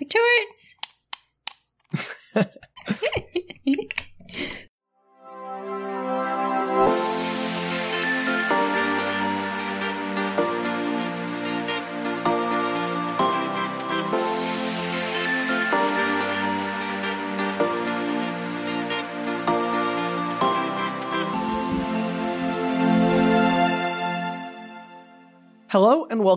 retorts.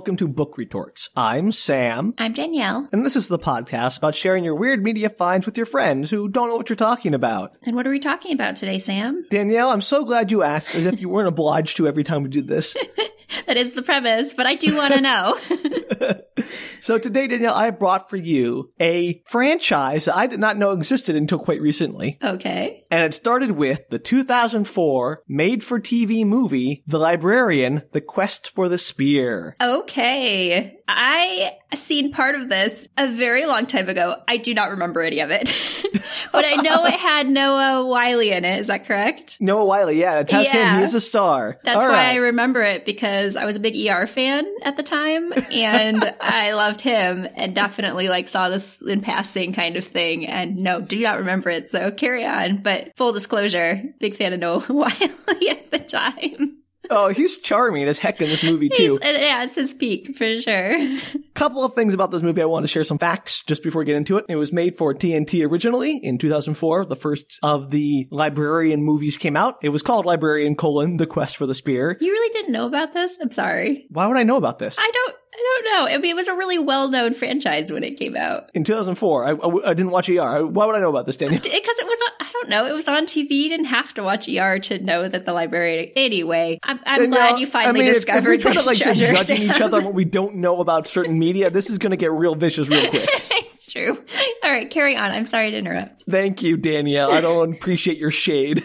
Welcome to Book Retorts. I'm Sam, I'm Danielle. and this is the podcast about sharing your weird media finds with your friends who don't know what you're talking about. And what are we talking about today, Sam? Danielle, I'm so glad you asked, as if you weren't obliged to every time we do this. That is the premise, but I do want to know. So today, Danielle, I brought for you a franchise that I did not know existed until quite recently. okay. And it started with the 2004 made for TV movie, The Librarian, The Quest for the Spear. Okay. I seen part of this a very long time ago. I do not remember any of it. but I know it had Noah Wyle in it. Is that correct? Noah Wyle, yeah, him. Yeah. He is a star. That's All why right. I remember it because I was a big ER fan at the time and I loved him and definitely like saw this in passing kind of thing and no, do not remember it. So carry on. But full disclosure, big fan of Noah Wyle at the time. Oh, he's charming as heck in this movie He's, too. yeah, it's his peak for sure. Couple of things about this movie. I want to share some facts just before we get into it. It was made for TNT originally in 2004. The first of the Librarian movies came out. It was called Librarian colon The Quest for the Spear. You really didn't know about this? I'm sorry. Why would I know about this? I don't. I don't know. I mean, it was a really well-known franchise when it came out. in 2004, I, I, I didn't watch ER. Why would I know about this, Daniel? Because it was, on- I don't know, it was on TV. You didn't have to watch ER to know that the librarian. Anyway, I'm, I'm glad you finally I mean, discovered if, we try this to like treasure. judging each other on what we don't know about certain media. This is going to get real vicious real quick. it's true. All right, carry on. I'm sorry to interrupt. Thank you, Danielle. I don't appreciate your shade.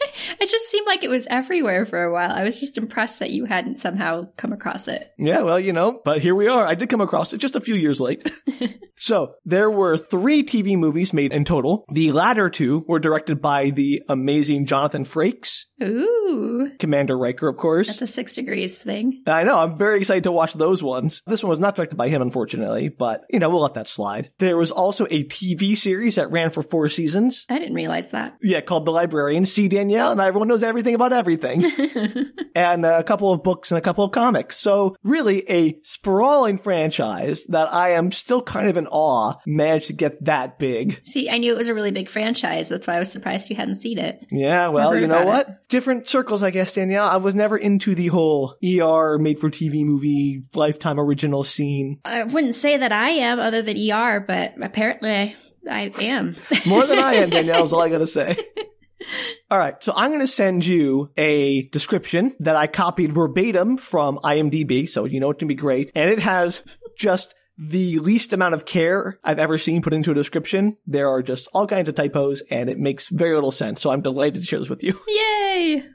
It just seemed like it was everywhere for a while. I was just impressed that you hadn't somehow come across it. Yeah, well, you know, but here we are. I did come across it just a few years late. so there were three TV movies made in total. The latter two were directed by the amazing Jonathan Frakes, Ooh, Commander Riker, of course. that's a six degrees thing. I know. I'm very excited to watch those ones. This one was not directed by him, unfortunately, but you know, we'll let that slide. There was also a TV series that ran for four seasons. I didn't realize that. Yeah, called The Librarian. See Danielle, and everyone knows everything about everything. and a couple of books and a couple of comics. So really a sprawling franchise that I am still kind of in awe managed to get that big. See, I knew it was a really big franchise. That's why I was surprised you hadn't seen it. Yeah, well, you know what? Different circles, I guess, Danielle. I was never into the whole ER made for TV movie lifetime original scene. I wouldn't say that I am, other than ER, but apparently I am. More than I am, Danielle, is all I gotta say. All right, so I'm going to send you a description that I copied verbatim from IMDb, so you know it can be great. And it has just the least amount of care I've ever seen put into a description. There are just all kinds of typos, and it makes very little sense. So I'm delighted to share this with you. Yay!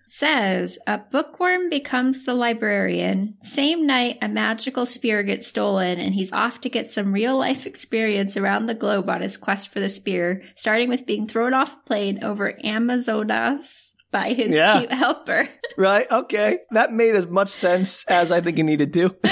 Says a bookworm becomes the librarian. Same night, a magical spear gets stolen, and he's off to get some real life experience around the globe on his quest for the spear, starting with being thrown off a plane over Amazonas by his Yeah. cute helper. Right? Okay. That made as much sense as I think it needed to.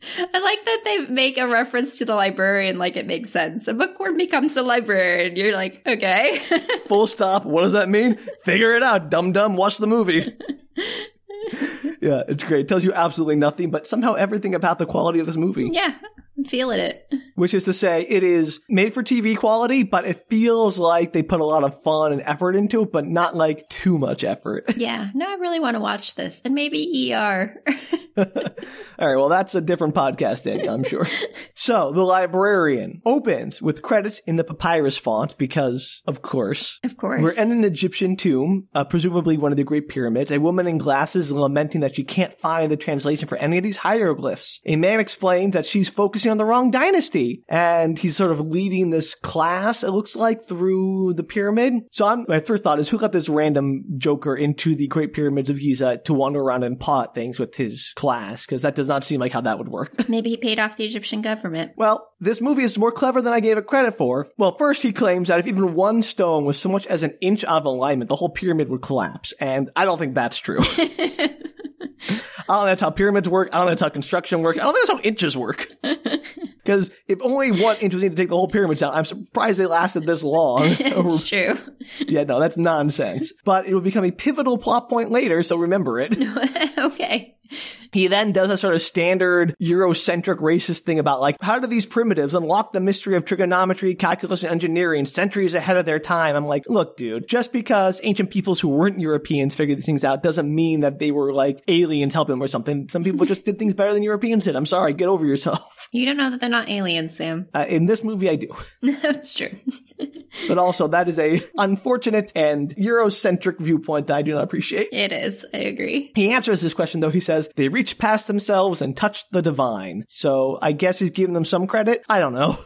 I like that they make a reference to the librarian like it makes sense. A bookworm becomes the librarian. You're like, okay. Full stop. What does that mean? Figure it out, dum dum. Watch the movie. yeah, it's great. It tells you absolutely nothing, but somehow everything about the quality of this movie. yeah, I'm feeling it. Which is to say, it is made for TV quality, but it feels like they put a lot of fun and effort into it, but not like too much effort. Yeah, no, I really want to watch this. And maybe ER. All right, well, that's a different podcast, Daniel, I'm sure. so, The Librarian opens with credits in the papyrus font because, of course, of course. We're in an Egyptian tomb, uh, presumably one of the Great Pyramids. A woman in glasses lamenting that she can't find the translation for any of these hieroglyphs. A man explains that she's focusing on the wrong dynasty, and he's sort of leading this class, it looks like, through the pyramid. So I'm, my first thought is, who got this random joker into the Great Pyramids of Giza to wander around and at things with his class? Because that does not seem like how that would work. Maybe he paid off the Egyptian government. Well, this movie is more clever than I gave it credit for. Well, first he claims that if even one stone was so much as an inch out of alignment, the whole pyramid would collapse. And I don't think that's true. I don't know that's how pyramids work. I don't know that's how construction works. I don't know that's how inches work. Because if only one inch was needed to take the whole pyramid down, I'm surprised they lasted this long. it's true. yeah, no, that's nonsense. But it will become a pivotal plot point later, so remember it. okay. He then does a sort of standard Eurocentric racist thing about like, how do these primitives unlock the mystery of trigonometry, calculus, and engineering centuries ahead of their time? I'm like, look, dude, just because ancient peoples who weren't Europeans figured these things out doesn't mean that they were like aliens helping them or something. Some people just did things better than Europeans did. I'm sorry, get over yourself. You don't know that they're not aliens, Sam. Uh, in this movie, I do. That's true. but also, that is a unfortunate and Eurocentric viewpoint that I do not appreciate. It is. I agree. He answers this question though. He says they reached past themselves and touched the divine. So I guess he's giving them some credit. I don't know.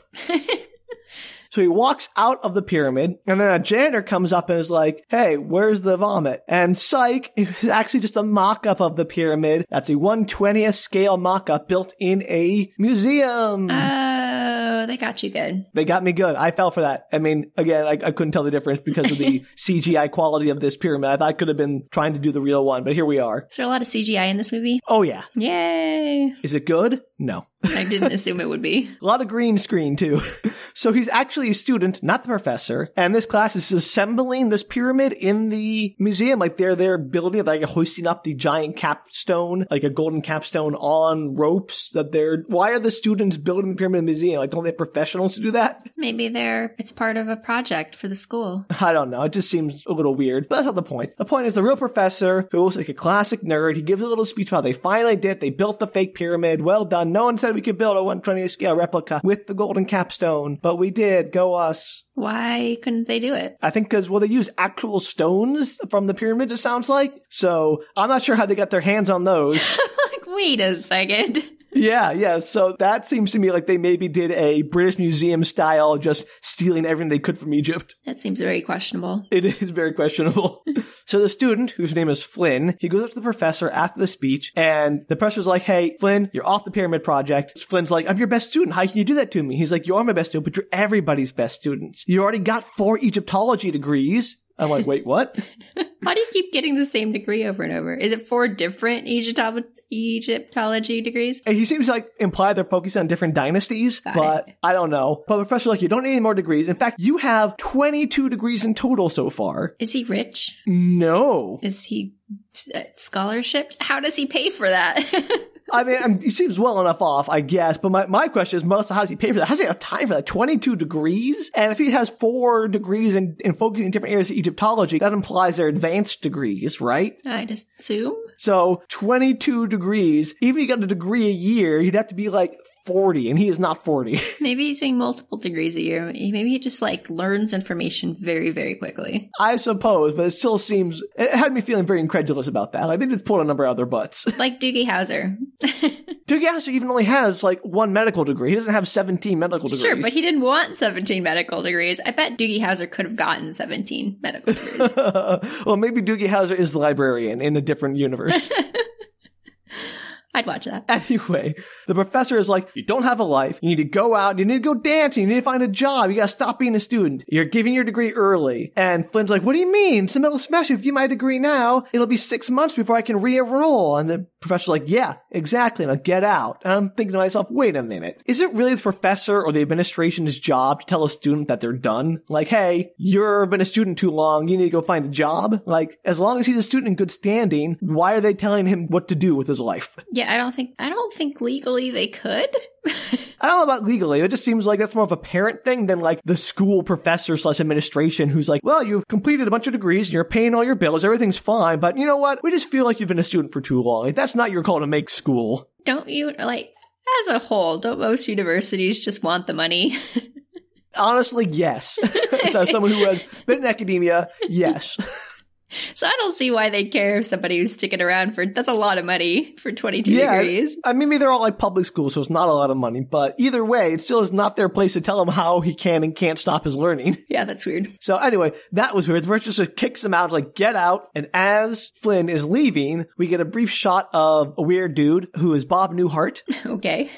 So he walks out of the pyramid, and then a janitor comes up and is like, Hey, where's the vomit? And psych, it's actually just a mock up of the pyramid. That's a 120th scale mock up built in a museum. Oh, they got you good. They got me good. I fell for that. I mean, again, I, I couldn't tell the difference because of the CGI quality of this pyramid. I thought I could have been trying to do the real one, but here we are. Is there a lot of CGI in this movie? Oh, yeah. Yay. Is it good? No. I didn't assume it would be. A lot of green screen too. So he's actually a student, not the professor, and this class is assembling this pyramid in the museum. Like they're they're building it, like hoisting up the giant capstone, like a golden capstone on ropes. That they're why are the students building the pyramid in the museum? Like don't they have professionals to do that? Maybe they're it's part of a project for the school. I don't know. It just seems a little weird. But that's not the point. The point is the real professor, who looks like a classic nerd, he gives a little speech about they finally did it. They built the fake pyramid. Well done. No one said we could build a 120th scale replica with the golden capstone, but we did. Go us. Why couldn't they do it? I think because, well, they use actual stones from the pyramid, it sounds like. So I'm not sure how they got their hands on those. like, wait a second. Yeah, yeah. So that seems to me like they maybe did a British Museum style, just stealing everything they could from Egypt. That seems very questionable. It is very questionable. so the student, whose name is Flynn, he goes up to the professor after the speech, and the professor's like, Hey, Flynn, you're off the pyramid project. Flynn's like, I'm your best student. How can you do that to me? He's like, You are my best student, but you're everybody's best student. You already got four Egyptology degrees. I'm like, wait, what? Why do you keep getting the same degree over and over? Is it four different Egyptology? Egyptology degrees. And he seems like imply they're focused on different dynasties, Got but it. I don't know. But Professor like, you don't need any more degrees. In fact, you have 22 degrees in total so far. Is he rich? No. Is he uh, scholarship? How does he pay for that? I mean, I'm, he seems well enough off, I guess. But my, my question is, Melissa, how does he pay for that? How does he have time for that? 22 degrees? And if he has four degrees in, in focusing in different areas of Egyptology, that implies they're advanced degrees, right? I just assume. So 22 degrees, even if he got a degree a year, you'd have to be like 40, and he is not 40. Maybe he's doing multiple degrees a year. Maybe he just like learns information very, very quickly. I suppose, but it still seems, it had me feeling very incredulous about that. Like they just pulled a number out of their butts. Like Doogie Howser. Doogie Howser even only has like one medical degree. He doesn't have 17 medical degrees. Sure, but he didn't want 17 medical degrees. I bet Doogie Howser could have gotten 17 medical degrees. well, maybe Doogie Howser is the librarian in a different universe. I'd watch that. Anyway, the professor is like, you don't have a life. You need to go out. You need to go dancing. You need to find a job. You gotta stop being a student. You're giving your degree early. And Flynn's like, what do you mean? It's the middle of semester. If you get my degree now, it'll be six months before I can re-enroll. And the professor's like, yeah, exactly. Now get out. And I'm thinking to myself, wait a minute. Is it really the professor or the administration's job to tell a student that they're done? Like, hey, you've been a student too long. You need to go find a job. Like, as long as he's a student in good standing, why are they telling him what to do with his life? Yeah, I don't think I don't think legally they could. I don't know about legally. It just seems like that's more of a parent thing than like the school professor slash administration who's like, well, you've completed a bunch of degrees and you're paying all your bills. Everything's fine. But you know what? We just feel like you've been a student for too long. Like, that's not your call to make school. don't you like as a whole, don't most universities just want the money? Honestly, yes. so someone who has been in academia, yes. so I don't see why they'd care if somebody who's sticking around for that's a lot of money for 22 yeah. degrees. I mean, maybe they're all like public schools, so it's not a lot of money. But either way, it still is not their place to tell him how he can and can't stop his learning. Yeah, that's weird. So anyway, that was weird. The first just kicks him out, like, get out. And as Flynn is leaving, we get a brief shot of a weird dude who is Bob Newhart. Okay.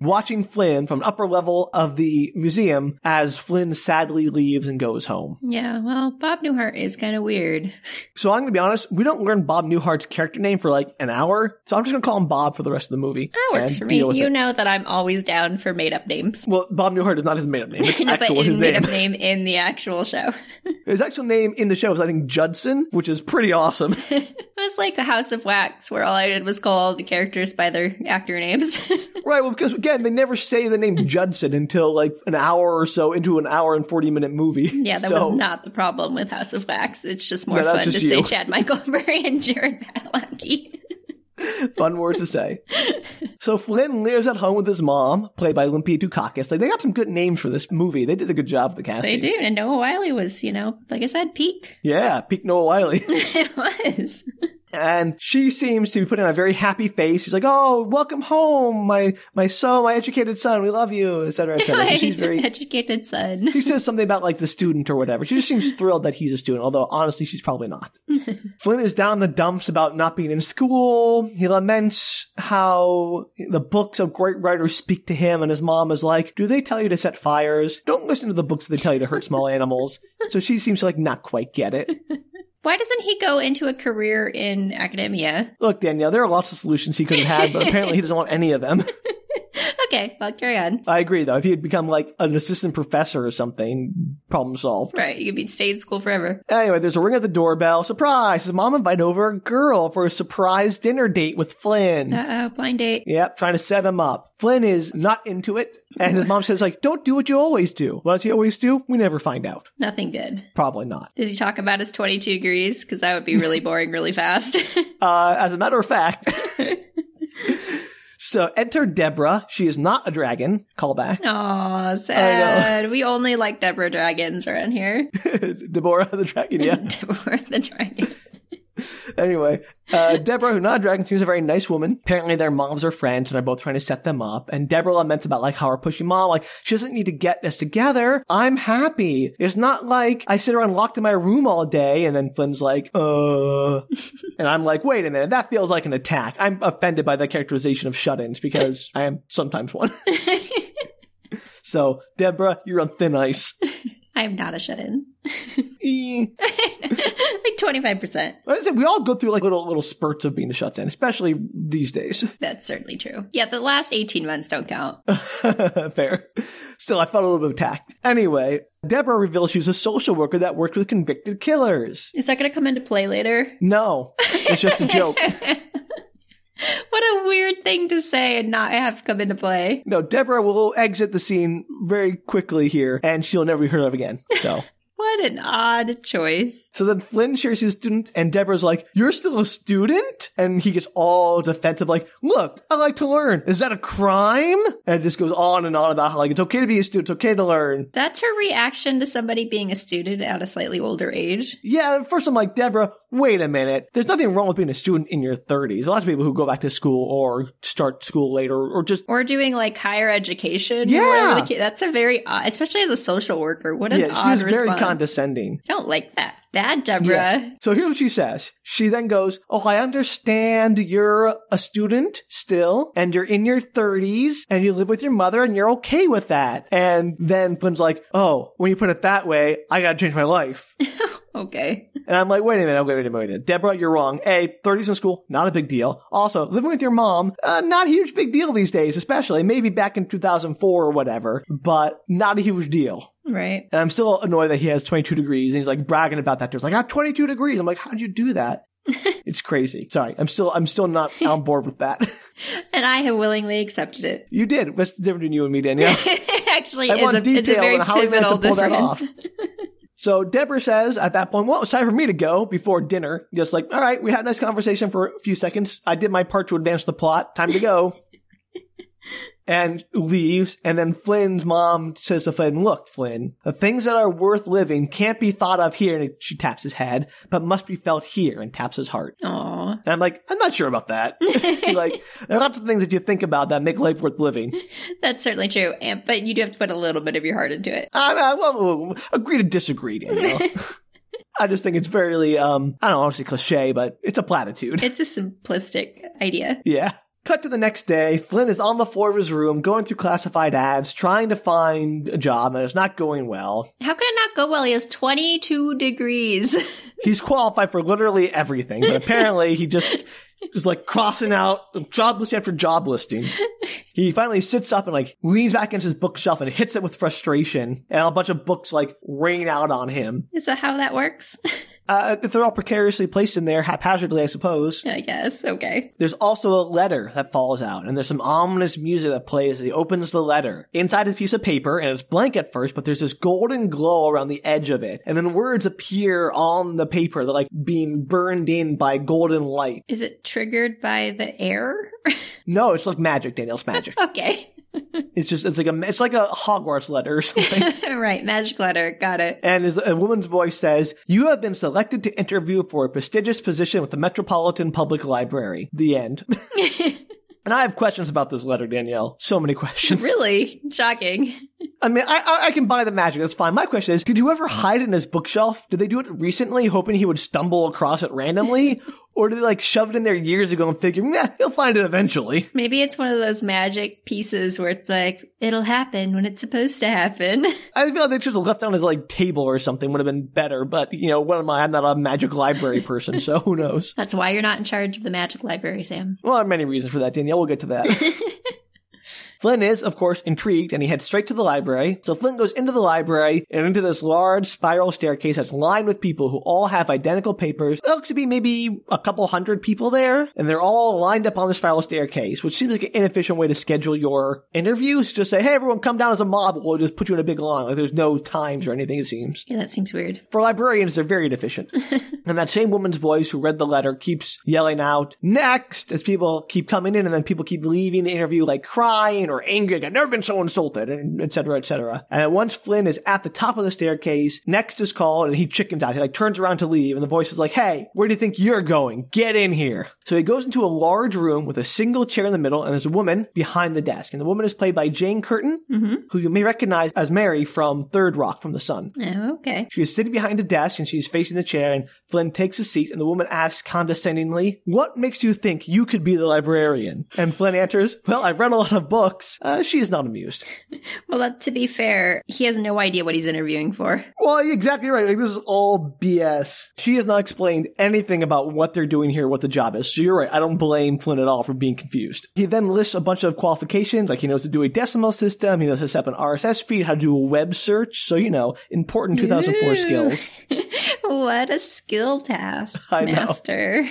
Watching Flynn from an upper level of the museum as Flynn sadly leaves and goes home. Yeah, well, Bob Newhart is kind of weird. So I'm going to be honest, we don't learn Bob Newhart's character name for like an hour, so I'm just going to call him Bob for the rest of the movie. That works for me. You it. know that I'm always down for made up names. Well, Bob Newhart is not his made-up name. It's No, actual his made name. up name in the actual show. His actual name in the show is, I think, Judson, which is pretty awesome. It was like a House of Wax where all I did was call all the characters by their actor names. right, well, because again, they never say the name Judson until like an hour or so into an hour and 40 minute movie. yeah, that So- was not the problem with House of Wax. It's just more No, fun just to say. Chad Michael Murray and Jared Padalecki. Fun words to say. So Flynn lives at home with his mom, played by Olympia Dukakis. Like they got some good names for this movie. They did a good job with the casting. They do, and Noah Wyle was, you know, like I said, peak. Yeah, peak Noah Wyle. it was. And she seems to be putting on a very happy face. She's like, "Oh, welcome home, my my son, my educated son. We love you, etc., etc." So she's very. educated son. She says something about like the student or whatever. She just seems thrilled that he's a student, although honestly, she's probably not. Flynn is down in the dumps about not being in school. He laments how the books of great writers speak to him, and his mom is like, "Do they tell you to set fires? Don't listen to the books that they tell you to hurt small animals." So she seems to like not quite get it. Why doesn't he go into a career in academia? Look, Danielle, there are lots of solutions he could have had, but apparently he doesn't want any of them. Okay, well, carry on. I agree, though. If he had become like an assistant professor or something, problem solved. Right, you could be stay in school forever. Anyway, there's a ring at the doorbell. Surprise! His mom invited over a girl for a surprise dinner date with Flynn. Uh oh, blind date. Yep, trying to set him up. Flynn is not into it, and his mom says, like, don't do what you always do. What does he always do? We never find out. Nothing good. Probably not. Does he talk about his 22 degrees? Because that would be really boring really fast. Uh, as a matter of fact. so enter Deborah. She is not a dragon. Callback. Aw, sad. We only like Deborah dragons around here. Deborah the dragon, yeah. Deborah the dragon. Anyway, uh, Deborah, who's not a dragon, seems a very nice woman. Apparently, their moms are friends, and they're both trying to set them up. And Deborah laments about like how her pushy mom, like she doesn't need to get us together. I'm happy. It's not like I sit around locked in my room all day, and then Flynn's like, uh, and I'm like, wait a minute, that feels like an attack. I'm offended by the characterization of shut-ins because I am sometimes one. so, Deborah, you're on thin ice. I am not a shut in. Like 25%. Like I said, we all go through like little little spurts of being a shut-in, especially these days. That's certainly true. Yeah, the last 18 months don't count. Fair. Still, I felt a little bit attacked. Anyway, Deborah reveals she's a social worker that works with convicted killers. Is that going to come into play later? No, it's just a joke. What a weird thing to say and not have come into play. No, Deborah will exit the scene very quickly here, and she'll never be heard of again. So. What an odd choice. So then Flynn shares his student, and Deborah's like, You're still a student? And he gets all defensive, like, Look, I like to learn. Is that a crime? And it just goes on and on about how, like, it's okay to be a student, it's okay to learn. That's her reaction to somebody being a student at a slightly older age. Yeah, at first I'm like, Deborah, wait a minute. There's nothing wrong with being a student in your 30s. A lot of people who go back to school or start school later or just, Or doing like higher education. Yeah. That's a very odd, especially as a social worker. What an yeah, odd was very condescending. I don't like that. That, Deborah. So here's what she says. She then goes, Oh, I understand you're a student still and you're in your 30s and you live with your mother and you're okay with that. And then Flynn's like, Oh, when you put it that way, I gotta change my life. Okay. And I'm like, wait a minute, wait a minute, wait a minute. Deborah, you're wrong. A, 30s in school, not a big deal. Also, living with your mom, uh, not a huge big deal these days, especially maybe back in 2004 or whatever, but not a huge deal. Right. And I'm still annoyed that he has 22 degrees and he's like bragging about that. There's like, I have 22 degrees. I'm like, how'd you do that? it's crazy. Sorry. I'm still, I'm still not on board with that. And I have willingly accepted it. you did. What's the difference between you and me, Danielle? actually I is want a, it's a very on how he managed to pull that off. So Deborah says at that point, well, it's time for me to go before dinner. Just like, all right, we had a nice conversation for a few seconds. I did my part to advance the plot. Time to go. and leaves. And then Flynn's mom says to Flynn, look, Flynn, the things that are worth living can't be thought of here. And she taps his head, but must be felt here and taps his heart. Aw. And I'm like, I'm not sure about that. like, there are lots of things that you think about that make life worth living. That's certainly true. And, but you do have to put a little bit of your heart into it. I, I, well, agree to disagree. I just think it's very, um, I don't know, honestly cliche, but it's a platitude. It's a simplistic idea. yeah. Cut to the next day. Flynn is on the floor of his room, going through classified ads, trying to find a job, and it's not going well. How can it not go well? He has 22 degrees. He's qualified for literally everything, but apparently he just just like crossing out job listing after job listing. He finally sits up and like leans back into his bookshelf and hits it with frustration, and a bunch of books like rain out on him. Is that how that works? Uh, they're all precariously placed in there haphazardly, I suppose. I guess. Okay. There's also a letter that falls out, and there's some ominous music that plays as he opens the letter. Inside is a piece of paper, and it's blank at first, but there's this golden glow around the edge of it, and then words appear on the paper. They're like being burned in by golden light. Is it triggered by the air? No, it's like magic, Danielle. It's magic. okay. It's just it's like a it's like a Hogwarts letter or something. right. Magic letter. Got it. and as a woman's voice says, "You have been selected to interview for a prestigious position with the Metropolitan Public Library." The end. and I have questions about this letter, Danielle. So many questions. really? Shocking. I mean, I, I I can buy the magic. That's fine. My question is, did whoever hide it in his bookshelf? Did they do it recently, hoping he would stumble across it randomly, or did they like shove it in there years ago and figure, yeah, he'll find it eventually? Maybe it's one of those magic pieces where it's like, it'll happen when it's supposed to happen. I feel like they should have left it on his like table or something. Would have been better. But you know, what am I? I'm not a magic library person, so who knows? That's why you're not in charge of the magic library, Sam. Well, there are many reasons for that, Danielle. We'll get to that. Flynn is, of course, intrigued and he heads straight to the library. So Flynn goes into the library and into this large spiral staircase that's lined with people who all have identical papers. There looks to be maybe a couple hundred people there and they're all lined up on the spiral staircase, which seems like an inefficient way to schedule your interviews. Just say, hey, everyone come down as a mob. We'll just put you in a big line. Like there's no times or anything, it seems. Yeah, that seems weird. For librarians, they're very deficient. and that same woman's voice who read the letter keeps yelling out, next, as people keep coming in and then people keep leaving the interview like crying or angry, I've never been so insulted, and et cetera, et cetera. And once Flynn is at the top of the staircase, next is called and he chickens out. He like turns around to leave and the voice is like, hey, where do you think you're going? Get in here. So he goes into a large room with a single chair in the middle and there's a woman behind the desk. And the woman is played by Jane Curtin, mm-hmm. who you may recognize as Mary from Third Rock from the Sun. Oh, okay. She is sitting behind a desk and she's facing the chair and Flynn takes a seat and the woman asks condescendingly, what makes you think you could be the librarian? And Flynn answers, well, I've read a lot of books. Uh, she is not amused. Well, that, to be fair, he has no idea what he's interviewing for. Well, exactly right. Like this is all BS. She has not explained anything about what they're doing here, what the job is. So you're right. I don't blame Flynn at all for being confused. He then lists a bunch of qualifications, like he knows to do a decimal system, he knows how to set up an RSS feed, how to do a web search. So, you know, important 2004 Ooh. skills. what a skill task, I master.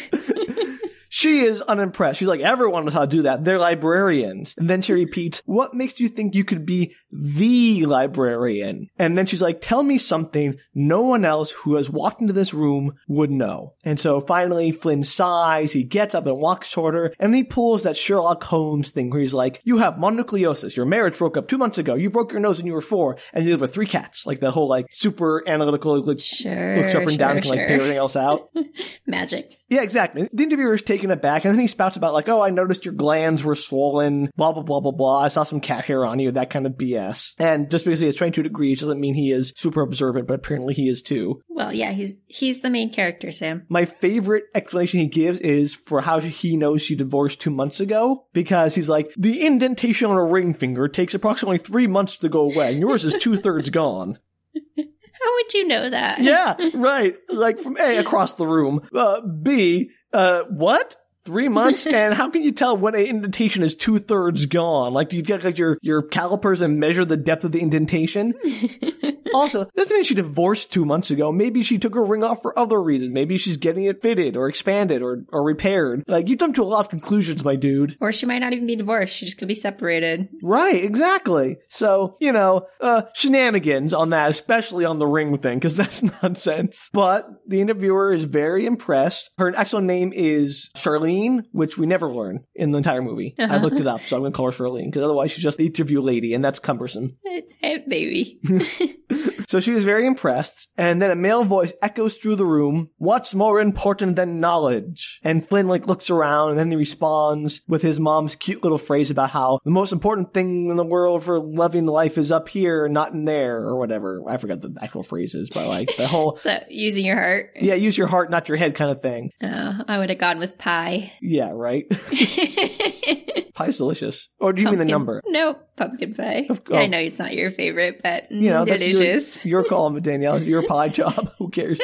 She is unimpressed. She's like, everyone knows how to do that. They're librarians. And then she repeats, what makes you think you could be the librarian? And then she's like, tell me something no one else who has walked into this room would know. And so finally, Flynn sighs. He gets up and walks toward her. And he pulls that Sherlock Holmes thing where he's like, you have mononucleosis. Your marriage broke up two months ago. You broke your nose when you were four. And you live with three cats. Like that whole like super analytical, like Sure. looks up and down sure, and can like figure everything else out. Magic. Yeah, exactly. The interviewer is taken aback, and then he spouts about like, "Oh, I noticed your glands were swollen." Blah blah blah blah blah. I saw some cat hair on you. That kind of BS. And just because he has 22 degrees doesn't mean he is super observant, but apparently he is too. Well, yeah, he's he's the main character, Sam. My favorite explanation he gives is for how he knows she divorced two months ago, because he's like, the indentation on a ring finger takes approximately three months to go away, and yours is two thirds gone. How would you know that? Yeah, right. Like from A across the room. Uh, B, uh, what? Three months? and how can you tell when an indentation is two thirds gone? Like, do you get like your, your calipers and measure the depth of the indentation? also, doesn't mean she divorced two months ago. Maybe she took her ring off for other reasons. Maybe she's getting it fitted or expanded or, or repaired. Like, you jumped to a lot of conclusions, my dude. Or she might not even be divorced. She just could be separated. Right, exactly. So, you know, uh, shenanigans on that, especially on the ring thing, because that's nonsense. But the interviewer is very impressed. Her actual name is Charlene, which we never learn in the entire movie. I Uh-huh. looked it up, so I'm going to call her Charlene, because otherwise she's just the interview lady, and that's cumbersome. I, I, Maybe. So she was very impressed, and then a male voice echoes through the room, What's more important than knowledge? And Flynn like looks around and then he responds with his mom's cute little phrase about how the most important thing in the world for loving life is up here, not in there, or whatever. I forgot the actual phrases, but like the whole so using your heart. Yeah, use your heart, not your head kind of thing. Oh, I would have gone with pie. Yeah, right. Pie's delicious. Or do you mean the number? No, pumpkin pie. Of- I oh. know it's not your favorite, but You know, that's your, delicious. your call, Danielle. Your pie job. Who cares?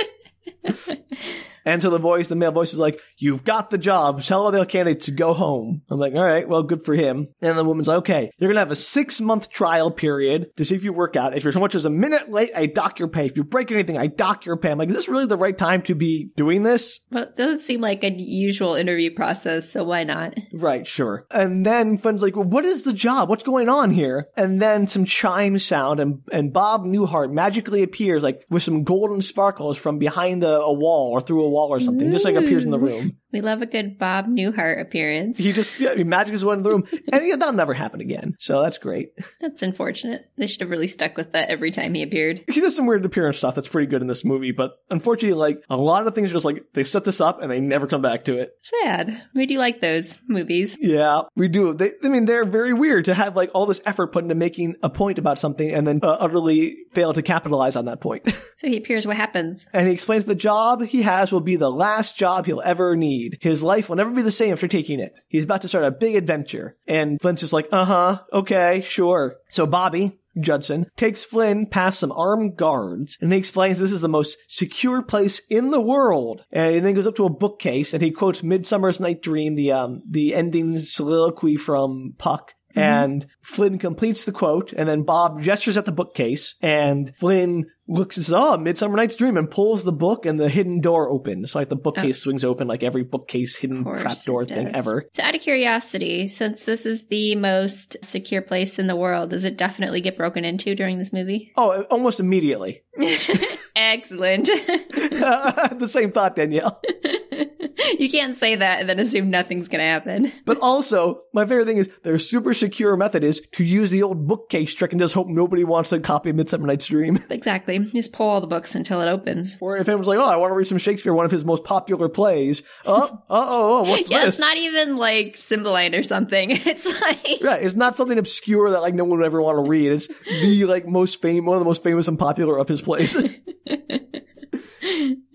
And so the voice, the male voice is like, You've got the job. Tell other candidates to go home. I'm like, All right, well, good for him. And the woman's like, Okay, you're going to have a six month trial period to see if you work out. If you're so much as a minute late, I dock your pay. If you break anything, I dock your pay. I'm like, Is this really the right time to be doing this? Well, it doesn't seem like a usual interview process, so why not? Right, sure. And then Flynn's like, well, what is the job? What's going on here? And then some chimes sound and, and Bob Newhart magically appears like with some golden sparkles from behind a, a wall or through a wall or something, just like appears in the mm. room. We love a good Bob Newhart appearance. He just, yeah, he magically went in the room and yeah, that'll never happen again. So that's great. That's unfortunate. They should have really stuck with that every time he appeared. He does some weird appearance stuff that's pretty good in this movie, but unfortunately, like a lot of things are just like they set this up and they never come back to it. Sad. We do like those movies. Yeah, we do. They, I mean, they're very weird to have like all this effort put into making a point about something and then uh, utterly fail to capitalize on that point. So he appears what happens. and he explains the job he has will be the last job he'll ever need. His life will never be the same after taking it. He's about to start a big adventure. And Flynn's just like, uh huh, okay, sure. So Bobby, Judson takes Flynn past some armed guards and he explains this is the most secure place in the world. And he then goes up to a bookcase and he quotes Midsummer's Night Dream, the um the ending soliloquy from Puck. Mm-hmm. And Flynn completes the quote, and then Bob gestures at the bookcase, and Flynn looks and says, "Oh, Midsummer Night's Dream," and pulls the book, and the hidden door opens. like the bookcase oh. swings open, like every bookcase hidden trapdoor thing ever. So out of curiosity, since this is the most secure place in the world, does it definitely get broken into during this movie? Oh, uh, almost immediately. Excellent. the same thought, Danielle. you can't say that and then assume nothing's going to happen. But also, my favorite thing is their super secure method is to use the old bookcase trick and just hope nobody wants a copy of Midsummer Night's Dream. Exactly. Just pull all the books until it opens. Or if anyone's like, "Oh, I want to read some Shakespeare, one of his most popular plays," oh, uh oh, oh, what's Yeah, this? it's not even like Cymbeline or something. It's like Right, it's not something obscure that like no one would ever want to read. It's the like most famous, one of the most famous and popular of his plays.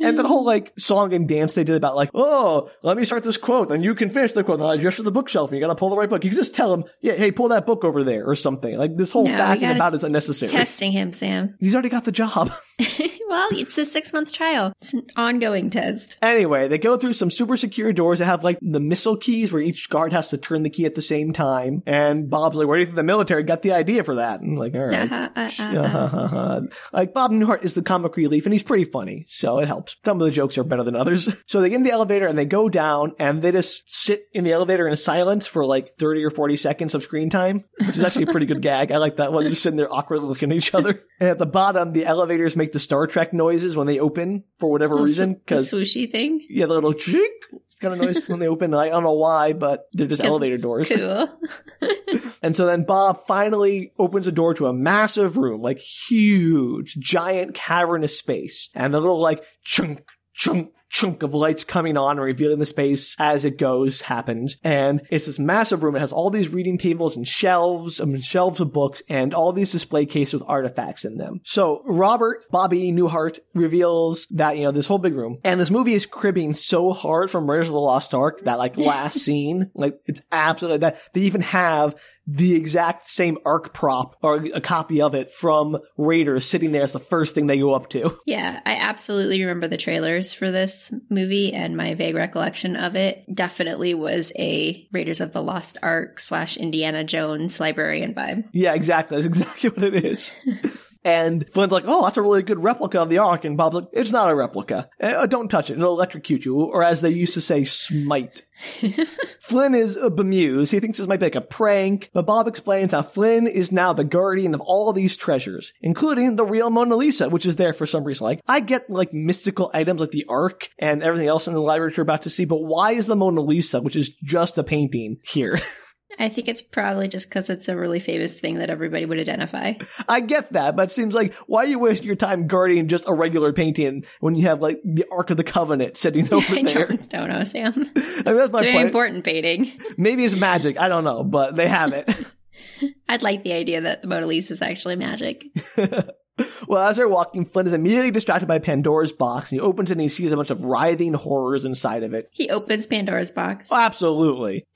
And that whole like song and dance they did about like, oh, let me start this quote, and you can finish the quote, and I gesture the bookshelf, and you gotta pull the right book. You can just tell him, yeah, hey, pull that book over there or something. Like this whole No, backing about is unnecessary. testing him, Sam. He's already got the job. well, it's a six month trial. It's an ongoing test. Anyway, they go through some super secure doors that have like the missile keys where each guard has to turn the key at the same time. And Bob's like, where do you think the military got the idea for that? And I'm like, all right. Uh, uh, uh, uh. like Bob Newhart is the comic relief and he's pretty funny, so it helps. Some of the jokes are better than others. So they get in the elevator and they go down and they just sit in the elevator in silence for like 30 or 40 seconds of screen time, which is actually a pretty good gag. I like that one. They're just sitting there awkwardly looking at each other. And at the bottom, the elevators make the Star Trek noises when they open for whatever Little reason. sw- the swooshy thing. yeah, the little chick kind of noise when they open. I don't know why, but they're just elevator doors. Cool. And so then Bob finally opens a door to a massive room, like huge, giant cavernous space. And the little like chunk, chunk, chunk of lights coming on and revealing the space as it goes happened. And it's this massive room. It has all these reading tables and shelves, I mean, shelves of books and all these display cases with artifacts in them. So Robert, Bobby Newhart reveals that, you know, this whole big room. And this movie is cribbing so hard from Raiders of the Lost Ark, that like last scene, like it's absolutely that they even have the exact same ark prop or a copy of it from Raiders sitting there as the first thing they go up to. Yeah, I absolutely remember the trailers for this movie, and my vague recollection of it definitely was a Raiders of the Lost Ark slash Indiana Jones librarian vibe. Yeah, exactly. That's exactly what it is. And Flynn's like, oh, that's a really good replica of the Ark. And Bob's like, it's not a replica. Uh, don't touch it. It'll electrocute you. Or as they used to say, smite. Flynn is uh, bemused. He thinks this might be like a prank, but Bob explains how Flynn is now the guardian of all these treasures, including the real Mona Lisa, which is there for some reason. Like, I get like mystical items like the Ark and everything else in the library you're about to see, but why is the Mona Lisa, which is just a painting, here? I think it's probably just because it's a really famous thing that everybody would identify. I get that, but it seems like why are you wasting your time guarding just a regular painting when you have like the Ark of the Covenant sitting over I there? don't, don't know, Sam. I mean, that's my a very point. important painting. Maybe it's magic. I don't know, but they have it. I'd like the idea that the Mona Lisa is actually magic. well, as they're walking, Flynn is immediately distracted by Pandora's box, and he opens it and he sees a bunch of writhing horrors inside of it. He opens Pandora's box. Oh, absolutely.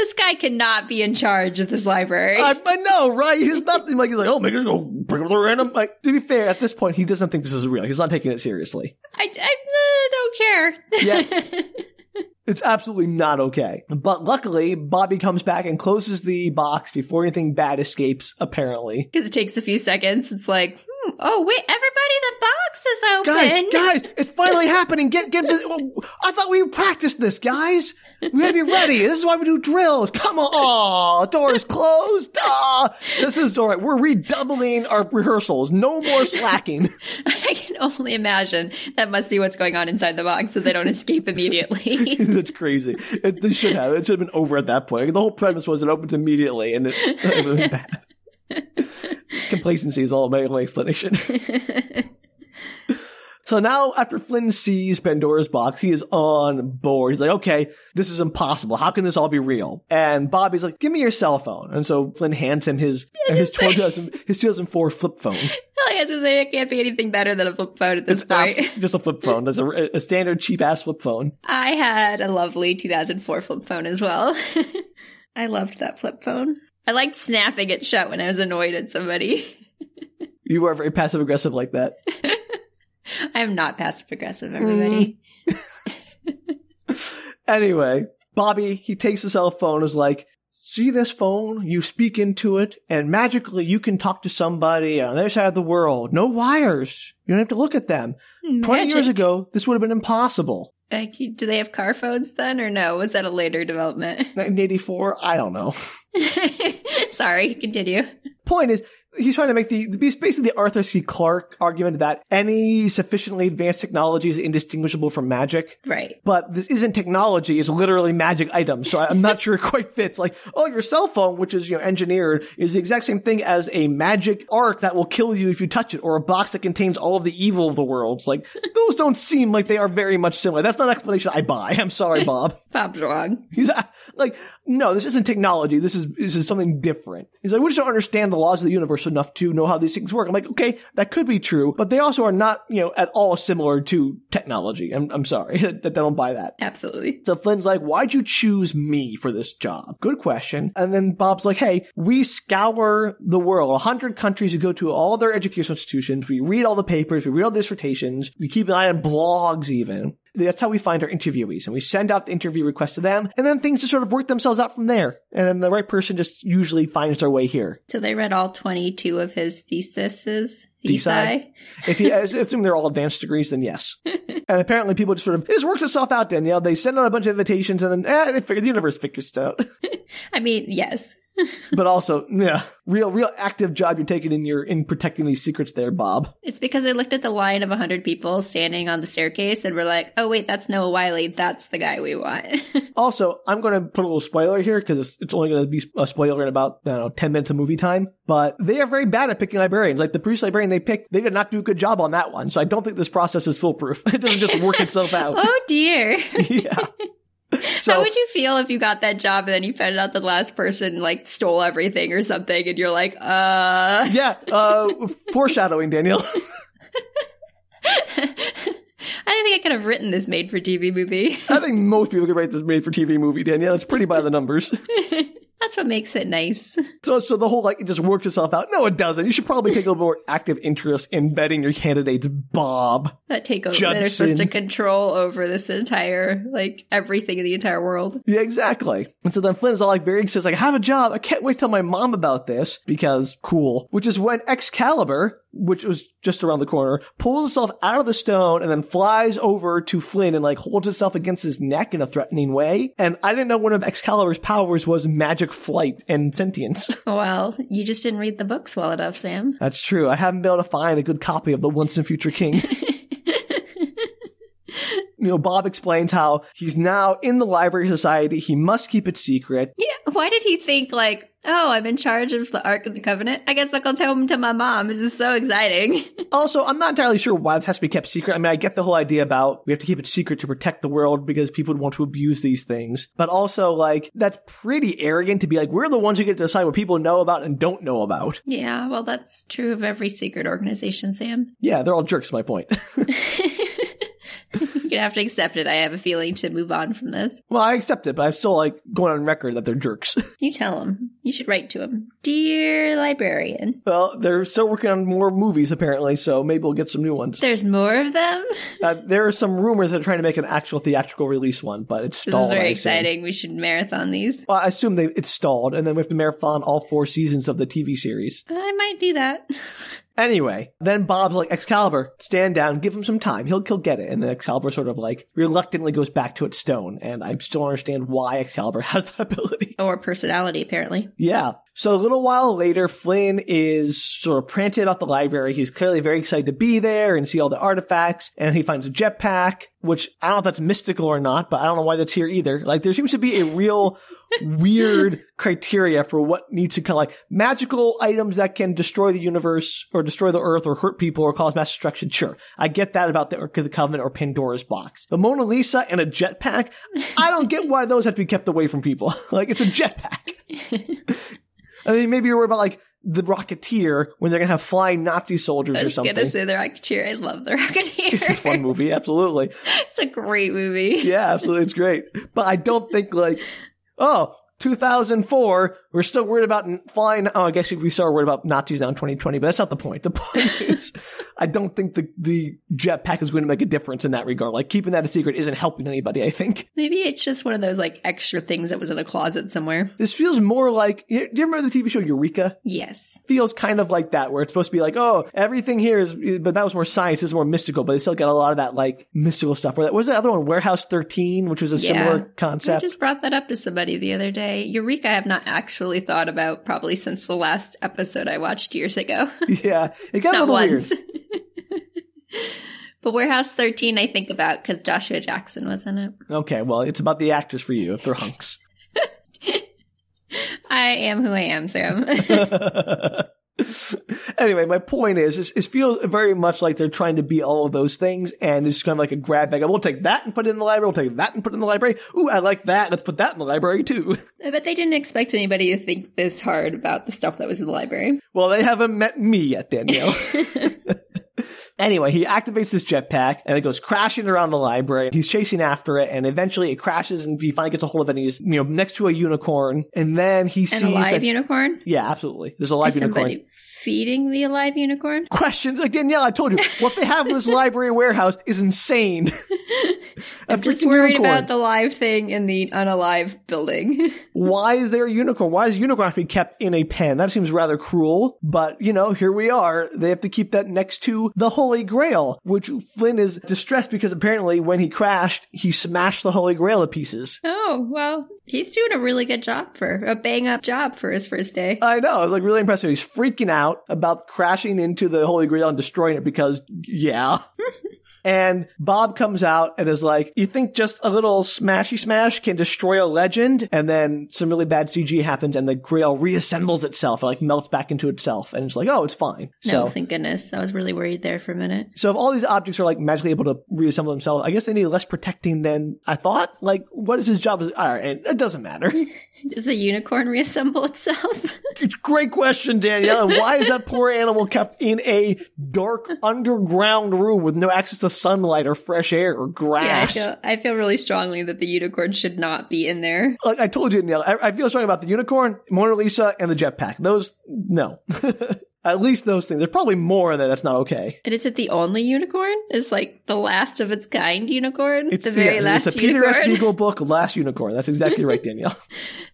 This guy cannot be in charge of this library. I, I know, right? He's not like he's like, oh, maybe just go bring up the random. Like to be fair, at this point, he doesn't think this is real. He's not taking it seriously. I, I uh, don't care. Yeah. It's absolutely not okay. But luckily, Bobby comes back and closes the box before anything bad escapes. Apparently, Because it takes a few seconds. It's like, oh wait, everybody, the box is open. guys, guys, it's finally happening. Get, get. oh, I thought we practiced this, guys. We gotta be ready. This is why we do drills. Come on. Aw, doors closed. Ah, this is all right. We're redoubling our rehearsals. No more slacking. I can only imagine that must be what's going on inside the box, so they don't escape immediately. That's crazy. It, they should have. It should have been over at that point. The whole premise was it opens immediately, and it's it bad. Complacency is all my explanation. So now, after Flynn sees Pandora's box, he is on board. He's like, okay, this is impossible. How can this all be real? And Bobby's like, give me your cell phone. And so Flynn hands him his, his, 2000, his 2004 flip phone. I was gonna say, it can't be anything better than a flip phone at this It's point. abs- just a flip phone. That's a, a standard cheap ass flip phone. I had a lovely 2004 flip phone as well. I loved that flip phone. I liked snapping it shut when I was annoyed at somebody. You are very passive aggressive like that. I am not passive aggressive, everybody. Mm. Anyway, Bobby, he takes the cell phone, is like, see this phone? You speak into it, and magically you can talk to somebody on the other side of the world. No wires. You don't have to look at them. 20 years ago, this would have been impossible. Do they have car phones then, or no? Was that a later development? 1984, I don't know. Sorry, continue. Point is, he's trying to make the basically the Arthur C. Clarke argument that any sufficiently advanced technology is indistinguishable from magic. Right. But this isn't technology; it's literally magic items. So I'm not sure it quite fits. Like, oh, your cell phone, which is you know engineered, is the exact same thing as a magic ark that will kill you if you touch it, or a box that contains all of the evil of the world. Like those don't seem like they are very much similar. That's not an explanation I buy. I'm sorry, Bob. Bob's wrong. He's like, no, this isn't technology. This is this is something different. He's like, we just don't understand the laws of the universe enough to know how these things work. I'm like, okay, that could be true, but they also are not, you know, at all similar to technology. I'm, I'm sorry that I don't buy that. Absolutely. So Flynn's like, why'd you choose me for this job? Good question. And then Bob's like, hey, we scour the world, a hundred countries. We go to all their educational institutions. We read all the papers. We read all the dissertations. We keep an eye on blogs even. That's how we find our interviewees and we send out the interview request to them and then things just sort of work themselves out from there. And then the right person just usually finds their way here. So they read all 22 of his theses. Thesi? If you assume they're all advanced degrees, then yes. and apparently people just sort of, it just works itself out, Danielle. They send out a bunch of invitations and then, eh, they figure, the universe figures it out. I mean, yes. But also, yeah, real, real active job you're taking in your in protecting these secrets there, Bob. It's because I looked at the line of 100 people standing on the staircase and we're like, oh, wait, that's Noah Wyle. That's the guy we want. Also, I'm going to put a little spoiler here because it's, it's only going to be a spoiler in about I don't know ten minutes of movie time. But they are very bad at picking librarians. Like the previous librarian they picked, they did not do a good job on that one. So I don't think this process is foolproof. It doesn't just work itself out. oh, dear. yeah. How would you feel if you got that job and then you found out the last person like stole everything or something and you're like, uh. yeah, uh, foreshadowing, Daniel. I think I could have written this made for TV movie. I think most people could write this made for TV movie, Danielle. It's pretty by the numbers. That's what makes it nice. So, so the whole like it just works itself out. No, it doesn't. You should probably take a little more active interest in vetting your candidates, Bob. That take over. They're supposed to control over this entire, like, everything in the entire world. Yeah, exactly. And so then Flynn is all like very excited, like, I have a job. I can't wait to tell my mom about this because cool. Which is when Excalibur, which was just around the corner, pulls itself out of the stone and then flies over to Flynn and like holds itself against his neck in a threatening way. And I didn't know one of Excalibur's powers was magic flight and sentience. Well, you just didn't read the books well enough, Sam. That's true. I haven't been able to find a good copy of the Once and Future King. you know, Bob explains how he's now in the Library Society. He must keep it secret. Yeah, why did he think like, oh, I'm in charge of the Ark of the Covenant? I guess I'll tell him to my mom. This is so exciting. Also, I'm not entirely sure why this has to be kept secret. I mean, I get the whole idea about we have to keep it secret to protect the world because people would want to abuse these things. But also, like, that's pretty arrogant to be like, we're the ones who get to decide what people know about and don't know about. yeah, well, that's true of every secret organization, Sam. Yeah, they're all jerks, my point. You're gonna have to accept it. I have a feeling to move on from this. well, I accept it, but I'm still like going on record that they're jerks. You tell them. You should write to them, Dear librarian, well, they're still working on more movies apparently, so maybe we'll get some new ones. there's more of them. Uh, there are some rumors that are trying to make an actual theatrical release one, but it's stalled. This is very exciting. We should marathon these. Well, I assume they it's stalled, and then we have to marathon all four seasons of the TV series. I might do that. Anyway, then Bob's like, Excalibur, stand down, give him some time. He'll, he'll get it. And then Excalibur sort of like reluctantly goes back to its stone. And I still don't understand why Excalibur has that ability. or personality, apparently. Yeah. So a little while later, Flynn is sort of prancing about the library. He's clearly very excited to be there and see all the artifacts. And he finds a jetpack, which I don't know if that's mystical or not, but I don't know why that's here either. Like there seems to be a real weird criteria for what needs to kind of like magical items that can destroy the universe or destroy the earth or hurt people or cause mass destruction. Sure. I get that about the Ark of the Covenant or Pandora's box. The Mona Lisa and a jetpack, I don't get why those have to be kept away from people. like it's a jetpack. I mean, maybe you're worried about like the Rocketeer when they're gonna have flying Nazi soldiers or something. I was gonna say the Rocketeer. I love the Rocketeer. It's a fun movie, absolutely. it's a great movie. Yeah, absolutely, it's great. But I don't think like, oh, 2004, we're still worried about flying. Oh, I guess if we start worried about Nazis now in 2020, but that's not the point. The point is, I don't think the the jetpack is going to make a difference in that regard. Like keeping that a secret isn't helping anybody. I think Maybe it's just one of those like extra things that was in a closet somewhere. this feels more like. Do you remember the TV show Eureka? Yes. feels kind of like that, where it's supposed to be like, oh, everything here is, but that was more science, this is more mystical, but they still got a lot of that like mystical stuff. Where that was the other one, Warehouse 13, which was a Yeah. similar concept. I just brought that up to somebody the other day. Eureka, I have not actually thought about probably since the last episode I watched years ago. yeah, it got a little once. weird. but Warehouse 13, I think about because Joshua Jackson was in it. Okay, well, it's about the actors for you if they're hunks. I am who I am, Sam. anyway, my point is, is, it feels very much like they're trying to be all of those things, and it's kind of like a grab bag. We'll take that and put it in the library. We'll take that and put it in the library. Ooh, I like that. Let's put that in the library too. I bet they didn't expect anybody to think this hard about the stuff that was in the library. Well, they haven't met me yet, Danielle. Anyway, he activates his jetpack and it goes crashing around the library. He's chasing after it and eventually it crashes and he finally gets a hold of it and he's, you know, next to a unicorn. And then he And sees a live that, unicorn? yeah, absolutely. There's a live Is unicorn. somebody feeding the alive unicorn? Questions like Danielle, I told you, what they have in this library warehouse is insane. I'm just worried unicorn. about the live thing in the unalive building. Why is there a unicorn? Why is a unicorn have to be kept in a pen? That seems rather cruel, but you know, here we are. They have to keep that next to the Holy Grail, which Flynn is distressed because apparently when he crashed, he smashed the Holy Grail to pieces. oh, well, he's doing a really good job for a bang up job for his first day. I know. I was like really impressed. He's freaking out about crashing into the Holy Grail and destroying it because, yeah. and Bob comes out and is like, You think just a little smashy smash can destroy a legend? And then some really bad CG happens and the Grail reassembles itself, like melts back into itself. And it's like, Oh, it's fine. no, So. thank goodness. I was really worried there for a minute. So if all these objects are like magically able to reassemble themselves, I guess they need less protecting than I thought. Like, what is his job? All right, it doesn't matter. Does a unicorn reassemble itself? It's great question, Danielle. And why is that poor animal kept in a dark underground room with no access to sunlight or fresh air or yeah, I grass? feel, I feel really strongly that the unicorn should not be in there. like I told you, Danielle, I, I feel strong about the unicorn, Mona Lisa, and the jetpack. Those, no. At least those things. There's probably more there that's not okay. And is it the only unicorn? Is like the last of its kind unicorn? It's the very yeah, last It's a Peter S. Beagle book, Last Unicorn. That's exactly right, Danielle.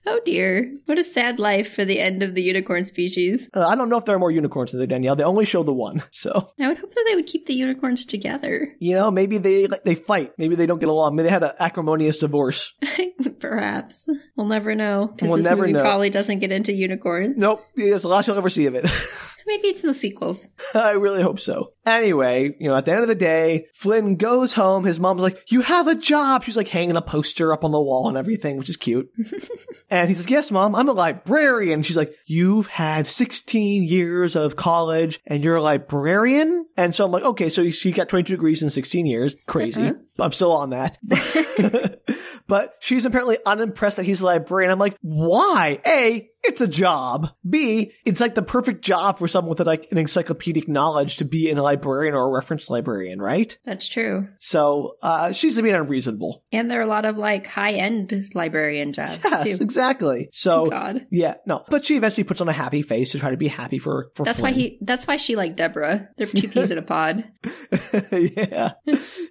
Oh dear. What a sad life for the end of the unicorn species. Uh, I don't know if there are more unicorns in there, Danielle. They only show the one. So, I would hope that they would keep the unicorns together. you know, maybe they they fight. Maybe they don't get along. Maybe they had an acrimonious divorce. Perhaps. We'll never know. Because We'll this never movie know. probably doesn't get into unicorns. Nope. It's the last you'll ever see of it. Maybe it's in the sequels. I really hope so. Anyway, you know, at the end of the day, Flynn goes home. His mom's like, You have a job. She's like hanging a poster up on the wall and everything, which is cute. and he's like, Yes, mom, I'm a librarian. She's like, You've had 16 years of college and you're a librarian? And so I'm like, Okay, so he got 22 degrees in 16 years. Crazy. Uh-huh. I'm still on that. but she's apparently unimpressed that he's a librarian. I'm like, why? A, it's a job. B, it's like the perfect job for someone with like an encyclopedic knowledge to be in a librarian or a reference librarian, right? That's true. So uh, she's being unreasonable. And there are a lot of like high end librarian jobs Yes, too. exactly. So odd. yeah, no, but she eventually puts on a happy face to try to be happy for for. That's why he. That's why she liked Deborah. They're two peas in a pod. yeah,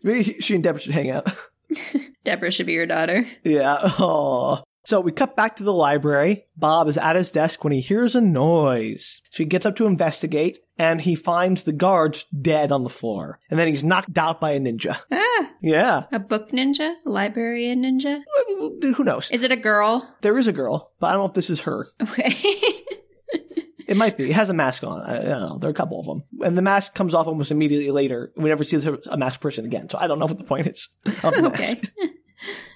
maybe she and Deborah should hang out. Deborah should be your daughter. Yeah. Oh. So we cut back to the library. Bob is at his desk when he hears a noise. So he gets up to investigate and he finds the guards dead on the floor. And then he's knocked out by a ninja. Ah, Yeah. a book ninja, a librarian ninja. Who knows? Is it a girl? There is a girl, but I don't know if this is her. Okay. It might be. It has a mask on. I, don't know. There are a couple of them. And the mask comes off almost immediately later. We never see a masked person again. So I don't know what the point is of the mask. okay.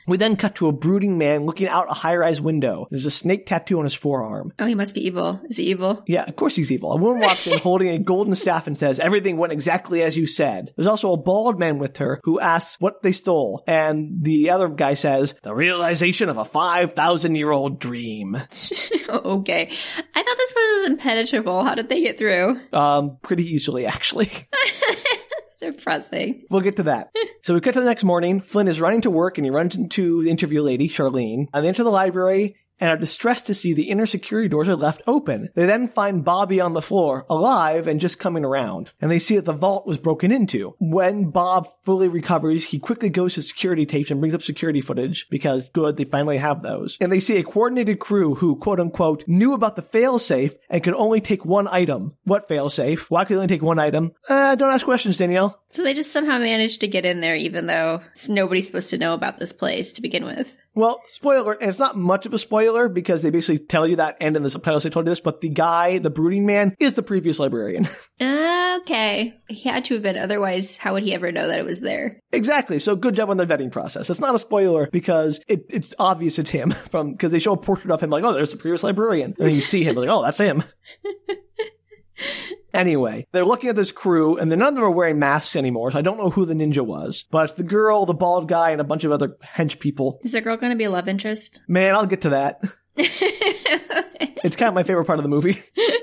We then cut to a brooding man looking out a high rise window. There's a snake tattoo on his forearm. Oh, he must be evil. Is he evil? Yeah, of course he's evil. A woman walks in holding a golden staff and says, Everything went exactly as you said. There's also a bald man with her who asks what they stole. And the other guy says, The realization of a 5,000 year old dream. okay. I thought this was impenetrable. How did they get through? Um, pretty easily, actually. Depressing. We'll get to that. so we cut to the next morning. Flynn is running to work and he runs into the interview lady, Charlene. And they enter the library and are distressed to see the inner security doors are left open. They then find Bobby on the floor, alive and just coming around. And they see that the vault was broken into. When Bob fully recovers, he quickly goes to security tapes and brings up security footage because good, they finally have those. And they see a coordinated crew who, quote unquote, knew about the failsafe and could only take one item. What failsafe? Why could they only take one item? Uh, don't ask questions, Danielle. So they just somehow managed to get in there, even though nobody's supposed to know about this place to begin with. Well, spoiler, and it's not much of a spoiler because they basically tell you that, and in the subtitles they told you this, but the guy, the brooding man, is the previous librarian. Okay. He had to have been, otherwise, how would he ever know that it was there? exactly. So good job on the vetting process. It's not a spoiler because it, it's obvious it's him from, because they show a portrait of him like, oh, there's the previous librarian. And then you see him like, oh, that's him. Anyway, they're looking at this crew, and none of them are wearing masks anymore, so I don't know who the ninja was. But it's the girl, the bald guy, and a bunch of other hench people. Is the girl going to be a love interest? Man, I'll get to that. It's kind of my favorite part of the movie.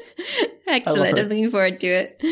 Excellent. I'm looking forward to it.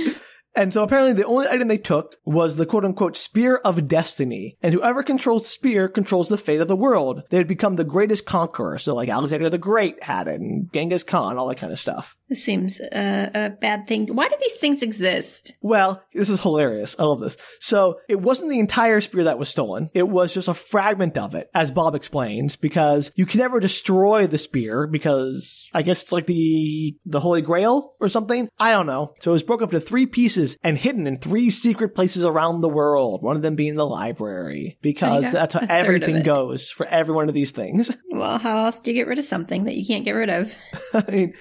And so apparently the only item they took was the quote unquote spear of destiny. And whoever controls spear controls the fate of the world. They would become the greatest conqueror. So like Alexander the Great had it and Genghis Khan, all that kind of stuff. This seems uh, a bad thing. Why do these things exist? Well, this is hilarious. I love this. So it wasn't the entire spear that was stolen. It was just a fragment of it, as Bob explains, because you can never destroy the spear because I guess it's like the, the Holy Grail or something. I don't know. So it was broken up to three pieces and hidden in three secret places around the world. One of them being the library because that's how a third of everything goes for every one of these things. Well, how else do you get rid of something that you can't get rid of? I mean,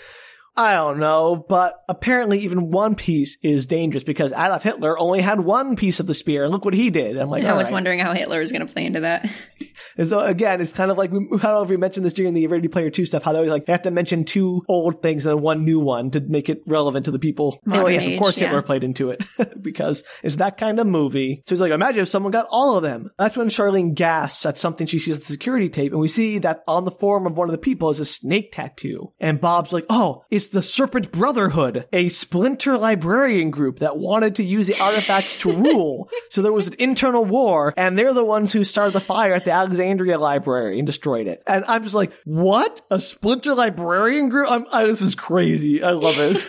I don't know, but apparently even one piece is dangerous because Adolf Hitler only had one piece of the spear, and look what he did. I'm like, I was right. wondering how Hitler is going to play into that. And so again, it's kind of like we, I don't know if we mentioned this during the Ready Player Two stuff. How they always like they have to mention two old things and one new one to make it relevant to the people. Modern anyway, yes, of course yeah. Hitler played into it because it's that kind of movie. So he's like, imagine if someone got all of them. That's when Charlene gasps at something she sees at the security tape, and we see that on the form of one of the people is a snake tattoo. And Bob's like, oh, it's the Serpent Brotherhood, a splinter librarian group that wanted to use the artifacts to rule. So there was an internal war, and they're the ones who started the fire at the Alexandria Library and destroyed it. And I'm just like, what? A splinter librarian group? I'm, I, this is crazy. I love it.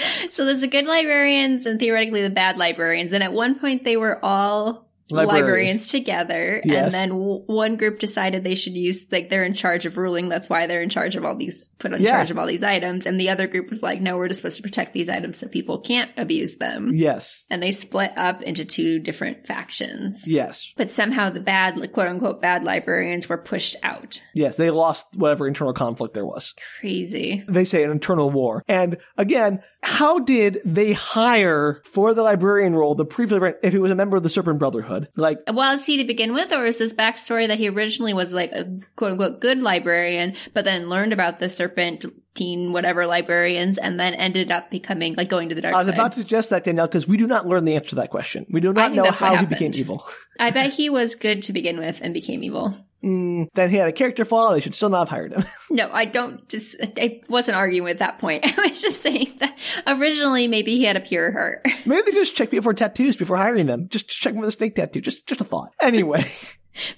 so there's the good librarians and theoretically the bad librarians. And at one point they were all Librarians. librarians, together, Yes. and then w- one group decided they should use like they're in charge of ruling. That's why they're in charge of all these put in Yeah. charge of all these items, and the other group was like, no, we're just supposed to protect these items so people can't abuse them. Yes. And they split up into two different factions. Yes. But somehow the bad, quote unquote, bad librarians were pushed out. Yes. They lost whatever internal conflict there was. Crazy. They say an internal war. And again, how did they hire for the librarian role the previous librarian if he was a member of the Serpent Brotherhood? Like, Was he to begin with, or is his backstory that he originally was like a quote unquote good librarian, but then learned about the serpentine whatever librarians, and then ended up becoming like going to the dark I was side? about to suggest that, Danielle, because we do not learn the answer to that question. We do not know how he became evil. I bet he was good to begin with and became evil. Mm, then he had a character flaw. They should still not have hired him. No, I don't. Just I wasn't arguing with that point. I was just saying that originally maybe he had a pure heart. Maybe they just check people for tattoos before hiring them. Just check them with a snake tattoo. Just, just a thought. Anyway,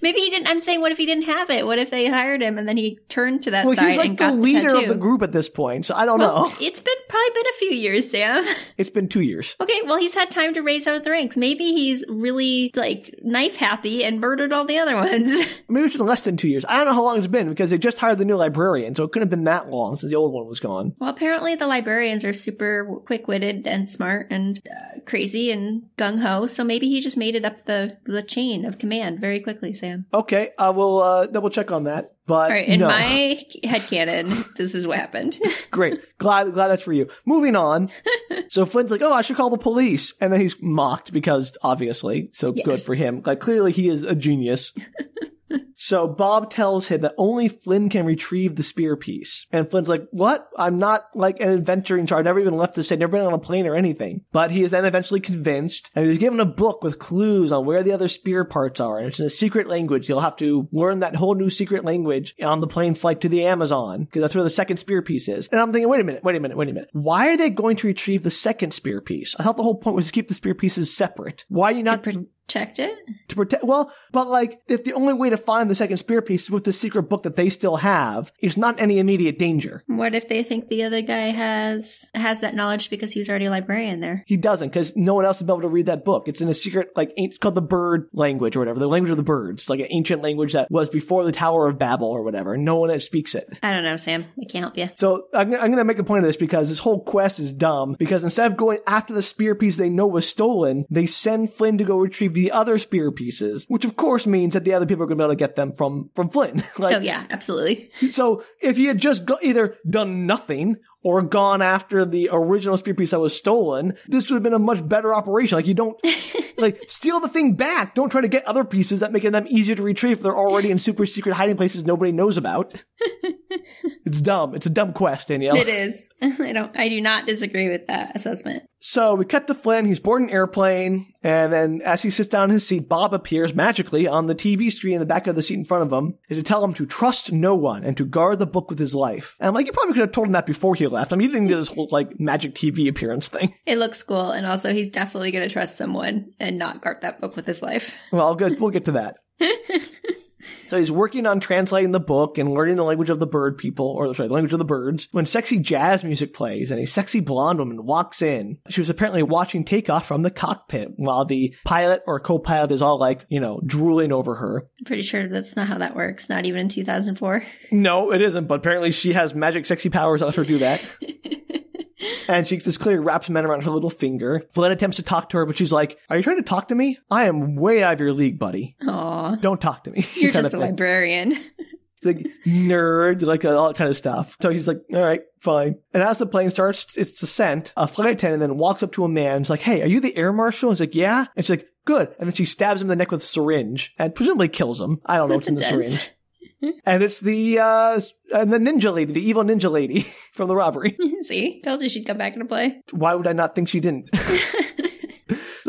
Maybe he didn't. I'm saying, what if he didn't have it? What if they hired him and then he turned to that well, side he's like and the got leader the of the group at this point, so I don't Well, know. it's been probably been a few years, Sam. It's been two years. Okay, well, he's had time to raise out the ranks. Maybe he's really like knife happy and murdered all the other ones. Maybe it's been less than two years. I don't know how long it's been because they just hired the new librarian, so it couldn't have been that long since the old one was gone. well, apparently the librarians are super quick witted and smart and uh, crazy and gung ho. So maybe he just made it up the the chain of command very quickly, Sam. Okay, I will uh, double check on that. But All right, in no. my headcanon, this is what happened. Great. Glad glad that's for you. Moving on. so Flynn's like, oh, I should call the police. And then he's mocked because obviously, so Yes. good for him. Like clearly he is a genius. So Bob tells him that only Flynn can retrieve the spear piece. And Flynn's like, what? I'm not like an adventurer in charge. I've never even left the city, never been on a plane or anything. But he is then eventually convinced and he's given a book with clues on where the other spear parts are. And it's in a secret language. You'll have to learn that whole new secret language on the plane flight to the Amazon because that's where the second spear piece is. And I'm thinking, wait a minute, wait a minute, wait a minute. Why are they going to retrieve the second spear piece? I thought the whole point was to keep the spear pieces separate. Why are you not Checked it. to protect. Well, but like, if the only way to find the second spear piece is with the secret book that they still have, it's not any immediate danger. What if they think the other guy has has that knowledge because he's already a librarian there? He doesn't because no one else will be able to read that book. It's in a secret, like, it's called the bird language or whatever, the language of the birds, like an ancient language that was before the Tower of Babel or whatever. No one else speaks it. I don't know, Sam. I can't help you. So I'm, I'm going to make a point of this because this whole quest is dumb. Because instead of going after the spear piece they know was stolen, they send Flynn to go retrieve the other spear pieces, which of course means that the other people are going to be able to get them from from Flynn. like, oh yeah, absolutely. so if he had just go- either done nothing or gone after the original spear piece that was stolen, this would have been a much better operation. Like you don't like steal the thing back. Don't try to get other pieces that make them easier to retrieve. if They're already in super secret hiding places nobody knows about. it's dumb. It's a dumb quest, Danielle. It is. I don't. I do not disagree with that assessment. So we cut to Flynn. He's boarding an airplane, and then as he sits down in his seat, Bob appears magically on the TV screen in the back of the seat in front of him to tell him to trust no one and to guard the book with his life. And I'm like, you probably could have told him that before he left. I mean, didn't this whole like magic TV appearance thing. It looks cool, and also he's definitely going to trust someone and not guard that book with his life. Well, good. We'll get to that. So he's working on translating the book and learning the language of the bird people, or sorry, the language of the birds. When sexy jazz music plays and a sexy blonde woman walks in, she was apparently watching takeoff from the cockpit while the pilot or co-pilot is all like, you know, drooling over her. I'm pretty sure that's not how that works. Not even in 2004. No, it isn't, but apparently she has magic sexy powers that let her do that. and she just clearly wraps men around her little finger. Flynn attempts to talk to her, but she's like, Are you trying to talk to me? I am way out of your league, buddy. Aw, Don't talk to me. you're just a librarian. like nerd, like uh, all that kind of stuff. So he's like, all right, fine. And as the plane starts its descent, a flight attendant then walks up to a man and's like, hey, are you the air marshal? And he's like, yeah. And she's like, good. And then she stabs him in the neck with a syringe and presumably kills him. I don't know what's in the syringe. And it's the, uh, and the ninja lady, the evil ninja lady from the robbery. See, told you she'd come back into play. Why would I not think she didn't?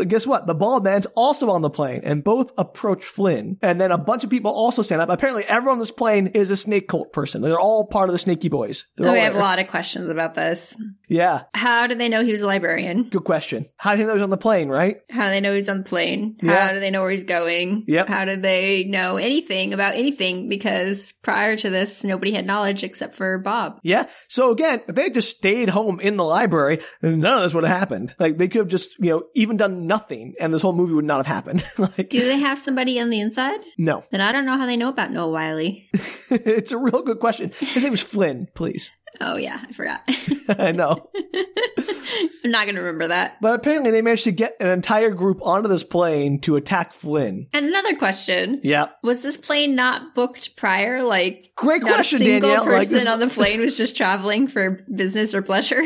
So guess what? The bald man's also on the plane, and both approach Flynn. And then a bunch of people also stand up. Apparently, everyone on this plane is a snake cult person. They're all part of the Snaky Boys. They're oh, all Oh, we have a lot of questions about this. Yeah, How do they know he was a librarian? good question. How do they know he's on the plane, right? How do they know he's on the plane? Yeah. How do they know where he's going? Yep. How do they know anything about anything? Because prior to this, nobody had knowledge except for Bob. Yeah. So again, if they had just stayed home in the library, none of this would have happened. Like they could have just, you know, even done done nothing, and this whole movie would not have happened. like, Do they have somebody on the inside? no, Then I don't know how they know about Noah Wyle. it's a real good question. His name was Flynn, please. Oh yeah, I forgot. I know. I'm not gonna remember that. But apparently they managed to get an entire group onto this plane to attack Flynn. And another question: Yeah. Was this plane not booked prior? Like, Great not question, a single Danielle. Like, person this- on the plane was just traveling for business or pleasure.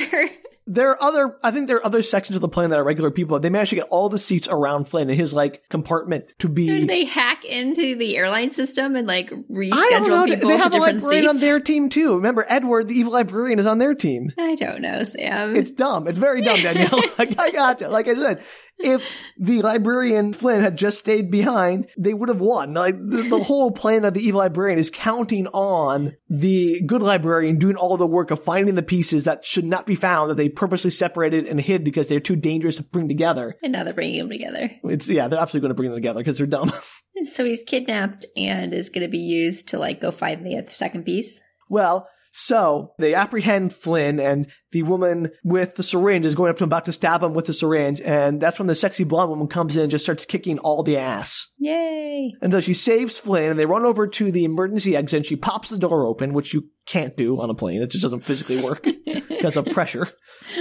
There are other, I think there are other sections of the plane that are regular people. They managed to get all the seats around Flynn in his like compartment to be. Did they hack into the airline system and like I don't reschedule know. people They to a different librarian seats? on their team too. Remember, Edward, the evil librarian, is on their team. I don't know, Sam. It's dumb. It's very dumb, Danielle. like, I got you. Like I said, if the librarian Flynn had just stayed behind, they would have won. Like the, the whole plan of the evil librarian is counting on the good librarian doing all the work of finding the pieces that should not be found that they purposely separated and hid because they're too dangerous to bring together. and now they're bringing them together. It's yeah, they're absolutely going to bring them together because they're dumb. So he's kidnapped and is going to be used to like go find the uh, second piece. Well, so they apprehend Flynn, and the woman with the syringe is going up to him, about to stab him with the syringe, and that's when the sexy blonde woman comes in and just starts kicking all the ass. Yay! And so she saves Flynn, and they run over to the emergency exit, and she pops the door open, which you can't do on a plane. It just doesn't physically work because of pressure.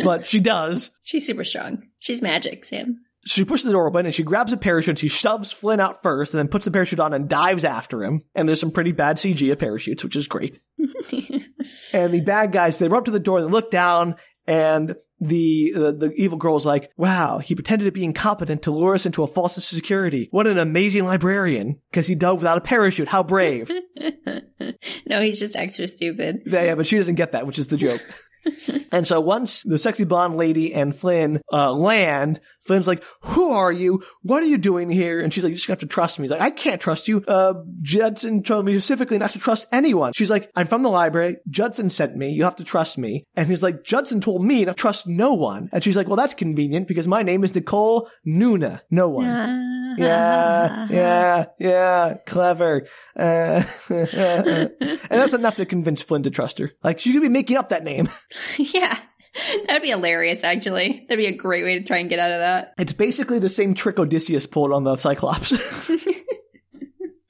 But she does. She's super strong. She's magic, Sam. She pushes the door open and she grabs a parachute. She shoves Flynn out first and then puts the parachute on and dives after him. And there's some pretty bad CG of parachutes, which is great. And the bad guys, they run up to the door, and they look down, and the, the the evil girl's like, "Wow, he pretended to be incompetent to lure us into a false security. What an amazing librarian! Because he dove without a parachute. How brave!" no, he's just extra stupid. yeah, but she doesn't get that, which is the joke. and so once the sexy blonde lady and Flynn uh, land, Flynn's like, "Who are you? What are you doing here?" And she's like, "You just have to trust me." He's like, "I can't trust you. Uh, Judson told me specifically not to trust anyone." She's like, "I'm from the library. Judson sent me. You have to trust me." And he's like, "Judson told me to trust no one." And she's like, "Well, that's convenient because my name is Nicole Noone. No one." Yeah, yeah, yeah, clever. Uh, and that's enough to convince Flynn to trust her. Like, she could be making up that name. yeah. That'd be hilarious, actually. That'd be a great way to try and get out of that. It's basically the same trick Odysseus pulled on the Cyclops.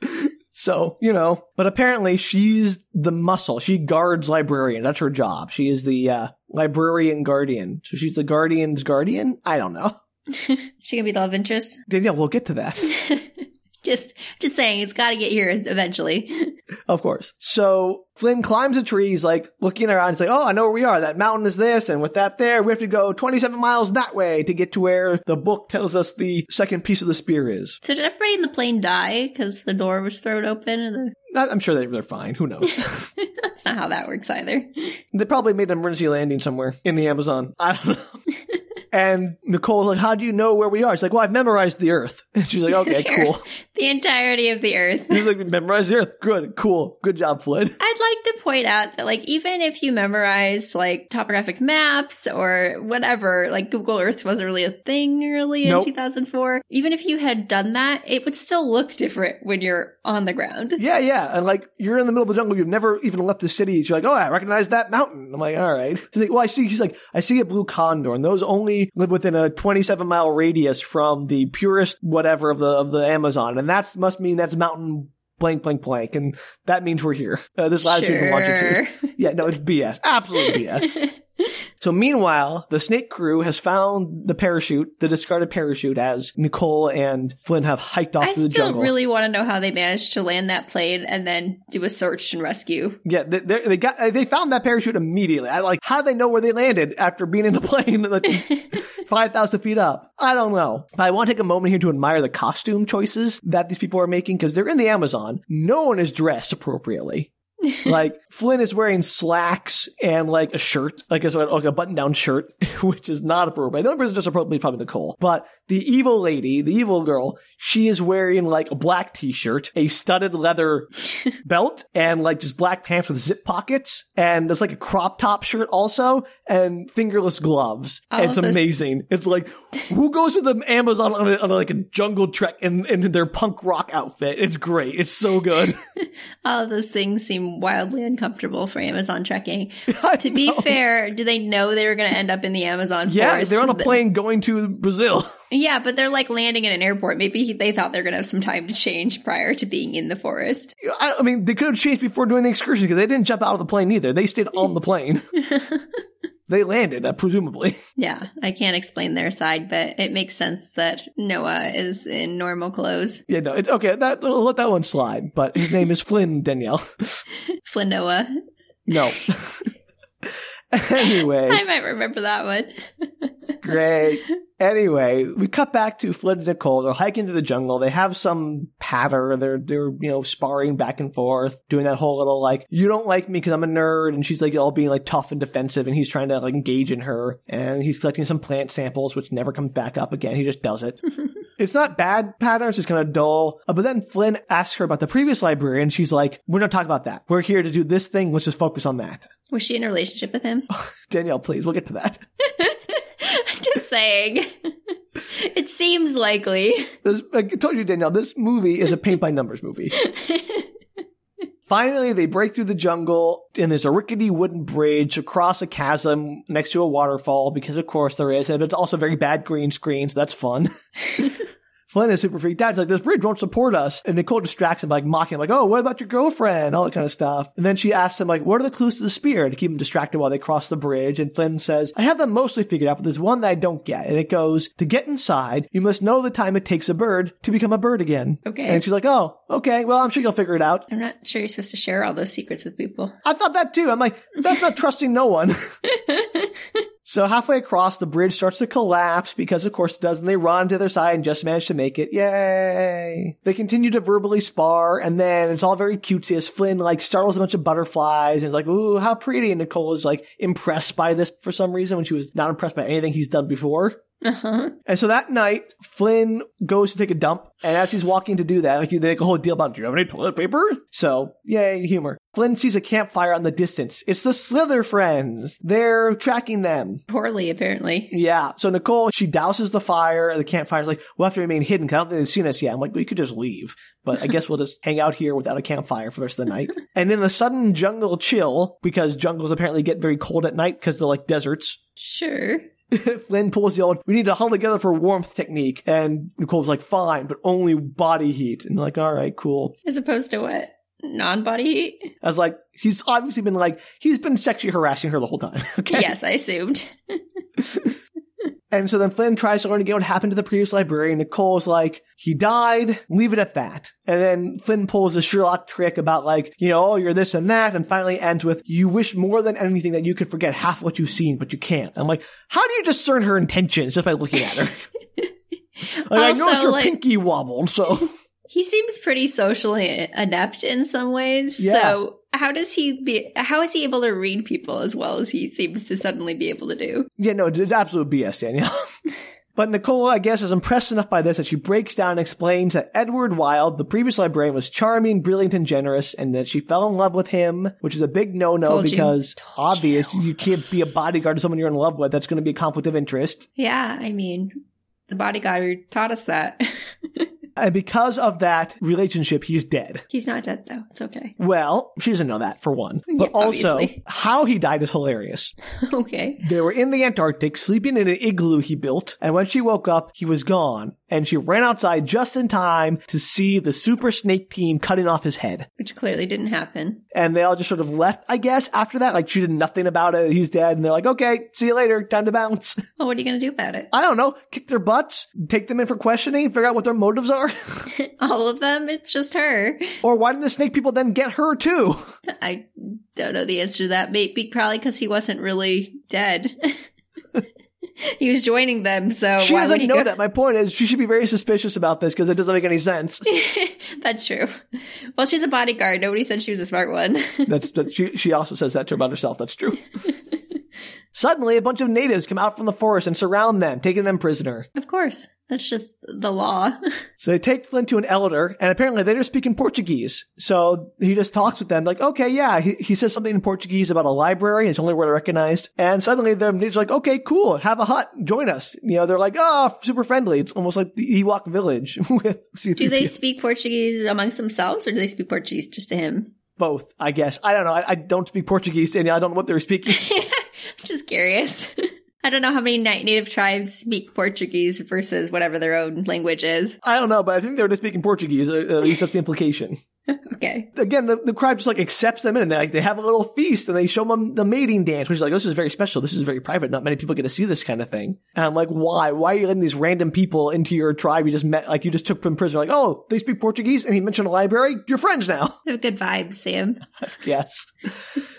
so, you know, but apparently she's the muscle. She guards librarian. That's her job. She is the uh, librarian guardian. So she's the guardian's guardian? I don't know. She gonna be the love interest? Danielle, we'll get to that. Just, just saying, it's got to get here eventually. Of course. So Flynn climbs a tree. He's like looking around. He's like, oh, I know where we are. That mountain is this. And with that there, we have to go 27 miles that way to get to where the book tells us the second piece of the spear is. So did everybody in the plane die because the door was thrown open? And the... I'm sure they- they're fine. Who knows? That's not how that works either. they probably made an emergency landing somewhere in the Amazon. I don't know. And Nicole's like, how do you know where we are? She's like, well, I've memorized the earth. And she's like, okay, cool. The entirety of the earth. He's like, memorize the earth. Good, cool. Good job, Flynn. I'd like to point out that, like, even if you memorize like topographic maps or whatever, like Google Earth wasn't really a thing early in 2004. Even if you had done that, it would still look different when you're on the ground. Yeah, yeah. And like, you're in the middle of the jungle. You've never even left the city. You're like, oh, I recognize that mountain. I'm like, all right. She's like, well, I see, he's like, I see a blue condor and those only live within a 27 mile radius from the purest whatever of the, of the Amazon. And that must mean that's mountain blank, blank, blank. And that means we're here. Uh, this latitude and longitude. Sure. Yeah, no, it's BS. Absolutely BS. So meanwhile, the snake crew has found the parachute, the discarded parachute, as Nicole and Flynn have hiked off I to the jungle. I still really want to know how they managed to land that plane and then do a search and rescue. Yeah, they, they, they got they found that parachute immediately. I like how do they know where they landed after being in a plane like five thousand feet up. I don't know. But I want to take a moment here to admire the costume choices that these people are making because they're in the Amazon. No one is dressed appropriately. like Flynn is wearing slacks and like a shirt, like a like a button down shirt, which is not appropriate. The only person just appropriately is probably Nicole. But the evil lady, the evil girl, she is wearing like a black t-shirt, a studded leather belt, and like just black pants with zip pockets, and there's like a crop top shirt also, and fingerless gloves. All it's those- amazing. It's like who goes to the Amazon on, a, on like a jungle trek in, in their punk rock outfit? It's great. It's so good. All of oh, those things seem wildly uncomfortable for Amazon trekking. To be fair, do they know they were going to end up in the Amazon yeah, forest? they're on a plane going to Brazil. Yeah, but they're like landing in an airport. Maybe he- they thought they were going to have some time to change prior to being in the forest. I, I mean, they could have changed before doing the excursion because they didn't jump out of the plane either. They stayed on the plane. They landed, uh, presumably. Yeah, I can't explain their side, but it makes sense that Noah is in normal clothes. Yeah, no, it, okay, that, we'll let that one slide. But his name is Flynn Danielle. Flynn Noah. No. anyway. I might remember that one. Great. Anyway, we cut back to Flynn and Nicole. They're hiking through the jungle. They have some patter. They're they're you know sparring back and forth, doing that whole little like you don't like me because I'm a nerd, and she's like all being like tough and defensive, and he's trying to like engage in her, and he's collecting some plant samples, which never comes back up again. He just does it. It's not bad pattern, it's just kind of dull. Uh, but then Flynn asks her about the previous librarian. she's like, "We're not talking about that. We're here to do this thing. Let's just focus on that." Was she in a relationship with him? Danielle, please, we'll get to that. I'm just saying. it seems likely. This, I told you, Danielle, this movie is a paint by numbers movie. Finally, they break through the jungle, and there's a rickety wooden bridge across a chasm next to a waterfall, because of course there is, and it's also very bad green screen, so that's fun. Flynn is super freaked out. He's like, this bridge won't support us. And Nicole distracts him, like mocking him, like, oh, what about your girlfriend? All that kind of stuff. And then she asks him, like, what are the clues to the spear to keep him distracted while they cross the bridge? And Flynn says, I have them mostly figured out, but there's one that I don't get. And it goes, to get inside, you must know the time it takes a bird to become a bird again. Okay. And she's like, oh, okay, well, I'm sure you'll figure it out. I'm not sure you're supposed to share all those secrets with people. I thought that too. I'm like, that's not trusting no one. So halfway across, the bridge starts to collapse because, of course, it does, and they run to their side and just manage to make it. Yay! They continue to verbally spar, and then it's all very cutesy as Flynn like startles a bunch of butterflies and is like, "Ooh, how pretty!" And Nicole is like impressed by this for some reason when she was not impressed by anything he's done before. Uh-huh. And so that night, Flynn goes to take a dump, and as he's walking to do that, like they make a whole deal about, "Do you have any toilet paper?" So, yay, humor. Flynn sees a campfire on the distance. It's the Slither friends. They're tracking them. Poorly, apparently. Yeah. So Nicole, she douses the fire. The campfire's like, we'll have to remain hidden because I don't think they've seen us yet. I'm like, we could just leave. But I guess we'll just hang out here without a campfire for the rest of the night. and in the sudden jungle chill, because jungles apparently get very cold at night because they're like deserts, Sure. Flynn pulls the old, we need to huddle together for warmth technique. And Nicole's like, fine, but only body heat. And like, all right, cool. As opposed to what? Non body heat? I was like, he's obviously been like, he's been sexually harassing her the whole time. Okay. Yes, I assumed. And so then Flynn tries to learn again what happened to the previous librarian. Nicole's like, he died, leave it at that. And then Flynn pulls a Sherlock trick about like, you know, oh, you're this and that, and finally ends with, you wish more than anything that you could forget half what you've seen, but you can't. I'm like, how do you discern her intentions just by looking at her? like, I Also, noticed her like- pinky wobbled, so. He seems pretty socially adept in some ways. Yeah. So how does he be how is he able to read people as well as he seems to suddenly be able to do? Yeah, no, it's absolute BS, Danielle. But Nicole, I guess, is impressed enough by this that she breaks down and explains that Edward Wilde, the previous librarian, was charming, brilliant, and generous, and that she fell in love with him, which is a big no-no Told because Told obvious you. can't be a bodyguard to someone you're in love with. That's going to be a conflict of interest. Yeah, I mean the bodyguard taught us that. And because of that relationship, he's dead. He's not dead though. It's okay. Well, she doesn't know that for one. But Yeah, also, obviously. how he died is hilarious. okay. They were in the Antarctic, sleeping in an igloo he built, and when she woke up, he was gone. And she ran outside just in time to see the super snake team cutting off his head. Which clearly didn't happen. And they all just sort of left, I guess, after that. Like, she did nothing about it. He's dead. And they're like, okay, see you later. Time to bounce. Well, what are you gonna do about it? I don't know. Kick their butts, take them in for questioning, figure out what their motives are. All of them? It's just her. or why didn't the snake people then get her too? I don't know the answer to that. Maybe probably because he wasn't really dead. he was joining them, so she why doesn't know go- that. My point is, she should be very suspicious about this because it doesn't make any sense. That's true. Well, she's a bodyguard. Nobody said she was a smart one. That's that she she also says that to her about herself. That's true. Suddenly, a bunch of natives come out from the forest and surround them, taking them prisoner. of course. That's just the law. So they take Flynn to an elder, and apparently they just speak in Portuguese. So he just talks with them, like, okay, yeah. He, he says something in Portuguese about a library. It's only word I recognized. And suddenly they're natives like, okay, cool. Have a hut. Join us. You know, they're like, oh, super friendly. It's almost like the Ewok village with C3PO. Do they speak Portuguese amongst themselves or do they speak Portuguese just to him? both, I guess. I don't know. I, I don't speak Portuguese, and I don't know what they're speaking. I'm just curious. I don't know how many native tribes speak Portuguese versus whatever their own language is. I don't know, but I think they're just speaking Portuguese. At least that's the implication. Okay. Again, the, the crowd just like accepts them in and they like they have a little feast and they show them the mating dance, which is like, this is very special. This is very private. Not many people get to see this kind of thing. And I'm like, why? Why are you letting these random people into your tribe you just met? Like you just took from prison. Like, oh, they speak Portuguese and he mentioned a library. You're friends now. Have good vibes, Sam. yes.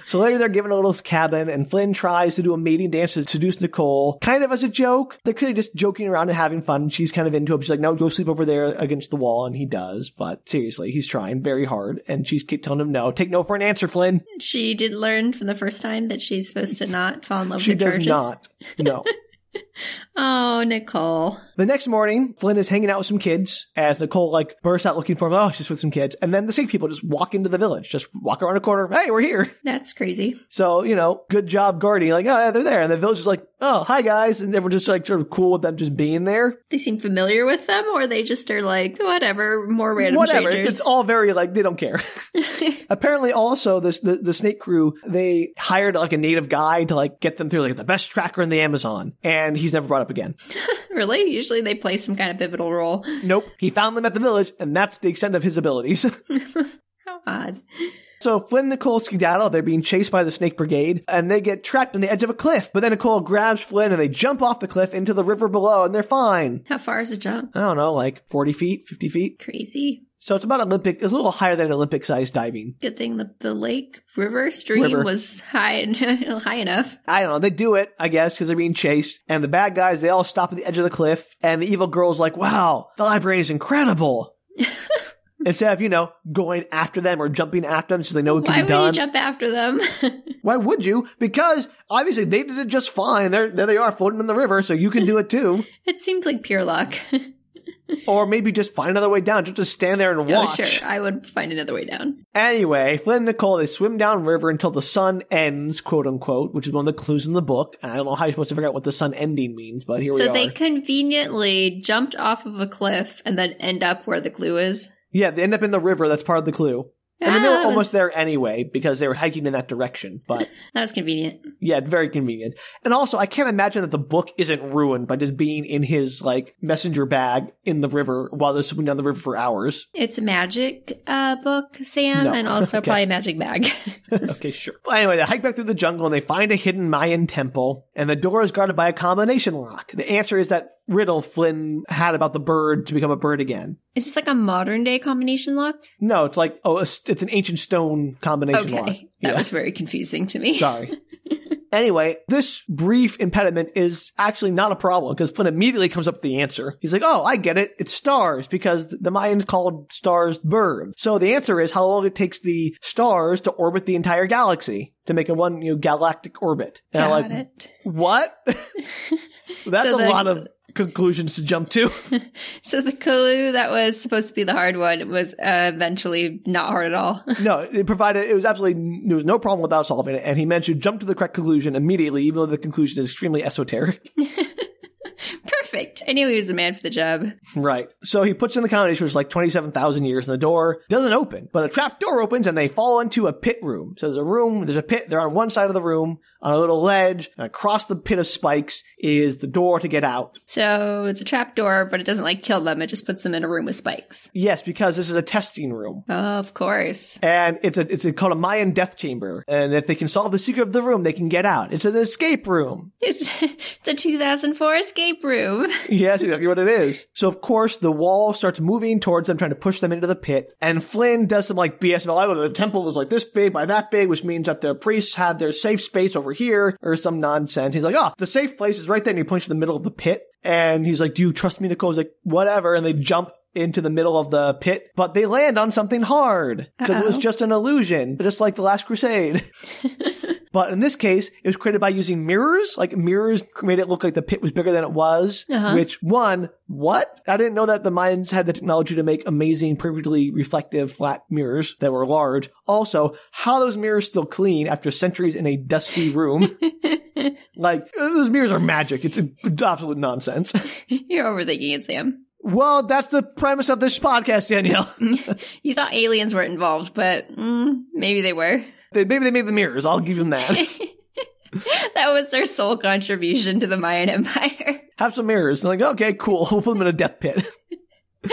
So later they're given a little cabin and Flynn tries to do a mating dance to seduce Nicole, kind of as a joke. They're clearly just joking around and having fun. She's kind of into it. She's like, no, go sleep over there against the wall. And he does. But seriously, he's trying very hard. And she's keep telling him no. Take no for an answer, Flynn. She did learn from the first time that she's supposed to not fall in love She with does not. No. Oh, Nicole. The next morning, Flynn is hanging out with some kids as Nicole like bursts out looking for him. Oh, she's with some kids. And then the same people just walk into the village, just walk around a corner. Hey, we're here. That's crazy. So, you know, good job guarding. Like, oh, yeah, they're there. And the village is like, oh, hi guys. And everyone's just like sort of cool with them just being there. They seem familiar with them, or they just are like, whatever, more random Whatever. strangers. It's all very like, they don't care. Apparently also this, the, the snake crew, they hired like a native guy to like get them through like the best tracker in the Amazon. And he's never brought up again. really? Usually they play some kind of pivotal role. Nope. He found them at the village and that's the extent of his abilities. How odd. So Flynn and Nicole skedaddle. They're being chased by the Snake Brigade, and they get trapped on the edge of a cliff. But then Nicole grabs Flynn, and they jump off the cliff into the river below, and they're fine. How far is the jump? I don't know, like 40 feet, 50 feet. Crazy. So it's about Olympic, it's a little higher than Olympic-sized diving. Good thing the, the lake river stream River. was high high enough. I don't know. They do it, I guess, because they're being chased. And the bad guys, they all stop at the edge of the cliff. And the evil girl's like, wow, the library is incredible. Instead of, you know, going after them or jumping after them so they know it can Why be would you jump after them? Why would you? Because obviously they did it just fine. They're, there they are floating in the river, so you can do it too. it seems like pure luck. Or maybe just find another way down. Just to stand there and oh, watch. sure. I would find another way down. Anyway, Flynn and Nicole, they swim down river until the sun ends, quote unquote, which is one of the clues in the book. And I don't know how you're supposed to figure out what the sun ending means, but here we So they conveniently jumped off of a cliff and then end up where the clue is. yeah, they end up in the river. That's part of the clue. I mean, they were almost there anyway because they were hiking in that direction. But That was convenient. yeah, very convenient. And also, I can't imagine that the book isn't ruined by just being in his like messenger bag in the river while they're swimming down the river for hours. It's a magic uh, book, Sam, No. and also Okay. probably a magic bag. okay, sure. Well, anyway, they hike back through the jungle and they find a hidden Mayan temple, and the door is guarded by a combination lock. The answer is that riddle Flynn had about the bird to become a bird again. is this like a modern day combination lock? No, it's like oh, it's an ancient stone combination Okay. lock. That Yeah. was very confusing to me. Sorry. Anyway, this brief impediment is actually not a problem because Flynn immediately comes up with the answer. He's like, oh, I get it. It's stars because the Mayans called stars birds. So the answer is how long it takes the stars to orbit the entire galaxy to make a one you know, galactic orbit. And I'm Got like, it. what? That's So a the- lot of conclusions to jump to. So the clue that was supposed to be the hard one was uh, eventually not hard at all. no, it provided, it was absolutely, there was no problem without solving it. And he managed to jump to the correct conclusion immediately, even though the conclusion is extremely esoteric. Perfect. I knew he was the man for the job. Right. So he puts in the combination, which is like 27,000 years, and the door doesn't open, but a trap door opens and they fall into a pit room. So there's a room, there's a pit, they're on one side of the room, on a little ledge, and across the pit of spikes is the door to get out. So it's a trap door, but it doesn't like kill them. It just puts them in a room with spikes. Yes, because this is a testing room. Oh, of course. And it's a, it's a, called a Mayan death chamber. And if they can solve the secret of the room, they can get out. It's an escape room. It's it's a 2004 escape room. Yes, exactly what it is. So of course the wall starts moving towards them, trying to push them into the pit. And Flynn does some like BS about oh, the temple was like this big by that big, which means that the priests had their safe space over here or some nonsense. He's like, oh, the safe place is right there. And he points to the middle of the pit. And he's like, do you trust me, Nicole? He's like, whatever. And they jump into the middle of the pit, but they land on something hard because it was just an illusion, just like the last crusade. But in this case, it was created by using mirrors. Like mirrors made it look like the pit was bigger than it was. Uh-huh. Which one? What? I didn't know that the Mayans had the technology to make amazing, perfectly reflective flat mirrors that were large. Also, how those mirrors still clean after centuries in a dusty room? like those mirrors are magic. It's, absolute nonsense. You're overthinking it, Sam. Well, that's the premise of this podcast, Danielle. You thought aliens weren't involved, but mm, maybe they were. They- Maybe they made the mirrors. I'll give them that. That was their sole contribution to the Mayan Empire. Have some mirrors. And like, okay, cool. We'll put them in a death pit.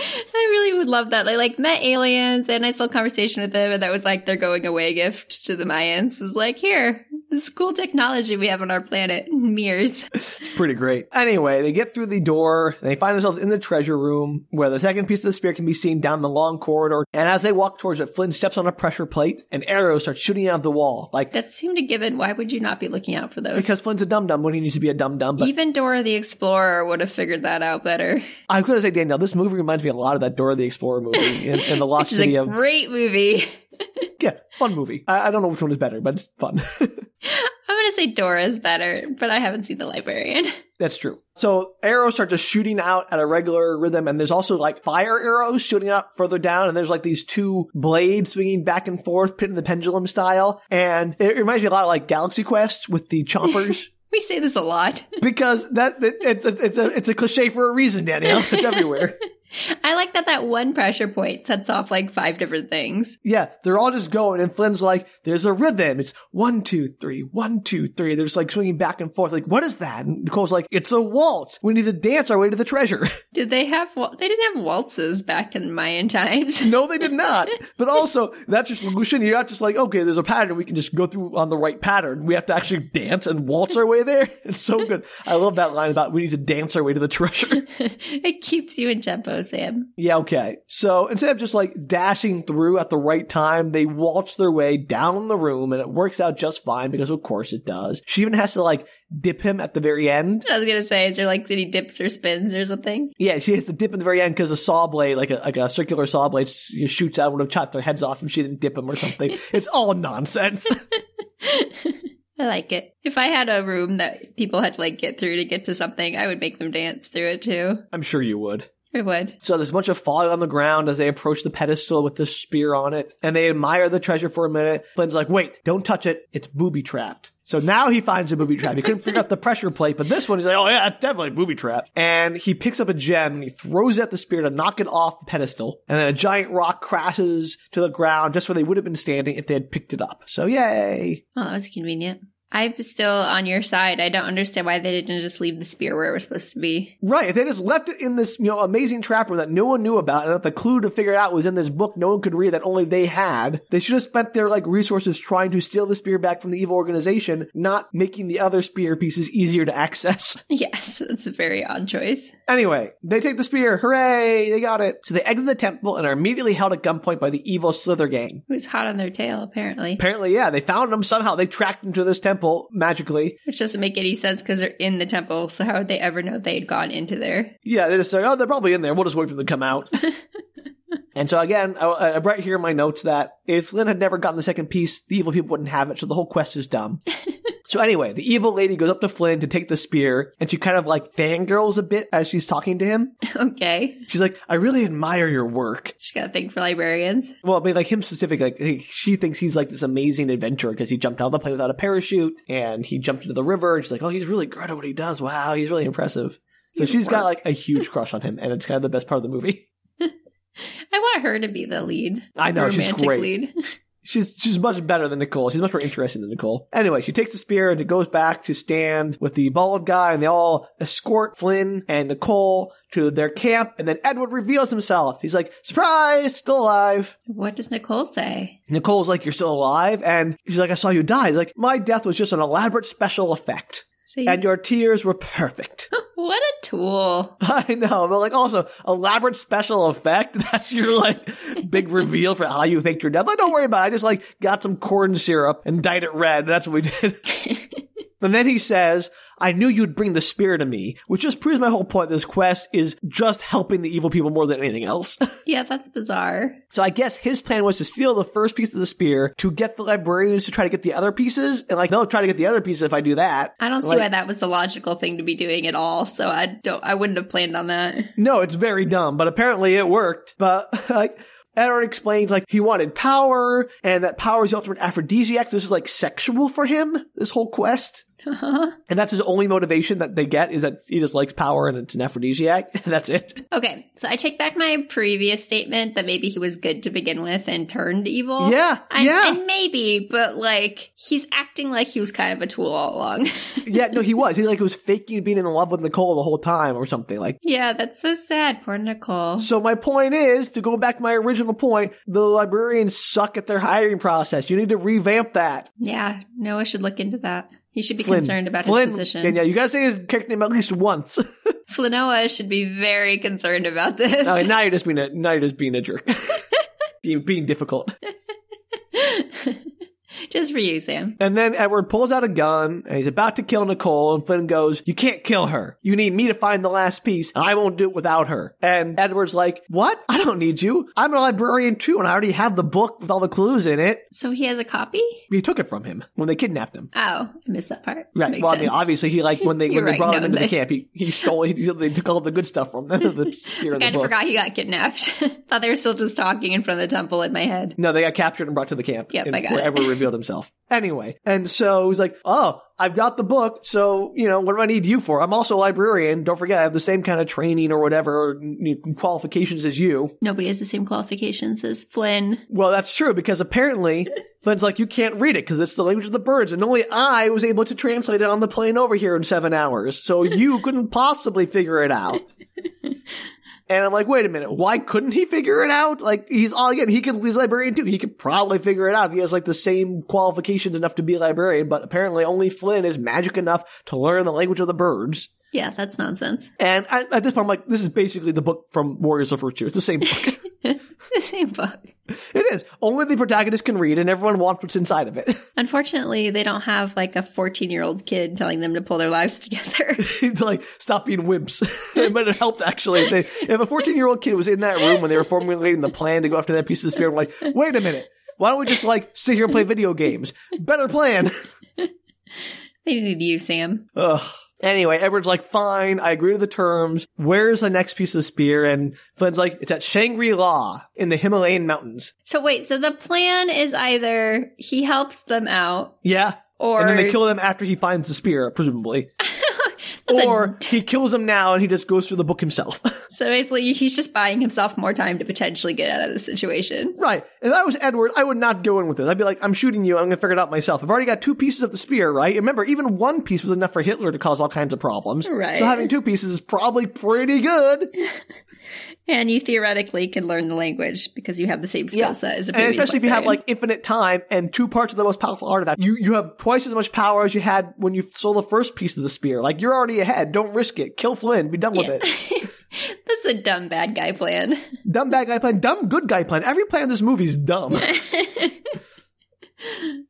I really would love that. They like met aliens, they had a nice conversation with them, and that was like their going away gift to the Mayans. It was like, here, this cool technology we have on our planet. Mirrors. It's Pretty great. Anyway, they get through the door. And they find themselves in the treasure room where the second piece of the spear can be seen down the long corridor. And as they walk towards it, Flynn steps on a pressure plate and arrows start shooting out of the wall. Like, That seemed a given. Why would you not be looking out for those? because Flynn's a dum dum when he needs to be a dum dum. But Even Dora the Explorer would have figured that out better. I'm going to say, Danielle, this movie reminds me a lot of that Dora the Explorer movie in, in the Lost City a of. great movie. Yeah, fun movie. I, I don't know which one is better, but it's fun. I'm gonna say Dora is better, but I haven't seen The Librarian. That's true. So arrows start just shooting out at a regular rhythm, and there's also like fire arrows shooting out further down, and there's like these two blades swinging back and forth, pitting the pendulum style, and it reminds me a lot of like Galaxy Quest with the chompers. We say this a lot. because that, that it's a it's a it's a cliche for a reason, Danielle. It's everywhere. I like that that one pressure point sets off like five different things. Yeah, they're all just going, and Flynn's like, "There's a rhythm. It's one, two, three, one, two, three." They're just like swinging back and forth. Like, what is that? And Nicole's like, "It's a waltz. We need to dance our way to the treasure." Did they have? Wal- They didn't have waltzes back in Mayan times. no, they did not. But also, that's your solution. You're not just like, okay, there's a pattern. We can just go through on the right pattern. We have to actually dance and waltz our way there. It's so good. I love that line about we need to dance our way to the treasure. it keeps you in tempo, Sam. Yeah, okay. So instead of just like dashing through at the right time, they waltz their way down the room and it works out just fine because of course it does. She even has to like dip him at the very end. I was gonna say, is there like any dips or spins or something? Yeah, she has to dip at the very end because a saw blade, like a, like a circular saw blade, shoots out and would have chopped their heads off if she didn't dip them or something. it's all nonsense. I like it. If I had a room that people had to like get through to get to something, I would make them dance through it too. I'm sure you would. I would. So there's a bunch of falling on the ground as they approach the pedestal with the spear on it, and they admire the treasure for a minute. Flynn's like, wait, don't touch it. It's booby trapped. So now he finds a booby trap. He couldn't figure out the pressure plate, but this one he's like, oh yeah, definitely booby trapped. And he picks up a gem and he throws it at the spear to knock it off the pedestal. And then a giant rock crashes to the ground just where they would have been standing if they had picked it up. So yay. Well, that was convenient. I'm still on your side. I don't understand why they didn't just leave the spear where it was supposed to be. Right. If they just left it in this, you know, amazing trap room that no one knew about, and that the clue to figure it out was in this book no one could read that only they had, they should have spent their like resources trying to steal the spear back from the evil organization, not making the other spear pieces easier to access. Yes, that's a very odd choice. Anyway, they take the spear. Hooray! They got it. So they exit the temple and are immediately held at gunpoint by the evil Slither gang. Was hot on their tail, apparently. Apparently, yeah, they found them somehow. They tracked them to this temple magically. Which doesn't make any sense because they're in the temple, so how would they ever know they had gone into there? Yeah, they just like, oh, they're probably in there. We'll just wait for them to come out. and so again, I, I write here in my notes that if Flynn had never gotten the second piece, the evil people wouldn't have it, so the whole quest is dumb. so anyway, the evil lady goes up to Flynn to take the spear, and she kind of like fangirls a bit as she's talking to him. okay. She's like, I really admire your work. She's got a thing for librarians. Well, I mean, like him specifically, like she thinks he's like this amazing adventurer because he jumped out of the plane without a parachute and he jumped into the river. And she's like, oh, he's really good at what he does. Wow, he's really impressive. So she's got like a huge crush on him, and it's kind of the best part of the movie. I want her to be the lead. I know, she's romantic great. lead. She's she's much better than Nicole. She's much more interesting than Nicole. Anyway, she takes the spear and it goes back to stand with the bald guy, and they all escort Flynn and Nicole to their camp. And then Edward reveals himself. He's like, "Surprise, still alive." What does Nicole say? Nicole's like, "You're still alive," and she's like, "I saw you die." He's like, "My death was just an elaborate special effect, See, and your tears were perfect." what a tool. I know, but like also elaborate special effect. That's your like big reveal for how you think you're dead. But don't worry about it. I just like got some corn syrup and dyed it red. That's what we did. and then he says, I knew you'd bring the spear to me, which just proves my whole point. This quest is just helping the evil people more than anything else. Yeah, that's bizarre. so I guess his plan was to steal the first piece of the spear to get the librarians to try to get the other pieces. And like, they'll try to get the other pieces if I do that. I don't see Like- why that was the logical thing to be doing at all. So I don't. I wouldn't have planned on that. No, it's very dumb, but apparently it worked. But like Edward explains like he wanted power and that power is the ultimate aphrodisiac. This is like sexual for him, this whole quest. Uh-huh. And that's his only motivation that they get is that he just likes power and it's an aphrodisiac. that's it. Okay, so I take back my previous statement that maybe he was good to begin with and turned evil. Yeah, I, yeah. And maybe, but like, he's acting like he was kind of a tool all along. yeah, no, he was. He like he was faking being in love with Nicole the whole time or something. Like yeah, that's so sad. Poor Nicole. So my point is, to go back to my original point, the librarians suck at their hiring process. You need to revamp that. Yeah, Noah should look into that. He should be Flynn. concerned about Flynn, his position. Danielle, you gotta say his character name at least once. Flanoa should be very concerned about this. no, now you're just being a now you're just being a jerk. being, being difficult. Just for you, Sam. And then Edward pulls out a gun and he's about to kill Nicole, and Flynn goes, You can't kill her. You need me to find the last piece, and I won't do it without her. And Edward's like, What? I don't need you. I'm a librarian too, and I already have the book with all the clues in it. So he has a copy? He took it from him when they kidnapped him. Oh, I missed that part. Right. Well, I mean, obviously, he like when they when they right, brought him no, into the camp, he, he stole. He, they took all the good stuff from them. the here in the I book. forgot he got kidnapped. Thought they were still just talking in front of the temple in my head. No, they got captured and brought to the camp. Yep, I got it. Revealed himself. Anyway, and so he's like, "Oh, I've got the book. So you know, what do I need you for? I'm also a librarian. Don't forget, I have the same kind of training or whatever you know, qualifications as you. Nobody has the same qualifications as Flynn. Well, that's true because apparently." Flynn's like, you can't read it because it's the language of the birds, and only I was able to translate it on the plane over here in seven hours. So you couldn't possibly figure it out. And I'm like, wait a minute, why couldn't he figure it out? Like, he's all again, he could, he's a librarian too. He could probably figure it out. He has like the same qualifications enough to be a librarian, but apparently only Flynn is magic enough to learn the language of the birds. Yeah, that's nonsense. And I, at this point, I'm like, this is basically the book from Warriors of Virtue. It's the same book. the same book. It is. Only the protagonist can read, and everyone wants what's inside of it. Unfortunately, they don't have like a 14 year old kid telling them to pull their lives together. to like stop being wimps. but it helped actually. If, they, if a 14 year old kid was in that room when they were formulating the plan to go after that piece of the spirit, like, wait a minute. Why don't we just like sit here and play video games? Better plan. they need you, Sam. Ugh. Anyway, Edward's like, fine, I agree to the terms. Where's the next piece of the spear? And Flynn's like, it's at Shangri-La in the Himalayan mountains. So wait, so the plan is either he helps them out Yeah. or and then they kill them after he finds the spear, presumably. That's a- or he kills him now and he just goes through the book himself. so basically he's just buying himself more time to potentially get out of the situation. Right. If I was Edward, I would not go in with this. I'd be like, I'm shooting you. I'm going to figure it out myself. I've already got two pieces of the spear, right? Remember, even one piece was enough for Hitler to cause all kinds of problems. Right. So having two pieces is probably pretty good. And you theoretically can learn the language because you have the same skill Yeah. set as a And especially if you have like infinite time and two parts of the most powerful artifact, you, you have twice as much power as you had when you stole the first piece of the spear. Like you're already ahead. Don't risk it. Kill Flynn. Be done with it. this is a dumb bad guy plan. Dumb bad guy plan. Dumb good guy plan. Every plan in this movie is dumb.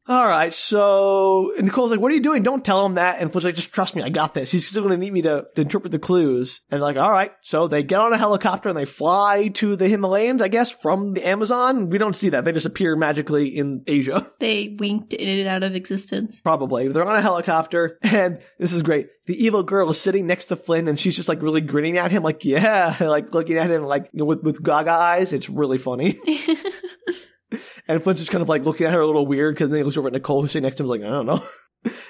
All right, so Nicole's like, "What are you doing? Don't tell him that." And Flynn's like, "Just trust me, I got this. He's still going to need me to, to interpret the clues." And like, "All right." So they get on a helicopter and they fly to the Himalayas, I guess, from the Amazon. We don't see that; they just appear magically in Asia. They winked in and out of existence. Probably they're on a helicopter, and this is great. The evil girl is sitting next to Flynn, and she's just like really grinning at him, like, "Yeah," like looking at him like you know, with with gaga eyes. It's really funny. And Flynn's just kind of like looking at her a little weird because then he looks over at Nicole who's sitting next to him. Like, I don't know.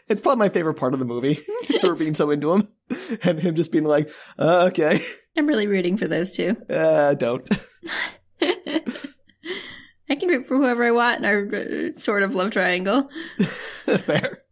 It's probably my favorite part of the movie. her being so into him and him just being like, uh, okay, I'm really rooting for those two. uh, don't. I can root for whoever I want in our uh, sort of love triangle. Fair.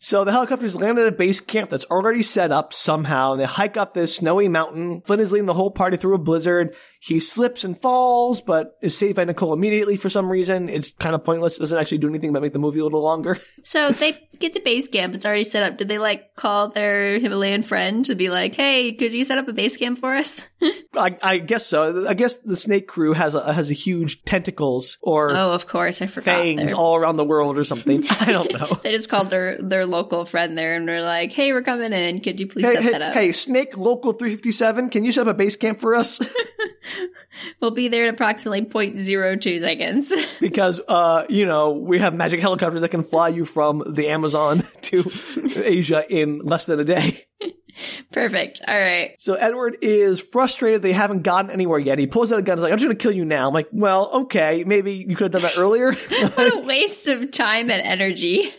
So the helicopters land at a base camp that's already set up somehow. They hike up this snowy mountain. Flynn is leading the whole party through a blizzard. He slips and falls, but is saved by Nicole immediately for some reason. It's kind of pointless. It doesn't actually do anything but make the movie a little longer. So they get to base camp. It's already set up. Did they like call their Himalayan friend to be like, "Hey, could you set up a base camp for us?" I, I guess so. I guess the snake crew has a has a huge tentacles or oh, of course, I forgot. fangs all around the world or something. I don't know. They just called their their local friend there, and they're like, "Hey, we're coming in. Could you please hey, set hey, that up? hey, Snake Local 357, can you set up a base camp for us? We'll be there in approximately 0.02 seconds." because, uh, you know, we have magic helicopters that can fly you from the Amazon to Asia in less than a day. Perfect. All right. So Edward is frustrated they haven't gotten anywhere yet. He pulls out a gun and is like, I'm just gonna kill you now. I'm like, well, okay, maybe you could have done that earlier. What a waste of time and energy.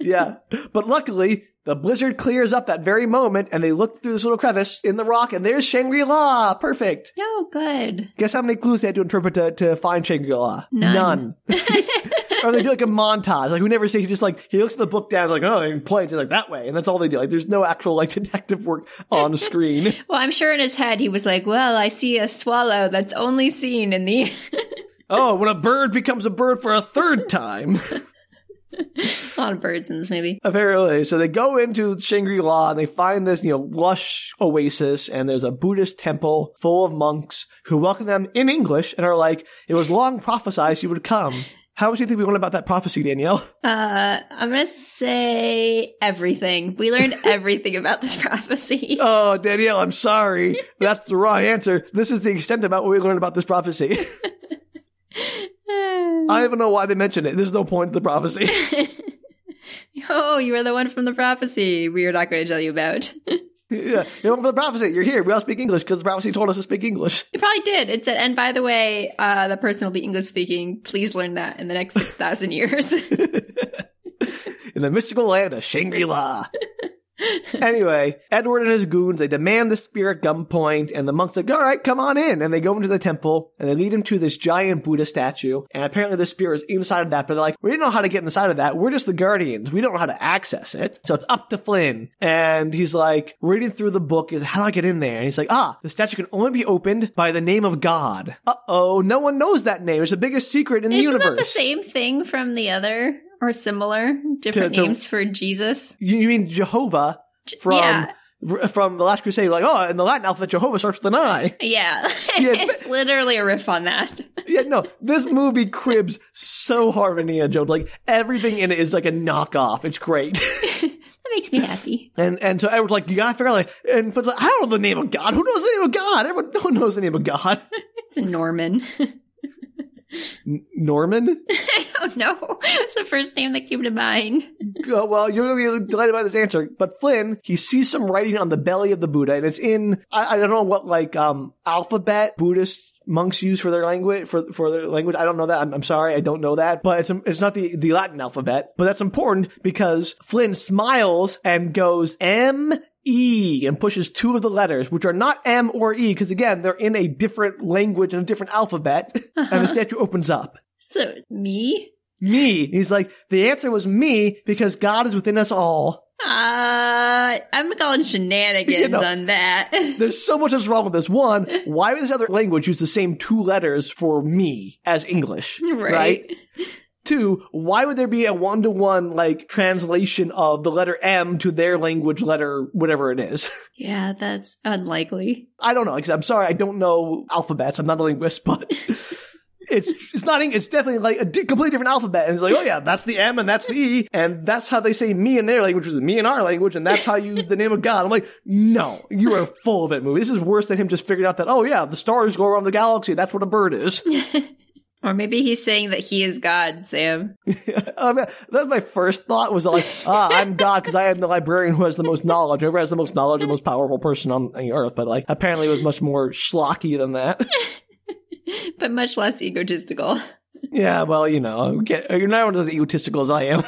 yeah. But luckily, the blizzard clears up that very moment and they look through this little crevice in the rock and there's Shangri-La. Perfect. Oh, good. Guess how many clues they had to interpret to, to find Shangri-La? None. or they do like a montage. Like we never see he just like he looks at the book down like oh and points like that way and that's all they do. Like there's no actual like detective work on screen. Well, I'm sure in his head he was like, well, I see a swallow that's only seen in the. oh, when a bird becomes a bird for a third time. a lot of birds in this movie. Apparently. So they go into Shangri-La and they find this, you know, lush oasis and there's a Buddhist temple full of monks who welcome them in English and are like, it was long prophesied you would come. How much do you think we learned about that prophecy, Danielle? Uh, I'm gonna say everything. We learned everything about this prophecy. Oh, Danielle, I'm sorry. That's the wrong answer. This is the extent about what we learned about this prophecy. I don't even know why they mentioned it. There's no point to the prophecy. oh, you are the one from the prophecy we are not going to tell you about. yeah, you're from the prophecy. You're here. We all speak English because the prophecy told us to speak English. It probably did. It said, and by the way, uh, the person will be English speaking. Please learn that in the next 6,000 years. In the mystical land of Shangri-La. Anyway, Edward and his goons, they demand the spear at gunpoint, and the monk's like, all right, come on in. And they go into the temple, and they lead him to this giant Buddha statue. And apparently the spear is inside of that, but they're like, we didn't know how to get inside of that. We're just the guardians. We don't know how to access it. So it's up to Flynn. And he's like, reading through the book is, how do I get in there? And he's like, ah, the statue can only be opened by the name of God. Uh-oh, no one knows that name. It's the biggest secret in the universe. Isn't that the same thing from the other or similar? Different To- to- names for Jesus? You, mean Jehovah from yeah. from the Last Crusade? Like, oh, in the Latin alphabet, Jehovah starts with an I. Yeah. Yeah, it's literally a riff on that. Yeah, no, this movie cribs so hard of Indiana Jones. Like everything in it is like a knockoff. It's great. That makes me happy. and and so Edward's like, you gotta figure out like, and Flynn's like, I don't know the name of God. Who knows the name of God? Everyone, no one knows the name of God. It's Norman. N- Norman. Don't know. It's the first name that came to mind. Oh, well, you're gonna be delighted by this answer. But Flynn, he sees some writing on the belly of the Buddha, and it's in I, I don't know what like um alphabet Buddhist monks use for their language for for their language. I don't know that. I'm, I'm sorry, I don't know that. But it's it's not the the Latin alphabet. But that's important because Flynn smiles and goes M. E and pushes two of the letters, which are not M or E, because again, they're in a different language and a different alphabet, and the statue opens up. So, me? Me. He's like, the answer was me because God is within us all. Uh, I'm calling shenanigans You know. on that. There's so much that's wrong with this. One, why would this other language use the same two letters for me as English? right. Two, why would there be a one to one like translation of the letter M to their language letter, whatever it is? Yeah, that's unlikely. I don't know. Because I'm sorry, I don't know alphabets. I'm not a linguist, but it's it's not. It's definitely like a di- completely different alphabet. And it's like, oh yeah, that's the M and that's the E, and that's how they say me in their language, which is me in our language, and that's how you the name of God. I'm like, no, you are full of it, movie. This is worse than him just figuring out that oh yeah, the stars go around the galaxy. That's what a bird is. Or maybe he's saying that he is God, Sam. um, that was my first thought was like, ah, I'm God because I am the librarian who has the most knowledge. Whoever has the most knowledge, the most powerful person on the earth. But like, apparently, it was much more schlocky than that. But much less egotistical. Yeah, well, you know, get, you're not one of as egotistical as I am.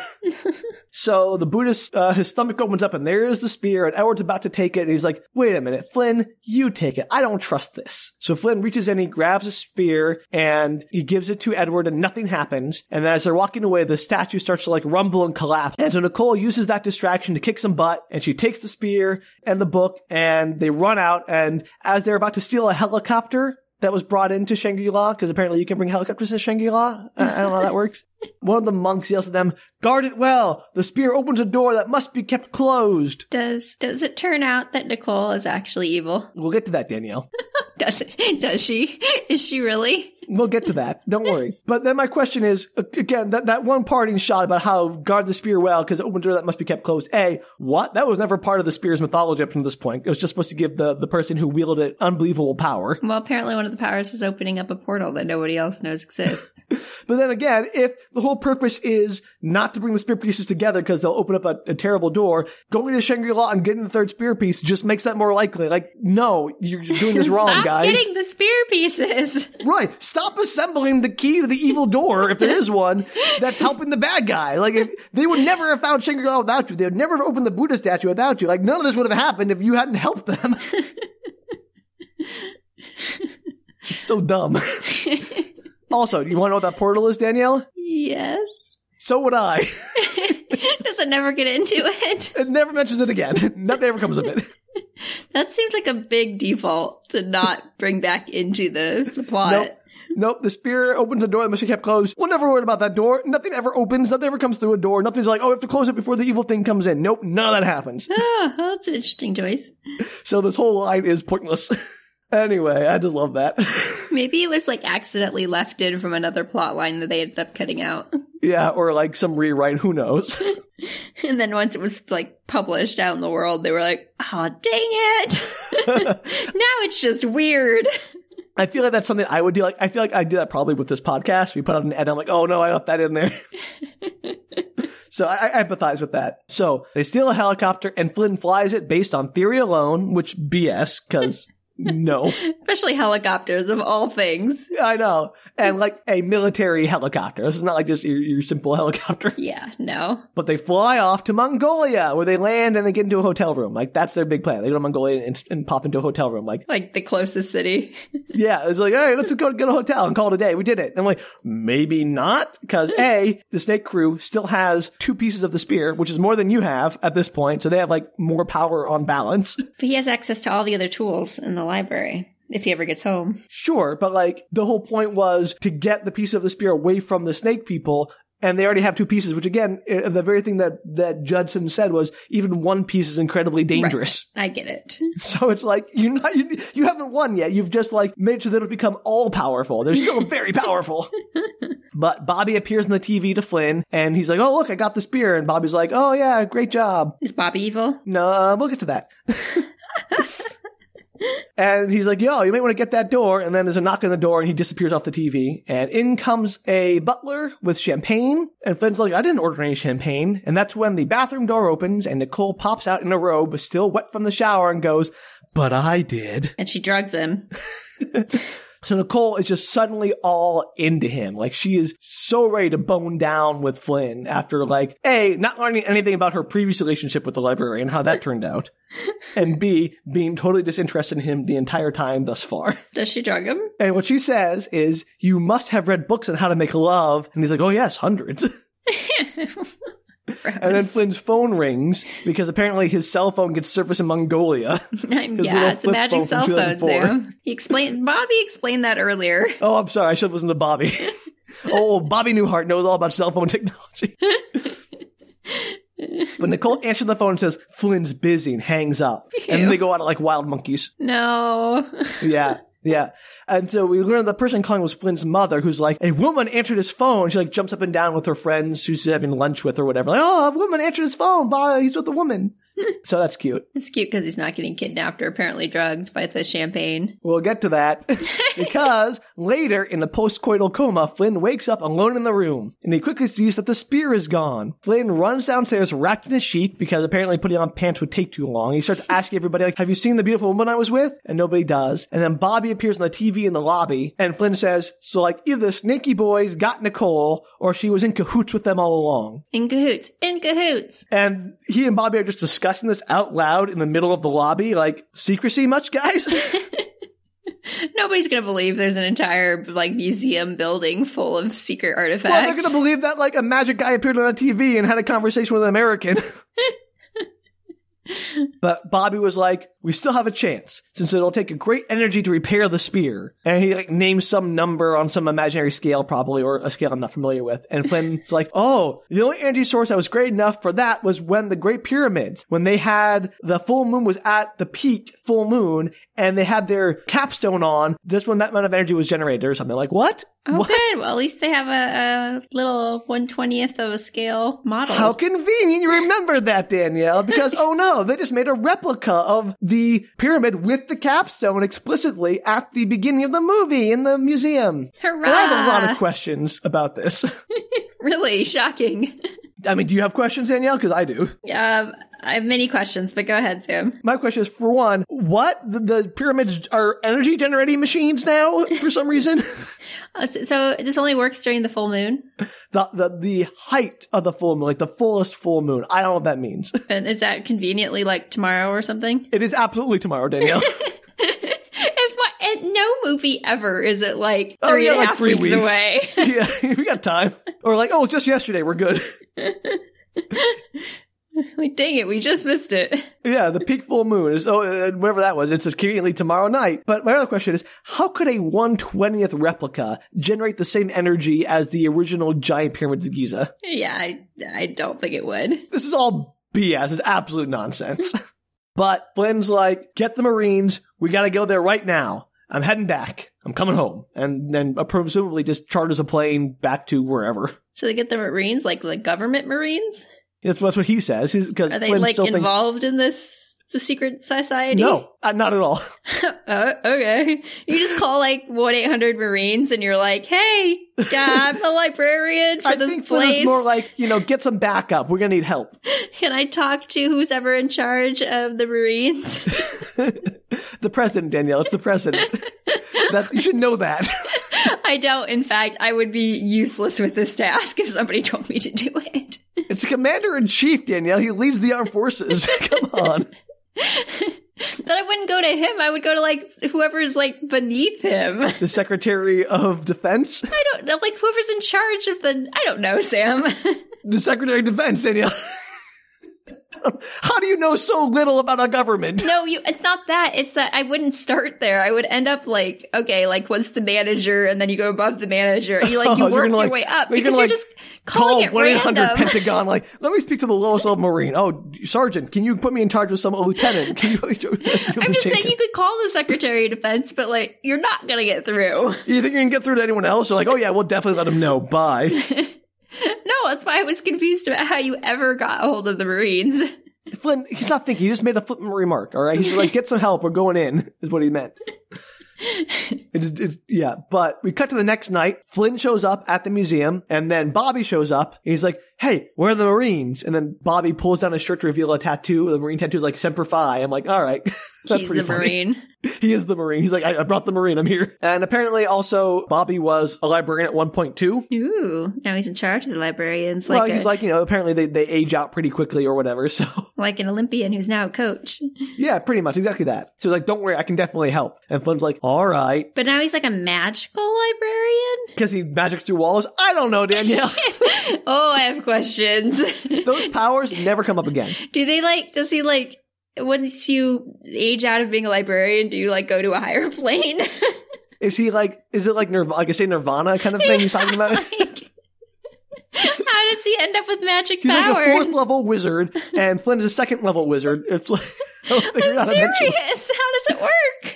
so the Buddhist, uh, his stomach opens up and there is the spear and Edward's about to take it and he's like, wait a minute, Flynn, you take it. I don't trust this. So Flynn reaches in, he grabs a spear and he gives it to Edward and nothing happens. And then as they're walking away, the statue starts to like rumble and collapse. And so Nicole uses that distraction to kick some butt and she takes the spear and the book and they run out and as they're about to steal a helicopter, that was brought into Shangri-La because apparently you can bring helicopters to Shangri-La. I I don't know how that works. One of the monks yells at them, "Guard it well! The spear opens a door that must be kept closed." Does does it turn out that Nicole is actually evil? We'll get to that, Danielle. Does it? Does she? Is she really? We'll get to that. Don't worry. But then my question is, again, that, that one parting shot about how guard the spear well because it open door that must be kept closed. A, what? That was never part of the spear's mythology up to this point. It was just supposed to give the, the person who wielded it unbelievable power. Well, apparently one of the powers is opening up a portal that nobody else knows exists. But then again, if the whole purpose is not to bring the spear pieces together because they'll open up a, a terrible door, going to Shangri-La and getting the third spear piece just makes that more likely. Like, no, you're, you're doing this wrong, Stop guys. getting the spear pieces. Right. Stop assembling the key to the evil door, if there is one, that's helping the bad guy. Like, if, they would never have found Shangri-La without you. They would never have opened the Buddha statue without you. Like, none of this would have happened if you hadn't helped them. so dumb. also, do you want to know what that portal is, Danielle? yes. So would I. Does it never get into it? It never mentions it again. Nothing ever comes of it. That seems like a big default to not bring back into the, the plot. Nope. Nope, the spear opens a door that must be kept closed. We'll never worry about that door. Nothing ever opens. Nothing ever comes through a door. Nothing's like, oh, we have to close it before the evil thing comes in. Nope, none of that happens. Oh, that's an interesting choice. So this whole line is pointless. Anyway, I just love that. Maybe it was like accidentally left in from another plot line that they ended up cutting out. yeah, or like some rewrite, who knows? And then once it was like published out in the world, they were like, oh, dang it. now it's just weird. I feel like that's something I would do. Like, I feel like I do that probably with this podcast. We put out an edit. I'm like, oh no, I left that in there. so I, I empathize with that. So they steal a helicopter and Flynn flies it based on theory alone, which BS, because no. Especially helicopters of all things. I know. And like a military helicopter. This is not like just your, your simple helicopter. Yeah, no. But they fly off to Mongolia where they land and they get into a hotel room. Like that's their big plan. They go to Mongolia and, and pop into a hotel room. Like, Like the closest city. yeah, it's like, hey, let's go get a hotel and call it a day. We did it. And I'm like, maybe not. Cause A, the snake crew still has two pieces of the spear, which is more than you have at this point. So they have like more power on balance. But he has access to all the other tools in the library if he ever gets home. Sure, but like the whole point was to get the piece of the spear away from the snake people. And they already have two pieces, which again, the very thing that, that Judson said was even one piece is incredibly dangerous. I get it. So it's like, you're not, you, you haven't won yet. You've just like made sure that it'll become all powerful. They're still very powerful. But Bobby appears on the TV to Flynn and he's like, Oh, look, I got the spear. And Bobby's like, Oh yeah, great job. Is Bobby evil? No, we'll get to that. And he's like, yo, you might want to get that door. And then there's a knock on the door and he disappears off the TV. And in comes a butler with champagne. And Flynn's like, I didn't order any champagne. And that's when the bathroom door opens and Nicole pops out in a robe, still wet from the shower, and goes, But I did. And she drugs him. So Nicole is just suddenly all into him. Like she is so ready to bone down with Flynn after like A, not learning anything about her previous relationship with the library and how that turned out. And B, being totally disinterested in him the entire time thus far. Does she drug him? And what she says is, you must have read books on how to make love. And he's like, oh yes, hundreds. and then Flynn's phone rings because apparently his cell phone gets service in Mongolia. Yeah, it's a magic cell phone 2004. Sam. He explained Bobby explained that earlier. Oh, I'm sorry. I should listen to Bobby. oh, Bobby Newhart knows all about cell phone technology. but Nicole answers the phone and says, Flynn's busy and hangs up. And then they go out like wild monkeys. No. Yeah. Yeah. And so we learn the person calling was Flynn's mother, who's like, a woman answered his phone. She like jumps up and down with her friends who's having lunch with her or whatever. Like, oh, a woman answered his phone. Bye. He's with a woman. so that's cute. It's cute because he's not getting kidnapped or apparently drugged by the champagne. We'll get to that because later in the post-coital coma, Flynn wakes up alone in the room and he quickly sees that the spear is gone. Flynn runs downstairs wrapped in a sheet because apparently putting on pants would take too long. He starts asking everybody like, have you seen the beautiful woman I was with? And nobody does. And then Bobby appears on the TV in the lobby and Flynn says, so like either the snaky boys got Nicole or she was in cahoots with them all along. In cahoots. In cahoots. And he and Bobby are just discussing this out loud in the middle of the lobby. Like, secrecy much, guys? Nobody's gonna believe there's an entire like museum building full of secret artifacts. Well, they're gonna believe that like a magic guy appeared on TV and had a conversation with an American. But Bobby was like, we still have a chance since it'll take a great energy to repair the spear. And he like names some number on some imaginary scale probably or a scale I'm not familiar with. And Flynn's like, oh, the only energy source that was great enough for that was when the Great Pyramids, when they had the full moon was at the peak full moon and they had their capstone on just when that amount of energy was generated or something. Like, what? Oh, what? good. Well, at least they have a, a little 120th of a scale model. How convenient you remember that, Danielle, because oh no, they just made a replica of the pyramid with the capstone explicitly at the beginning of the movie in the museum. Hurrah! And I have a lot of questions about this. really shocking. I mean, do you have questions, Danielle? Because I do. Um, I have many questions, but go ahead, Sam. My question is for one, what? The, the pyramids are energy generating machines now for some reason? Uh, so, so this only works during the full moon, the, the, the height of the full moon, like the fullest full moon. I don't know what that means. and is that conveniently like tomorrow or something? It is absolutely tomorrow, Danielle. and no movie ever is it like Oh, three yeah, and a like half weeks, weeks. away. yeah, we got time. Or like, oh, it's just yesterday. We're good. like, dang it, we just missed it. Yeah, the peak full moon is oh uh, whatever that was. It's conveniently tomorrow night. But my other question is, how could a one twentieth replica generate the same energy as the original giant pyramids of Giza? Yeah, I, I don't think it would. This is all BS. It's absolute nonsense. but Flynn's like, get the Marines. We got to go there right now. I'm heading back. I'm coming home, and then presumably just charters a plane back to wherever. So they get the Marines, like the government Marines? That's, that's what he says. Because Are they Flynn like still thinks involved in this the secret society? no, uh, not at all. oh, okay. You just call like one eight hundred Marines, and you're like, "Hey, yeah, I'm a librarian for I this think Flynn place. is more like you know, get some backup. We're gonna need help. Can I talk to who's ever in charge of the Marines?" the president, Danielle. It's the president. that, you should know that. I don't. In fact, I would be useless with this task if somebody told me to do it. It's commander in chief, Danielle. He leads the armed forces. Come on. But I wouldn't go to him. I would go to like whoever's like beneath him. The secretary of defense. I don't know, like whoever's in charge of the. I don't know, Sam. The secretary of defense, Danielle. How do you know so little about our government? No, you. It's not that. It's that I wouldn't start there. I would end up like, okay, like what's the manager, and then you go above the manager. And you like you Oh, work your like- way up you're because you're like, just calling Call it one eight hundred. Pentagon. Like, let me speak to the lowest level Marine. Oh, Sergeant, can you put me in charge with some lieutenant? Can you? I'm just saying you could call the Secretary of Defense, but like you're not gonna get through. You think you can get through to anyone else? You're like, oh yeah, we'll definitely let them know. Bye. No, that's why I was confused about how you ever got a hold of the Marines. Flynn, he's not thinking. He just made a flippant remark. All right, he's like, get some help. We're going in. Is what he meant. It's, it's yeah, but we cut to the next night. Flynn shows up at the museum, and then Bobby shows up. He's like, "Hey, where are the Marines?" And then Bobby pulls down his shirt to reveal a tattoo. The Marine tattoo is like Semper Fi. I'm like, "All right, that's He's the funny." Marine. He is the Marine. He's like, I, I brought the Marine. I'm here. And apparently, also Bobby was a librarian at 1.2. Ooh, now he's in charge of the librarians, well, like he's a, like, you know, apparently they, they age out pretty quickly or whatever. So, like an Olympian who's now a coach. yeah, pretty much exactly that. So he's like, don't worry, I can definitely help. And Flynn's like, all right. But now he's like a magical librarian. Because he magics through walls. I don't know, Danielle. oh, I have questions. Those powers never come up again. do they like? Does he like? Once you age out of being a librarian, do you like go to a higher plane? Is he like, is it like Nirvana, like I say Nirvana kind of thing you're talking about? Like, how does he end up with magic He's powers? like a fourth level wizard, and Flynn is a second level wizard. It's like, they'll figure it I'm serious. How does it work?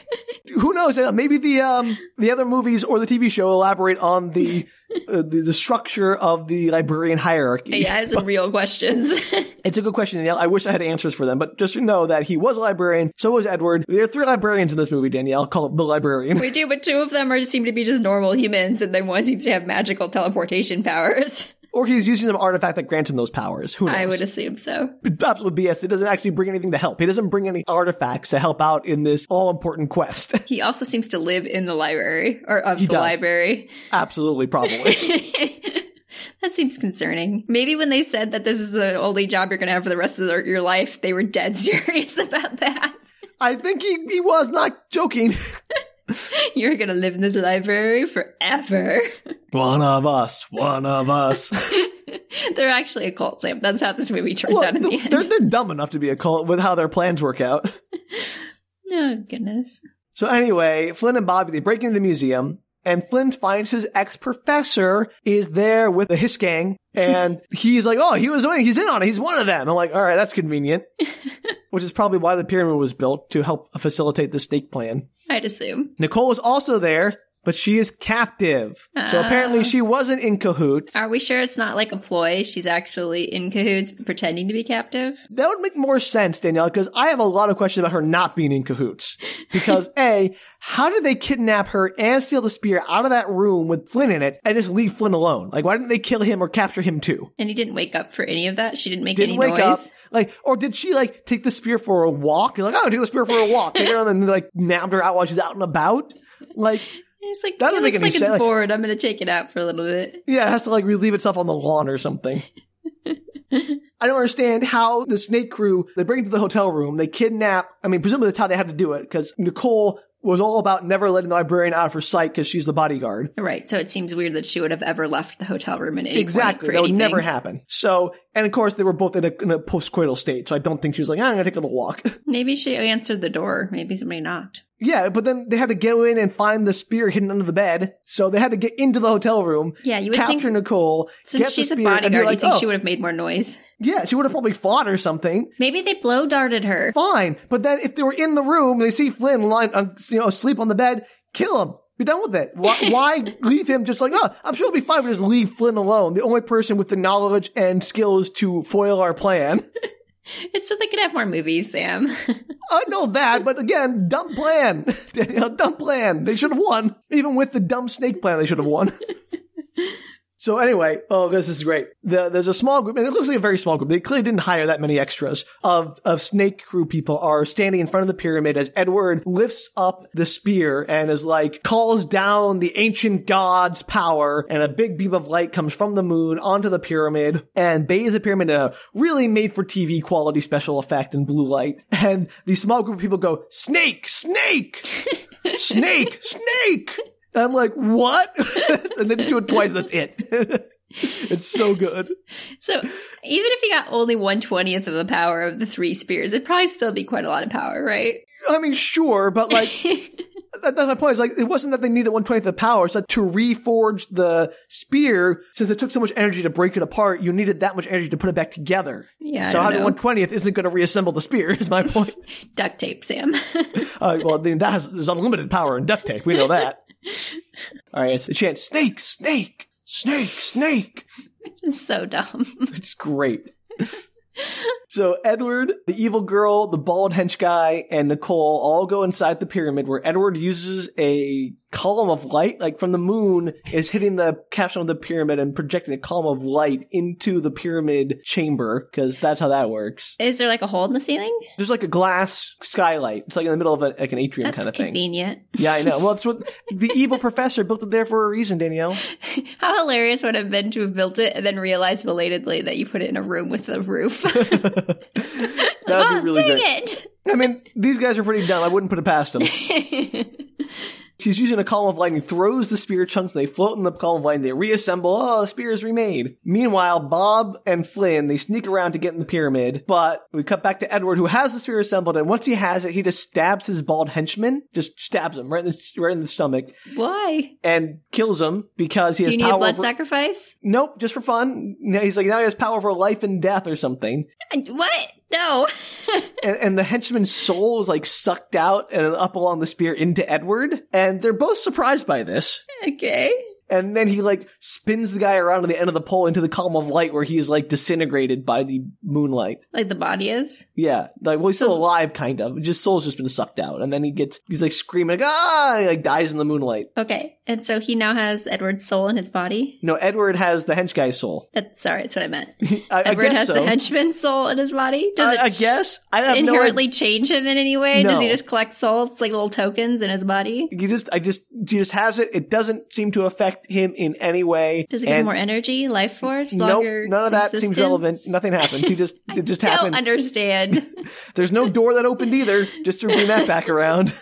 Who knows? Uh, maybe the um the other movies or the TV show elaborate on the uh, the, the structure of the librarian hierarchy. Yeah, I have some real questions. It's a good question, Danielle. I wish I had answers for them, but just to know that he was a librarian, so was Edward. There are three librarians in this movie, Danielle, called the librarian. we do, but two of them are seem to be just normal humans, and then one seems to have magical teleportation powers. Or he's using some artifact that grants him those powers. Who knows? I would assume so. Absolute BS. It doesn't actually bring anything to help. He doesn't bring any artifacts to help out in this all important quest. He also seems to live in the library or of He the does. library. Absolutely, probably. that seems concerning. Maybe when they said that this is the only job you're going to have for the rest of the- your life, they were dead serious about that. I think he, he was not joking. You're going to live in this library forever. One of us. One of us. They're actually a cult, Sam. That's how this movie turns Well, out in the they're, end. they're dumb enough to be a cult with how their plans work out. Oh, goodness. So anyway, Flynn and Bobby, they break into the museum and Flynn finds his ex-professor is there with the Hiss gang and he's like, oh, he was, doing, he's in on it. He's one of them. I'm like, all right, that's convenient. Which is probably why the pyramid was built to help facilitate the snake plan. I'd assume. Nicole is also there, but she is captive. So apparently she wasn't in cahoots. Are we sure it's not like a ploy? She's actually in cahoots pretending to be captive? That would make more sense, Danielle, because I have a lot of questions about her not being in cahoots. Because A, how did they kidnap her and steal the spear out of that room with Flynn in it and just leave Flynn alone? Like, why didn't they kill him or capture him too? And he didn't wake up for any of that? She didn't make Didn't any wake noise? up. Like, or did she like take the spear for a walk? You're like, oh, take the spear for a walk. And then like nabbed her out while she's out and about. Like, It's like, That doesn't it make looks any like sense. it's Like- bored. I'm going to take it out for a little bit. yeah, it has to like relieve itself on the lawn or something. I don't understand how the snake crew, they bring it to the hotel room, they kidnap, I mean, presumably that's how they had to do it, because Nicole was all about never letting the librarian out of her sight because she's the bodyguard. Right. So it seems weird that she would have ever left the hotel room in any Exactly. That would anything. never happen. So, and of course, they were both in a, in a post-coital state, so I don't think she was like, "Ah, I'm gonna take a little walk. Maybe she answered the door. Maybe somebody knocked. Yeah, but then they had to go in and find the spear hidden under the bed, so they had to get into the hotel room, Yeah, you would capture think Nicole, get since the she's a spear, and bodyguard, like, you think oh, she would have made more noise. Yeah, she would have probably fought or something. Maybe they blow darted her. Fine, but then if they were in the room, they see Flynn lying, uh, you know, asleep on the bed, kill him. Be done with it. Why, why leave him just like, oh, I'm sure it'll be fine if we just leave Flynn alone. The only person with the knowledge and skills to foil our plan. It's so they could have more movies, Sam. I know that, but again, dumb plan. Danielle, dumb plan. They should have won. Even with the dumb snake plan, they should have won. So anyway, oh, this is great. The, there's a small group, and it looks like a very small group. They clearly didn't hire that many extras of, of snake crew people are standing in front of the pyramid as Edward lifts up the spear and is like, calls down the ancient god's power and a big beam of light comes from the moon onto the pyramid and bathes the pyramid in a really made for TV quality special effect in blue light. And the small group of people go, snake, snake, snake, snake. And I'm like, what? and then just do it twice. That's it. it's so good. So even if you got only one twentieth of the power of the three spears, it'd probably still be quite a lot of power, right? I mean, sure, but like, that, that's my point. It's like, it wasn't that they needed one twentieth of the power. It's like to reforge the spear, since it took so much energy to break it apart, you needed that much energy to put it back together. Yeah, so having one twentieth isn't going to reassemble the spear. Is my point. Duct tape, Sam. uh, well, then that has there's unlimited power in duct tape. We know that. All right, it's the chant: snake, snake, snake, snake. It's so dumb. It's great. So Edward, the evil girl, the bald hench guy, and Nicole all go inside the pyramid where Edward uses a column of light, like from the moon, is hitting the capstone of the pyramid and projecting a column of light into the pyramid chamber, because that's how that works. Is there like a hole in the ceiling? There's like a glass skylight. It's like in the middle of a, like an atrium That's kind of thing. convenient. Yeah, I know. Well, that's what the evil professor built it there for a reason, Danielle. How hilarious would it have been to have built it and then realized belatedly that you put it in a room with a roof? That would oh, be really dang good. I mean, these guys are pretty dumb. I wouldn't put it past them. She's using a column of lightning, throws the spear chunks, and they float in the column of lightning, they reassemble, oh, the spear is remade. Meanwhile, Bob and Flynn, they sneak around to get in the pyramid, but we cut back to Edward, who has the spear assembled, and once he has it, he just stabs his bald henchman, just stabs him right in the, right in the stomach, Why? and kills him because he Do has you need a power blood over- sacrifice? Nope, just for fun. He's like, now he has power over life and death or something. What? No. and, and the henchman's soul is like sucked out and up along the spear into Edward, and they're both surprised by this. okay. And then he like spins the guy around to the end of the pole into the column of light where he is like disintegrated by the moonlight. Like the body is? Yeah, like well, he's still So- alive, kind of. Just soul's just been sucked out, and then he gets he's like screaming like ah, and he like dies in the moonlight. Okay. And so he now has Edward's soul in his body? No, Edward has the hench guy's soul. That's sorry, that's what I meant. I, I Edward guess has so. the henchman's soul in his body? Does I, it I guess I have no inherently change him in any way? Does he just collect souls like little tokens in his body? You just, I just, he just has it. It doesn't seem to affect him in any way. Does it give him more energy, life force, Nope, none of that seems relevant. Nothing happens. He just, it just Don't happened. understand. There's no door that opened either. Just to bring that back around.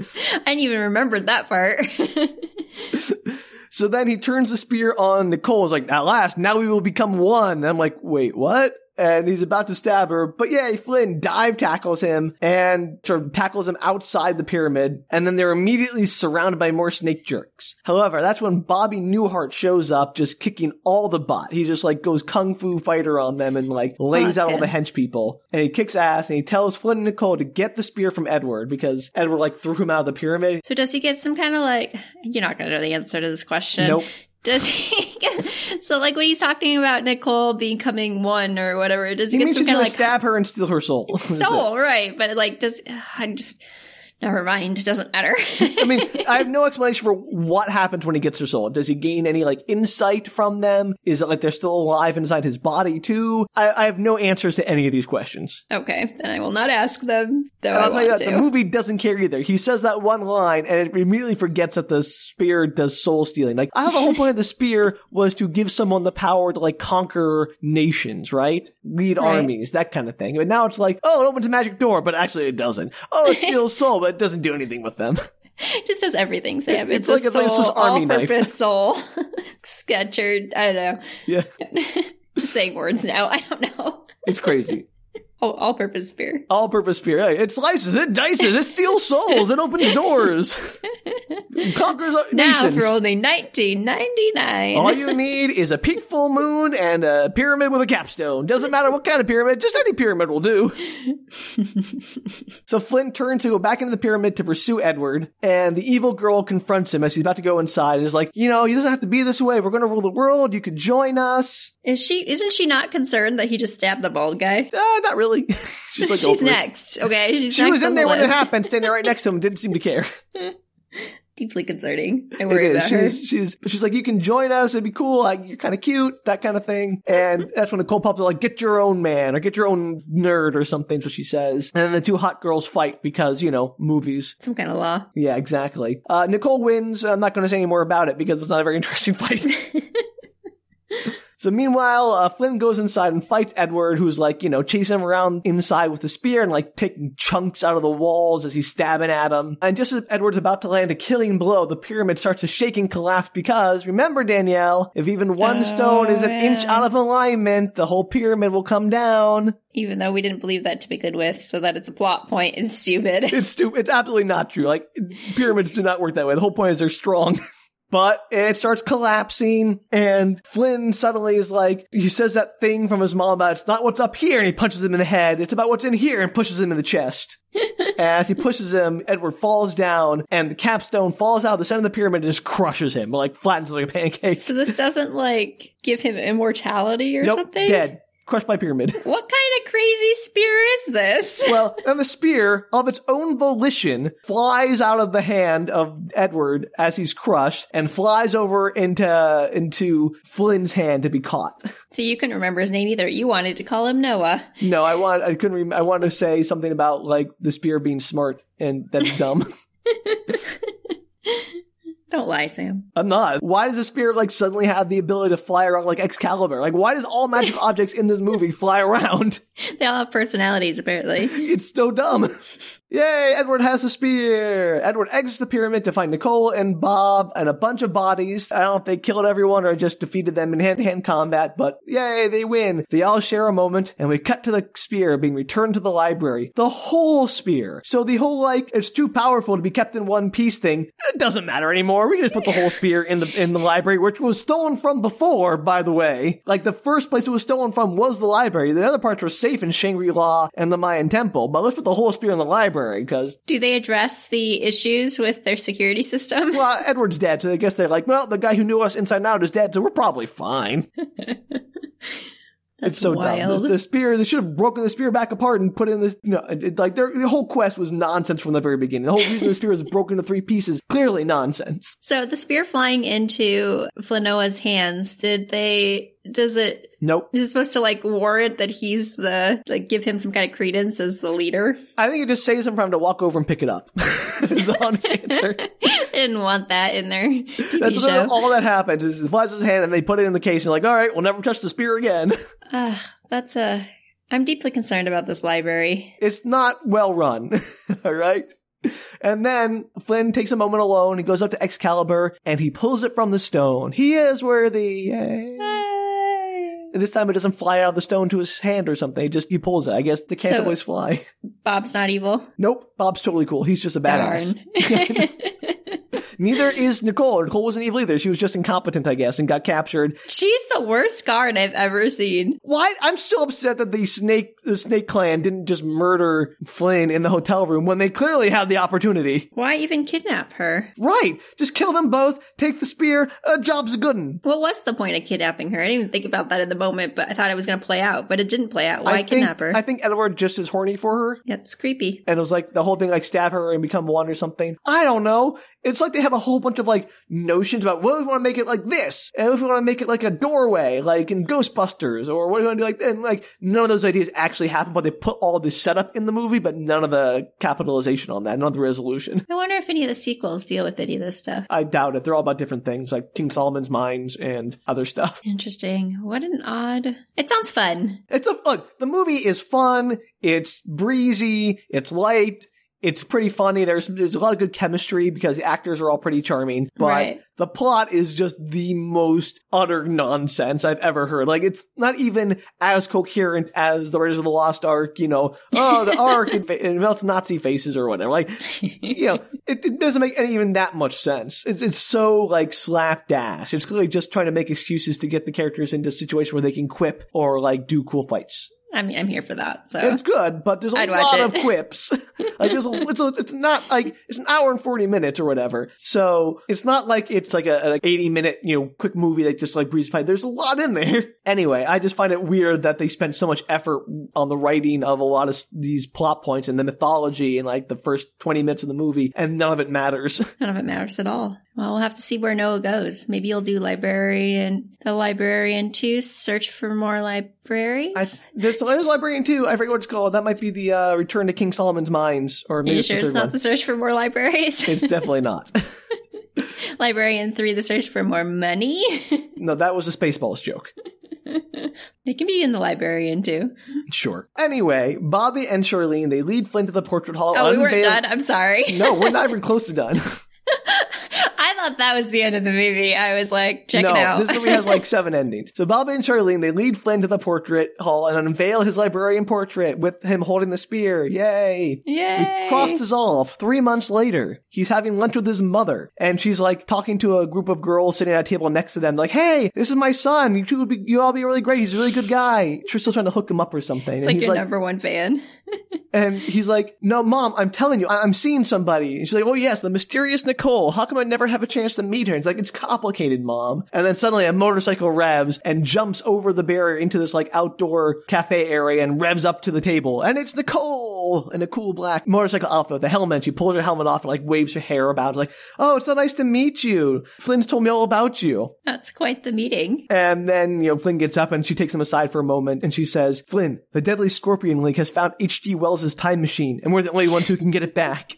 I didn't even remember that part. So then he turns the spear on Nicole. Is like, at last, now we will become one. And I'm like, wait, what? And he's about to stab her. But yeah, Flynn dive tackles him and sort of tackles him outside the pyramid. And then they're immediately surrounded by more snake jerks. However, that's when Bobby Newhart shows up, just kicking all the butt. He just like goes kung fu fighter on them and like lays Oh, out all the hench people. And he kicks ass and he tells Flynn and Nicole to get the spear from Edward because Edward like threw him out of the pyramid. So does he get some kind of like? You're not going to know the answer to this question. Nope. Does he get so like when he's talking about Nicole becoming one or whatever? Does he, He get some he's kind gonna of like stab her and steal her soul. Soul, right? But like, does I just never mind? Doesn't matter. I mean, I have no explanation for what happens when he gets their soul. Does he gain any like insight from them? Is it like they're still alive inside his body too? I, I have no answers to any of these questions. okay, then I will not ask them. Though And I'll tell you that to. the movie doesn't care either. He says that one line and it immediately forgets that the spear does soul stealing. Like, I thought the whole point of the spear was to give someone the power to like conquer nations, right? Lead Right. armies, that kind of thing. But now it's like, oh, it opens a magic door, but actually it doesn't. Oh, it steals soul, it doesn't do anything with them. It just does everything, Sam. It's It's, like- it's like a soul, Swiss Army knife. soul sketcher. I don't know. Yeah, Just saying words now. I don't know. it's crazy. Oh, all-purpose spear. All purpose spear. Hey, It slices, it dices, it steals souls, it opens doors. Conquers Now nations. for only nineteen ninety nine. All you need is a peak full moon and a pyramid with a capstone. Doesn't matter what kind of pyramid, just any pyramid will do. so Flynn turns to go back into the pyramid to pursue Edward, and the evil girl confronts him as he's about to go inside and is like, You know, he doesn't have to be this way. We're going to rule the world. You could join us. Is she? Isn't she not concerned that he just stabbed the bald guy? Uh, not really. She's like, She's over it. next. Okay, she's She next was in there the when it happened, standing right next to him, didn't seem to care. Deeply concerning. I worry about her. She's, she's, she's like, you can join us. It'd be cool. Like, you're kind of cute, that kind of thing. And that's when the Nicole pops up, like, get your own man or get your own nerd or something. What she says. And then the two hot girls fight because, you know, movies. Some kind of law. Yeah, exactly. Uh, Nicole wins. I'm not going to say any more about it because it's not a very interesting fight. So meanwhile, uh, Flynn goes inside and fights Edward, who's like, you know, chasing him around inside with the spear and like taking chunks out of the walls as he's stabbing at him. And just as Edward's about to land a killing blow, the pyramid starts to shake and collapse because remember, Danielle, if even one Oh, stone is an inch out of alignment, the whole pyramid will come down. Even though we didn't believe that to begin with, so that it's a plot point is stupid. It's stupid. It's absolutely not true. Like pyramids do not work that way. The whole point is they're strong. But it starts collapsing, and Flynn suddenly is like, he says that thing from his mom about it's not what's up here, and he punches him in the head. It's about what's in here, and pushes him in the chest. As he pushes him, Edward falls down, and the capstone falls out of the center of the pyramid and just crushes him, like flattens him like a pancake. so this doesn't like give him immortality or nope, something. dead. Crushed by pyramid. What kind of crazy spear is this? well, then the spear, of its own volition, flies out of the hand of Edward as he's crushed and flies over into into Flynn's hand to be caught. so you couldn't remember his name either. You wanted to call him Noah. No, I want I couldn't. Rem- I wanted to say something about like the spear being smart and that's dumb. Don't lie, Sam. I'm not. Why does the spear like suddenly have the ability to fly around like Excalibur? Like, why does all magic objects in this movie fly around? They all have personalities, apparently. It's so dumb. Yay, Edward has the spear. Edward exits the pyramid to find Nicole and Bob and a bunch of bodies. I don't know if they killed everyone or just defeated them in hand-to-hand combat, but yay, they win. They all share a moment and we cut to the spear being returned to the library. The whole spear. So the whole like, it's too powerful to be kept in one piece thing, it doesn't matter anymore. We can just put the whole spear in the, in the library, which was stolen from before, by the way. Like the first place it was stolen from was the library. The other parts were safe in Shangri-La and the Mayan temple, but let's put the whole spear in the library because Do they address the issues with their security system? well, Edward's dead, so I guess they're like, well, the guy who knew us inside and out is dead, so we're probably fine. it's so dumb. wild. The, the spear, they should have broken the spear back apart and put in this, you know, it- like their the whole quest was nonsense from the very beginning. The whole reason the spear was broken into three pieces, clearly nonsense. So the spear flying into Flanoa's hands, did they does it Nope. is it supposed to like warrant that he's the like give him some kind of credence as the leader? I think it just saves him from having to walk over and pick it up. is the honest answer. I didn't want that in there. That's show. all that happens is he flies his hand and they put it in the case and like, all right, we'll never touch the spear again. Ah, that's a I'm deeply concerned about this library. It's not well run. all right. And then Flynn takes a moment alone. He goes up to Excalibur and he pulls it from the stone. He is worthy. Yay. And this time it doesn't fly out of the stone to his hand or something. It just he pulls it. I guess they can't So- always fly. Bob's not evil. Nope. Bob's totally cool. He's just a badass. Neither is Nicole. Nicole wasn't evil either. She was just incompetent, I guess, and got captured. She's the worst guard I've ever seen. Why? I'm still upset that the snake, the snake clan didn't just murder Flynn in the hotel room when they clearly had the opportunity. Why even kidnap her? Right. Just kill them both, take the spear, uh, job's a good one. What was the point of kidnapping her? I didn't even think about that in the moment, but I thought it was going to play out, but it didn't play out. Why I think, kidnap her? I think Edward just is horny for her. yeah, it's creepy. And it was like the whole thing, like stab her and become one or something. I don't know. It's like they have a whole bunch of like notions about what if we want to make it like this, and if we want to make it like a doorway, like in Ghostbusters, or what do we want to do like that. And like none of those ideas actually happen, but they put all this setup in the movie, but none of the capitalization on that, none of the resolution. I wonder if any of the sequels deal with any of this stuff. I doubt it. They're all about different things, like King Solomon's Mines and other stuff. Interesting. What an odd. It sounds fun. It's a look. The movie is fun. It's breezy. It's light. It's pretty funny. There's there's a lot of good chemistry because the actors are all pretty charming. But Right. the plot is just the most utter nonsense I've ever heard. Like it's not even as coherent as the Raiders of the Lost Ark. You know, oh the Ark it, it melts Nazi faces or whatever. Like you know, it, it doesn't make any even that much sense. It, it's so like slapdash. It's clearly just trying to make excuses to get the characters into a situation where they can quip or like do cool fights. I mean, I'm here for that. So It's good, but there's a I'd lot of quips. like there's a, it's a, it's not like it's an hour and forty minutes or whatever. So it's not like it's like a, eighty minute you know quick movie that just like breezes by. There's a lot in there. Anyway, I just find it weird that they spent so much effort on the writing of a lot of these plot points and the mythology in like the first twenty minutes of the movie, and none of it matters. none of it matters at all. Well, we'll have to see where Noah goes. Maybe you'll do librarian, the librarian too. Search for more libraries. I, there's, there's Librarian too. I forget what it's called. That might be the uh, Return to King Solomon's Mines, or maybe it's sure it's not one. the search for more libraries? It's definitely not. librarian three, the search for more money. no, that was a Spaceballs joke. it can be in the librarian too. Sure. Anyway, Bobby and Charlene, they lead Flynn to the portrait hall. Oh, we weren't done. I'm sorry. No, we're not even close to done. Thought that was the end of the movie. I was like, check no, it out. this movie has like seven endings. So Bobby and Charlene, they lead Flynn to the portrait hall and unveil his librarian portrait with him holding the spear. Yay! Yay! Cross dissolve. Three months later, he's having lunch with his mother, and she's like talking to a group of girls sitting at a table next to them, like, "Hey, this is my son. You two would be, you all be really great. He's a really good guy." She's still trying to hook him up or something, It's and like he's your like, number one fan. And he's like, no, mom, I'm telling you, I- I'm seeing somebody. And she's like, oh yes, the mysterious Nicole. How come I never have a chance to meet her? And it's like, it's complicated, mom. And then suddenly a motorcycle revs and jumps over the barrier into this like outdoor cafe area and revs up to the table. And it's Nicole in a cool black motorcycle outfit with a helmet. She pulls her helmet off and like waves her hair about. Like, oh, it's so nice to meet you. Flynn's told me all about you. That's quite the meeting. And then, you know, Flynn gets up and she takes him aside for a moment and she says, Flynn, the Deadly Scorpion League has found H.G. Wells' time machine and we're the only ones who can get it back.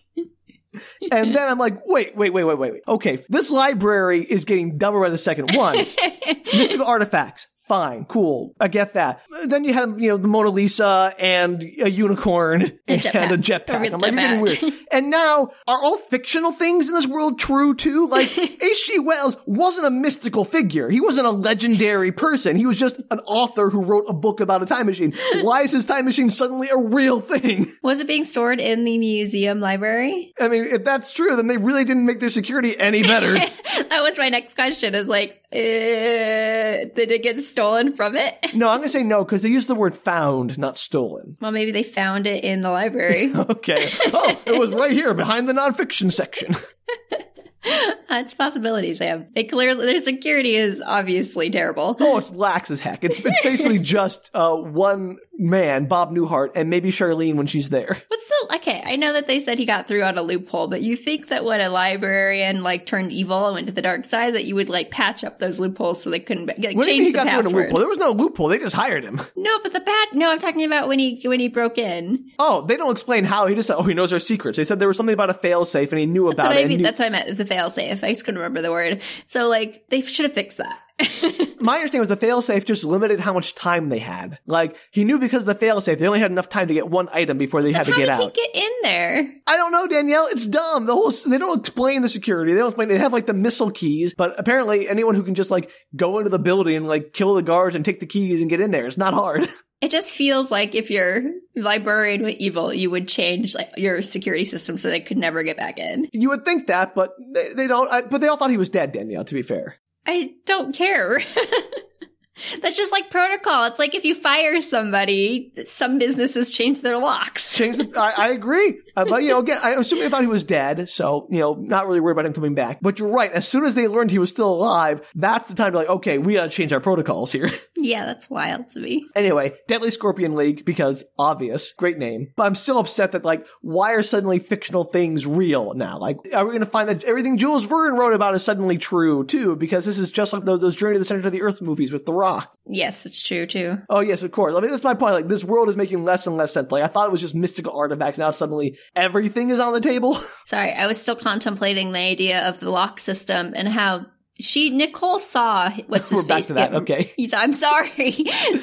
And then I'm like, wait, wait, wait, wait, wait, wait. Okay, this library is getting dumber by the second. One, mystical artifacts. Fine, cool. I get that. Then you have, you know, the Mona Lisa and a unicorn and a jetpack. I'm like, you're getting weird. And now, are all fictional things in this world true too? Like, H.G. Wells wasn't a mystical figure. He wasn't a legendary person. He was just an author who wrote a book about a time machine. Why is his time machine suddenly a real thing? Was it being stored in the museum library? I mean, if that's true, then they really didn't make their security any better. that was my next question is like, uh, did it get stolen from it? no, I'm going to say no because they used the word found, not stolen. Well, maybe they found it in the library. Okay. Oh, it was right here behind the nonfiction section. That's possibilities, Sam. It clearly, their security is obviously terrible. Oh, it's lax as heck. It's, it's basically just uh, one man, Bob Newhart, and maybe Charlene when she's there. What's the, okay, I know that they said he got through on a loophole, but you think that when a librarian like turned evil and went to the dark side, that you would like patch up those loopholes so they couldn't like, What do you mean change he the got through a password? loophole? There was no loophole. They just hired him. No, but the bad, no, I'm talking about when he, when he broke in. Oh, they don't explain how. He just said, oh, he knows our secrets. They said there was something about a failsafe and he knew That's about it. I mean. knew- That's what I meant. The failsafe. I just couldn't remember the word. So like, they should have fixed that. My understanding was the failsafe just limited how much time they had. Like, he knew because of the failsafe, they only had enough time to get one item before they had to How get did out. he get in there? I don't know, Danielle. It's dumb. The whole they don't explain the security. They don't explain. They have like the missile keys, but apparently anyone who can just like go into the building and like kill the guards and take the keys and get in there, it's not hard. It just feels like if your librarian were evil, you would change like your security system so they could never get back in. you would think that, but they, they don't. I, but they all thought he was dead, Danielle. To be fair, I don't care. That's just like protocol. It's like if you fire somebody, some businesses change their locks. change the. I, I agree, uh, but you know, again, I assume they thought he was dead, so you know, not really worried about him coming back. But you're right. As soon as they learned he was still alive, that's the time to like, okay, we got to change our protocols here. Yeah, that's wild to me. Anyway, Deadly Scorpion League, because obvious, great name. But I'm still upset that, like, why are suddenly fictional things real now? Like, are we going to find that everything Jules Verne wrote about is suddenly true, too? Because this is just like those, those Journey to the Center of the Earth movies with The Rock. Yes, it's true too. Oh, yes, of course. I mean, that's my point. Like, this world is making less and less sense. Like, I thought it was just mystical artifacts. Now suddenly everything is on the table. Sorry, I was still contemplating the idea of the lock system and how she Nicole saw what's his We're back face to that. get Okay. He's, I'm sorry.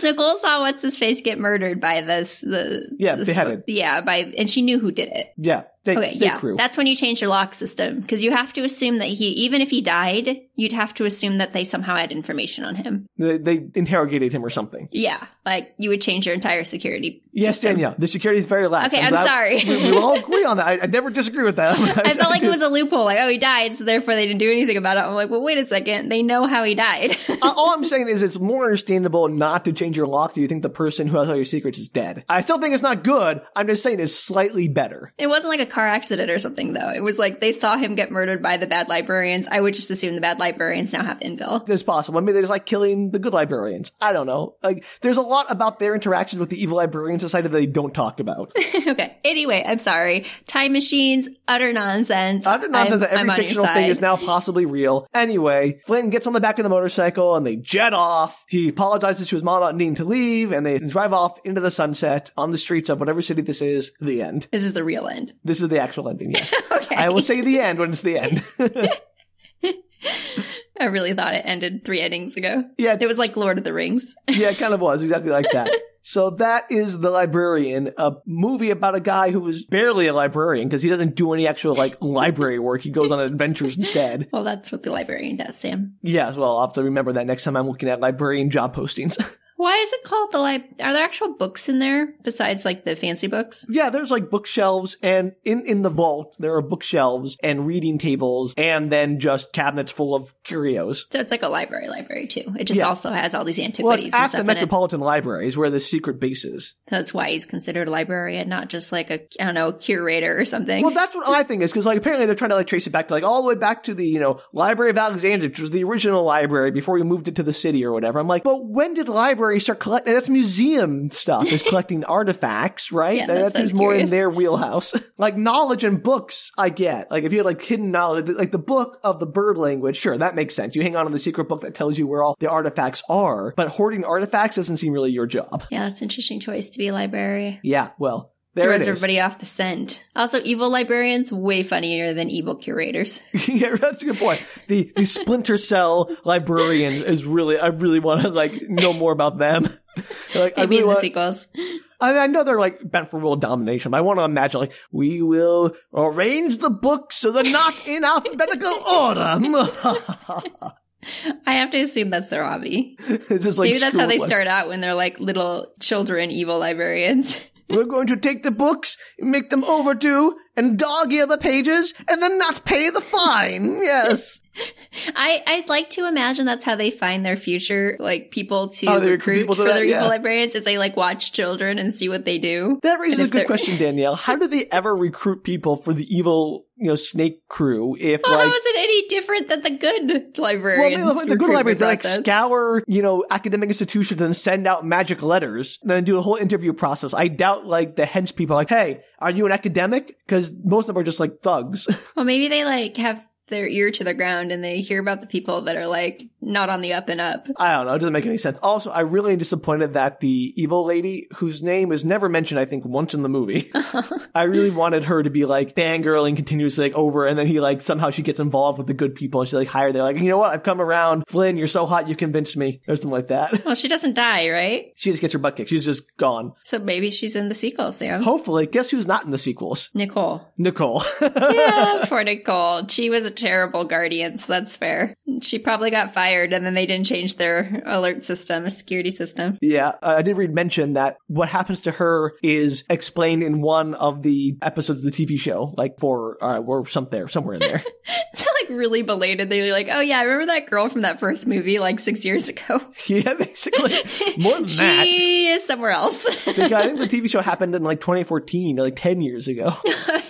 Nicole saw what's his face get murdered by this the Yeah, this- beheaded. Yeah, by and she knew who did it. Yeah. Okay, yeah, crew. that's when you change your lock system because you have to assume that he, even if he died, you'd have to assume that they somehow had information on him. They, they interrogated him or something. Yeah, like you would change your entire security. Yes, system. Danielle. The security is very lax. Okay, I'm glad- sorry. we, we all agree on that. I, I never disagree with that. I felt like it was a loophole. Like, oh, he died, so therefore they didn't do anything about it. I'm like, well, wait a second. They know how he died. Uh, all I'm saying is it's more understandable not to change your lock if you think the person who has all your secrets is dead. I still think it's not good. I'm just saying it's slightly better. it wasn't like a car accident or something, though. It was like they saw him get murdered by the bad librarians. I would just assume the bad librarians now have intel. It's possible. I mean, they're just like killing the good librarians. I don't know. Like, there's a lot about their interactions with the evil librarian society that they don't talk about. okay. Anyway, I'm sorry. Time machines, utter nonsense. Utter nonsense I'm- that every I'm fictional thing is now possibly real. Anyway, Flynn gets on the back of the motorcycle and they jet off. He apologizes to his mom about needing to leave and they drive off into the sunset on the streets of whatever city this is. The end. This is the real end. This is the actual ending, yes. Okay. I will say the end when it's the end. I really thought it ended three endings ago. yeah, It was like Lord of the Rings. yeah, it kind of was exactly like that. So that is The Librarian, a movie about a guy who is barely a librarian because he doesn't do any actual like library work. He goes on adventures instead. Well, that's what the librarian does, Sam. Yeah, well. I'll have to remember that next time I'm looking at librarian job postings. Why is it called the lib? Are there actual books in there besides like the fancy books? yeah, there's like bookshelves and in, in the vault, there are bookshelves and reading tables and then just cabinets full of curios. So it's like a library, library too. It just Yeah. also has all these Well, antiquities it's and at stuff the. Metropolitan Library is where the secret base is. So that's why he's considered a librarian, not just like a I don't know curator or something. Well, that's what I think is because like apparently they're trying to like trace it back to like all the way back to the you know Library of Alexandria, which was the original library before we moved it to the city or whatever. I'm like, but when did libraries start collecting? That's museum stuff is collecting artifacts, right? Yeah, that, seems more in their wheelhouse. like knowledge and books, I get. Like if you had like hidden knowledge, like the book of the bird language, sure, that makes sense. You hang on to the secret book that tells you where all the artifacts are, but hoarding artifacts doesn't seem really your job. yeah, that's an interesting choice to be a library. Yeah, well. There Throws everybody off the scent. Also, evil librarians way funnier than evil curators. yeah, that's a good point. The the Splinter Cell librarians is really I really want to like know more about them. like I Maybe really in the sequels. I, I know they're like bent for world domination, but I want to imagine like we will arrange the books so they're not in alphabetical order. I have to assume that's their hobby. it's just like Maybe that's how they start out when they're like little children evil librarians. We're going to take the books, make them overdue, and dog ear the pages, and then not pay the fine. Yes. I, I'd like to imagine that's how they find their future, like people to Oh, recruit people to for that, their yeah. evil librarians, is they like watch children and see what they do. That raises a good they're- question, Danielle. How do they ever recruit people for the evil, you know, snake crew if Well, like how is it any different than the good Well, I librarians? mean, the good librarians they like scour, you know, academic institutions and send out magic letters, and then do a whole interview process. I doubt like the hench people are like, hey, are you an academic? Because most of them are just like thugs. Well, maybe they like have their ear to the ground and they hear about the people that are like not on the up and up. I don't know. It doesn't make any sense. Also, I really am disappointed that the evil lady, whose name is never mentioned, I think, once in the movie, I really wanted her to be like fangirling continuously like over, and then he like somehow she gets involved with the good people and she like hired. They're like, you know what? I've come around. Flynn, you're so hot, you convinced me, or something like that. Well, she doesn't die, right? she just gets her butt kicked. She's just gone. So maybe she's in the sequel, Sam. Hopefully, guess who's not in the sequels? Nicole. Nicole. Yeah, poor Nicole. She was a terrible guardians. that's fair. She probably got fired and then they didn't change their alert system, a security system. Yeah, I did read mention that what happens to her is explained in one of the episodes of the TV show, like for uh, or some there, somewhere in there. It's like really belated. They're like, oh yeah, I remember that girl from that first movie like six years ago. yeah, basically more than that. she is somewhere else. Because I think the TV show happened in like 2014, like 10 years ago.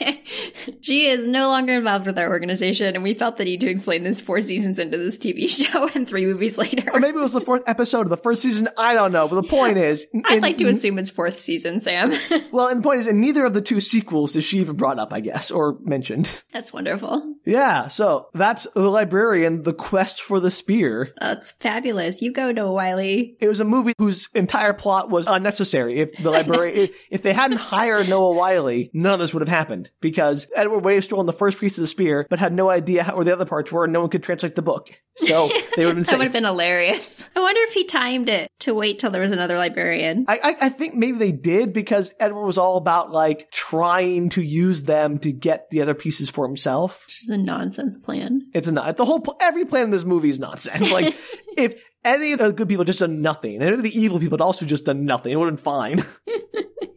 she is no longer involved with our organization, and we felt the need to explain this four seasons into this TV show and three movies later. Or maybe it was the fourth episode of the first season. I don't know. But the point is, I'd like to assume it's fourth season, Sam. well, and the point is, in neither of the two sequels is she even brought up, I guess, or mentioned. That's wonderful. Yeah, so that's the librarian, the quest for the spear. That's fabulous. You go, Noah Wyle. It was a movie whose entire plot was unnecessary. If the library, if, if they hadn't hired Noah Wyle, none of this would have happened because Edward Wilde stole the first piece of the spear, but had no idea how, where the other parts were, and no one could translate the book. So they would have been That would have been hilarious. I wonder if he timed it to wait till there was another librarian. I, I, I think maybe they did because Edward was all about like trying to use them to get the other pieces for himself. Which is a nonsense plan. It's not the whole pl- every plan in this movie is nonsense. Like if any of the good people just done nothing, and any of the evil people had also just done nothing, it would have been fine.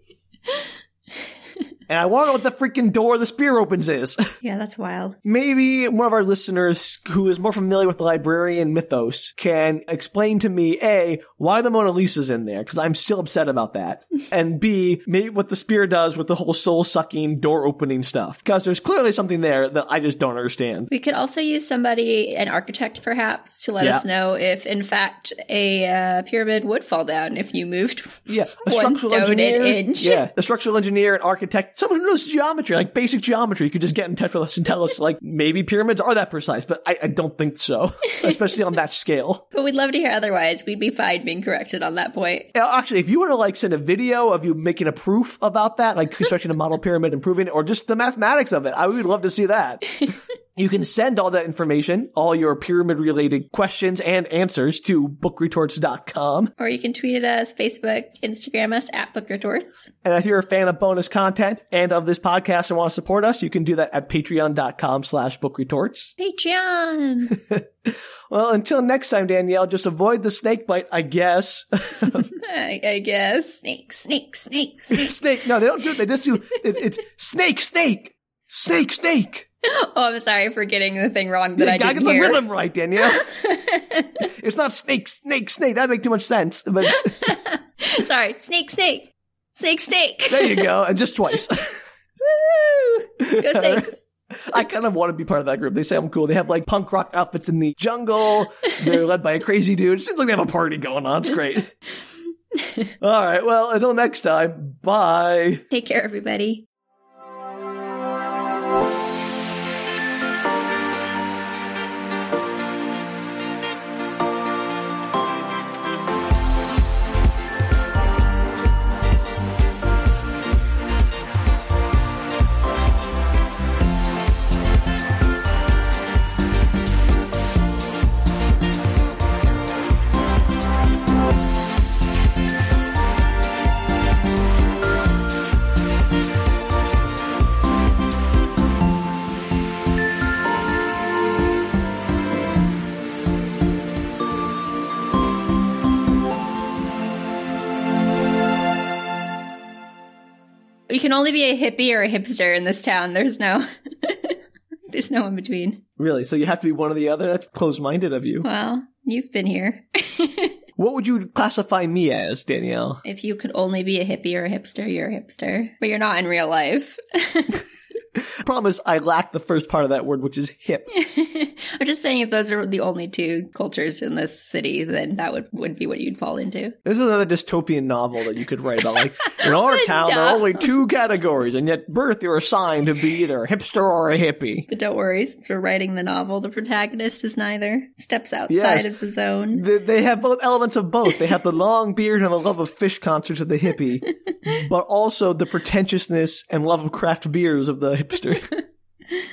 and I want to know what the freaking door the spear opens is. Yeah, that's wild. Maybe one of our listeners who is more familiar with the librarian mythos can explain to me A, why the Mona Lisa's in there, because I'm still upset about that. and B, maybe what the spear does with the whole soul sucking door opening stuff. Because there's clearly something there that I just don't understand. We could also use somebody, an architect perhaps, to let Yeah. us know if, in fact, a uh, pyramid would fall down if you moved. Yeah, a One structural stone an inch. Yeah, a structural engineer, an architect, someone who knows geometry, like basic geometry, could just get in touch with us and tell us, like, maybe pyramids are that precise, but I, I don't think so, especially on that scale. But we'd love to hear otherwise. We'd be fine being corrected on that point. Uh, Actually, if you want to like send a video of you making a proof about that, like constructing a model pyramid, and proving it, or just the mathematics of it, I would love to see that. You can send all that information, all your pyramid related questions and answers to bookretorts.com. Or you can tweet at us, Facebook, Instagram us at bookretorts. And if you're a fan of bonus content and of this podcast and want to support us, you can do that at patreon.com slash bookretorts. Patreon! Well, until next time, Danielle, just avoid the snake bite, I guess. I, I guess. Snake, snake, snake, snake. snake. No, they don't do it. They just do it, it's snake, snake, snake, snake. Oh, I'm sorry for getting the thing wrong that Yeah, I didn't get the hear. rhythm right, Danielle. it's not snake, snake, snake. That make too much sense. But sorry. Snake, snake. Snake, snake. there you go. And just twice. Woo! Go snakes. I kind of want to be part of that group. They say I'm cool. They have like punk rock outfits in the jungle. They're led by a crazy dude. It seems like they have a party going on. It's great. All right. Well, until next time. Bye. Take care, everybody. You can only be a hippie or a hipster in this town. There's no, there's no in between. Really? So you have to be one or the other? That's close minded of you. Well, you've been here. What would you classify me as, Danielle? if you could only be a hippie or a hipster, you're a hipster, but you're not in real life. Promise I lack the first part of that word, which is hip. I'm just saying if those are the only two cultures in this city, then that would, would be what you'd fall into. This is another dystopian novel that you could write about. Like, in our town, there are only two categories, and yet birth you're assigned to be either a hipster or a hippie. But don't worry, since we're writing the novel, the protagonist is neither. Steps outside Yes. of the zone. They, they have both elements of both. They have the long beard and the love of Phish concerts of the hippie, but also the pretentiousness and love of craft beers of the hipster.